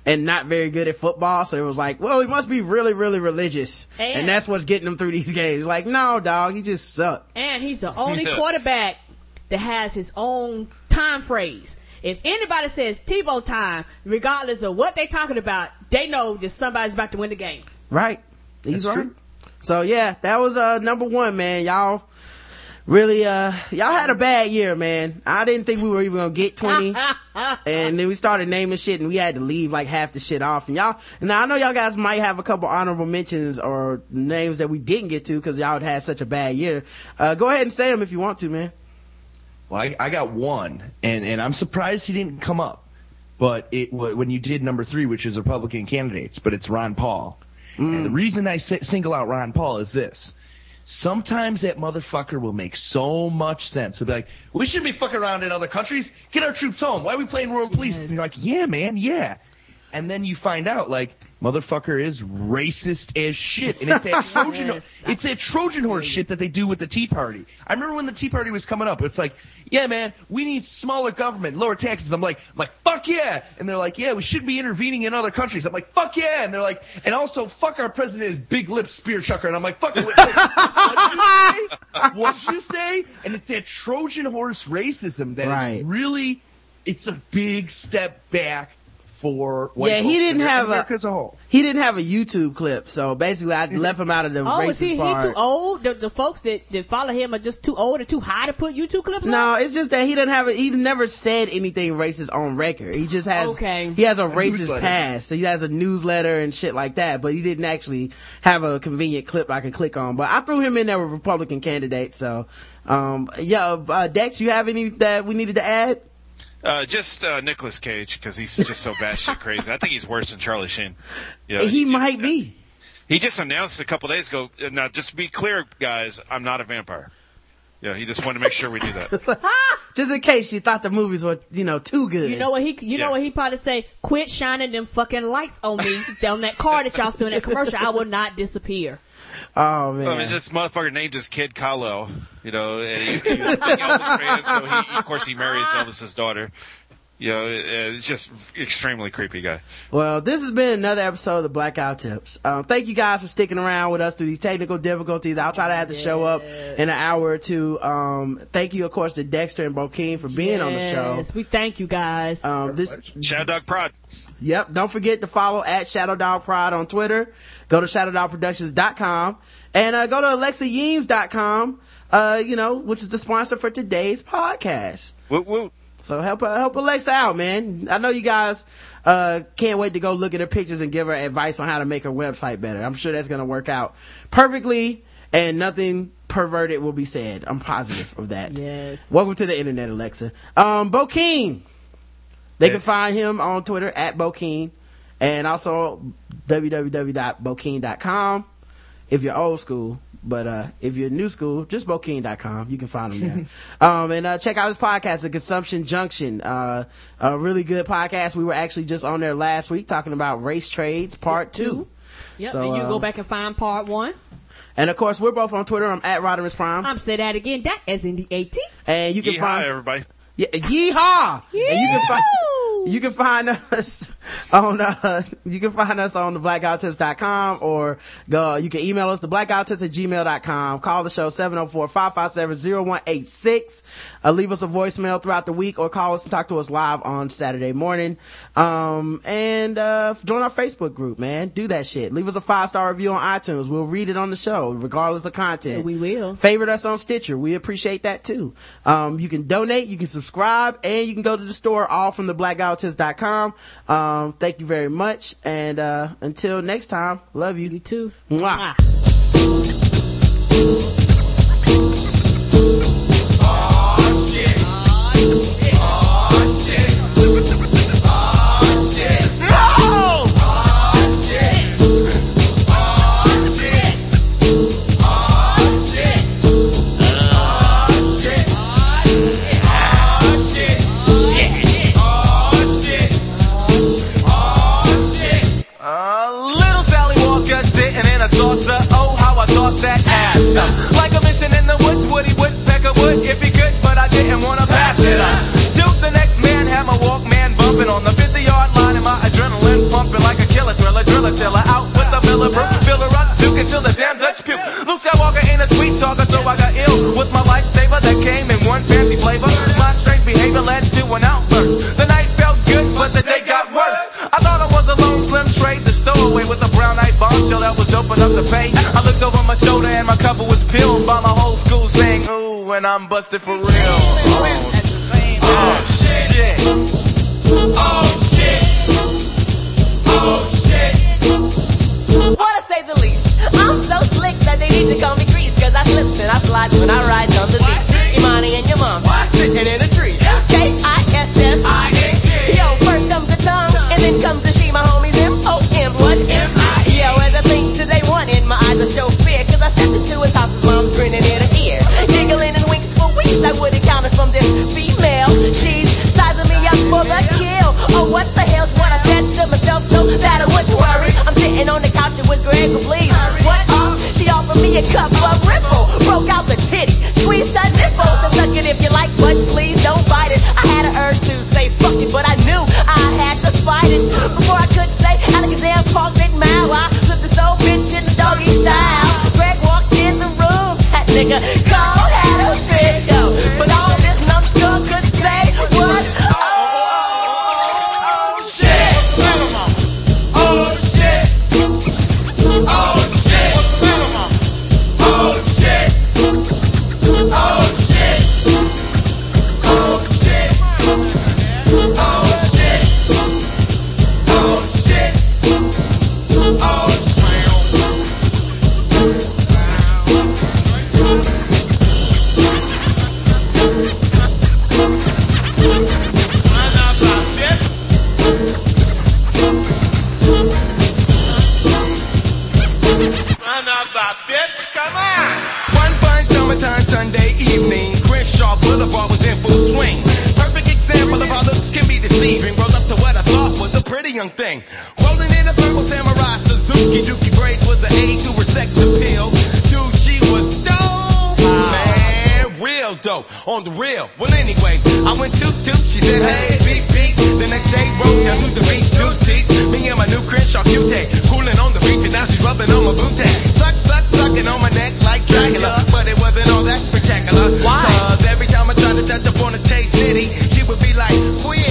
and not very good at football. So it was like, well, he must be really, really religious, and, And- that's what's getting him through these games. Like, no, dog, he just sucked. And he's the only Yeah. quarterback that has his own time phrase. If anybody says Tebow time, regardless of what they're talking about, they know that somebody's about to win the game. Right. He's right. So yeah, that was uh number one, man. Y'all really uh y'all had a bad year, man. I didn't think we were even gonna get twenty. and then we started naming shit and we had to leave like half the shit off. And y'all now I know y'all guys might have a couple honorable mentions or names that we didn't get to because y'all had such a bad year. Uh go ahead and say them if you want to, man. Well, I, I got one, and and I'm surprised he didn't come up. But it wa- when you did number three, which is Republican candidates, but it's Ron Paul. And the reason I si- single out Ron Paul is this: sometimes that motherfucker will make so much sense. He'll be like, we shouldn't be fucking around in other countries. Get our troops home. Why are we playing world police? And you're like, yeah, man, yeah. And then you find out, like, motherfucker is racist as shit. And it's that Trojan, Yes. it's that Trojan horse shit that they do with the Tea Party. I remember when the Tea Party was coming up. It's like, yeah, man, we need smaller government, lower taxes. I'm like, I'm like, fuck yeah. And they're like, yeah, we should be intervening in other countries. I'm like, fuck yeah. And they're like, and also, fuck our president is big lip spear chucker. And I'm like, fuck, wait, wait, what'd you say? What'd you say? And it's that Trojan horse racism that is Right. really, it's a big step back for white yeah, he didn't have America a as a whole. he didn't have a YouTube clip, so basically I left him out of the Oh, racist is he, he too old? The, the folks that, that follow him are just too old or too high to put YouTube clips on? No, it's just that he doesn't have. A, he never said anything racist on record. He just has. Okay. He has a A racist newsletter. past. So he has a newsletter and shit like that. But he didn't actually have a convenient clip I can click on. But I threw him in there with Republican candidates. So, um, yeah, uh, Dex, you have any that we needed to add? Uh, just uh, Nicolas Cage because he's just so batshit crazy. I think he's worse than Charlie Sheen. You know, he might be. He just announced a couple days ago. uh, Now, just to be clear, guys, I'm not a vampire. Yeah, he just wanted to make sure we do that. Just in case you thought the movies were, you know, too good. You know what he? You know Yeah. what he probably say? Quit shining them fucking lights on me on that car that y'all saw in that commercial. I will not disappear. Oh man. I mean, this motherfucker named his kid Kal-El, you know, and he, he was a big Elvis fan, so he, of course he marries Elvis's daughter. You know, it's just extremely creepy guy. Well, this has been another episode of the Black Guy Who Tips. Um, thank you guys for sticking around with us through these technical difficulties. I'll try to have the show up in an hour or two. Um, thank you, of course, to Dexter and Bokeen for being on the show. Yes, we thank you guys. Um, this Shadow Dog Prod. Yep. Don't forget to follow at Shadow Dog Prod on Twitter. Go to shadowdogproductions.com and uh, go to alexayeames.com, uh, you know, which is the sponsor for today's podcast. Woot woot. So help uh, help Alexa out, man. I know you guys uh, can't wait to go look at her pictures and give her advice on how to make her website better. I'm sure that's going to work out perfectly, and nothing perverted will be said. I'm positive of that. Yes. Welcome to the internet, Alexa. Um, Bokeen. They can find him on Twitter at Bokeen, and also www.bokeen.com if you're old school. But uh, if you're new school, just Bokeen.com. You can find him there. um, and uh, check out his podcast, The Consumption Junction. Uh, a really good podcast. We were actually just on there last week talking about race trades, part two. Yep, So, and you uh, go back and find part one. And of course, we're both on Twitter. I'm at Rodimus Prime. I'm say that again. That as in the 18. And you can Yeehaw, find everybody. Yeah, yeehaw! And you can find you can find us on uh you can find us on the blackguywhotips.com or go you can email us the blackguywhotips at gmail.com. Call the show 704-557-0186. Uh, leave us a voicemail throughout the week or call us and talk to us live on Saturday morning. Um and uh join our Facebook group, man. Do that shit. Leave us a five star review on iTunes. We'll read it on the show, regardless of content. We will. Favorite us on Stitcher. We appreciate that too. Um, you can donate, you can subscribe, and you can go to the store all from the blackguywhotips.com. Um, thank you very much. And, uh, until next time, love you. You too. Mwah. Uh, Uh, like a mission in the woods, Woody Woodpecker would if he could, but I didn't want to pass it up. To the next man, had my Walkman bumping on the 50 yard line, and my adrenaline pumping like a killer thriller, driller chiller. Out with the Miller Brew, fill her up, juke it till the damn Dutch puke. Luke Skywalker ain't a sweet talker, so I got ill with my lifesaver that came in one fancy flavor. My strange behavior led to an outburst. The night felt good, but the day got worse. I thought I was a lone slim trade, the stowaway with a brown eyed bombshell that was open up to pay. I looked over my shoulder and my cover was peeled by my whole school saying, Ooh, and I'm busted for real. Oh, oh shit. Oh shit. Oh shit. Wanna say the least. I'm so slick that they need to call me Grease. Cause I slips and I slides when I ride on the beach. Imani and your mom sitting in a tree. What the hell's what I said to myself so that I wouldn't worry. I'm sitting on the couch and whispering, please. What up? She offered me a cup of ripple. Broke out the titty, squeezed her nipples. And suck it if you like, but please don't bite it. I had an urge to say fuck it, but I knew I had to fight it. young thing. Rolling in a purple samurai Suzuki. Dookie braids was the age to her sex appeal. Dude, she was dope, man. Real dope. On the real. Well, anyway, I went toot toot. She said, hey, beep beep. The next day, broke down to the beach, too steep. Me and my new Crenshaw Q-Tech. Cooling on the beach and now she's rubbing on my bootay. Suck, suck, sucking on my neck like Dracula. But it wasn't all that spectacular. Why? Cause every time I tried to touch up on a taste nitty, she would be like, queer.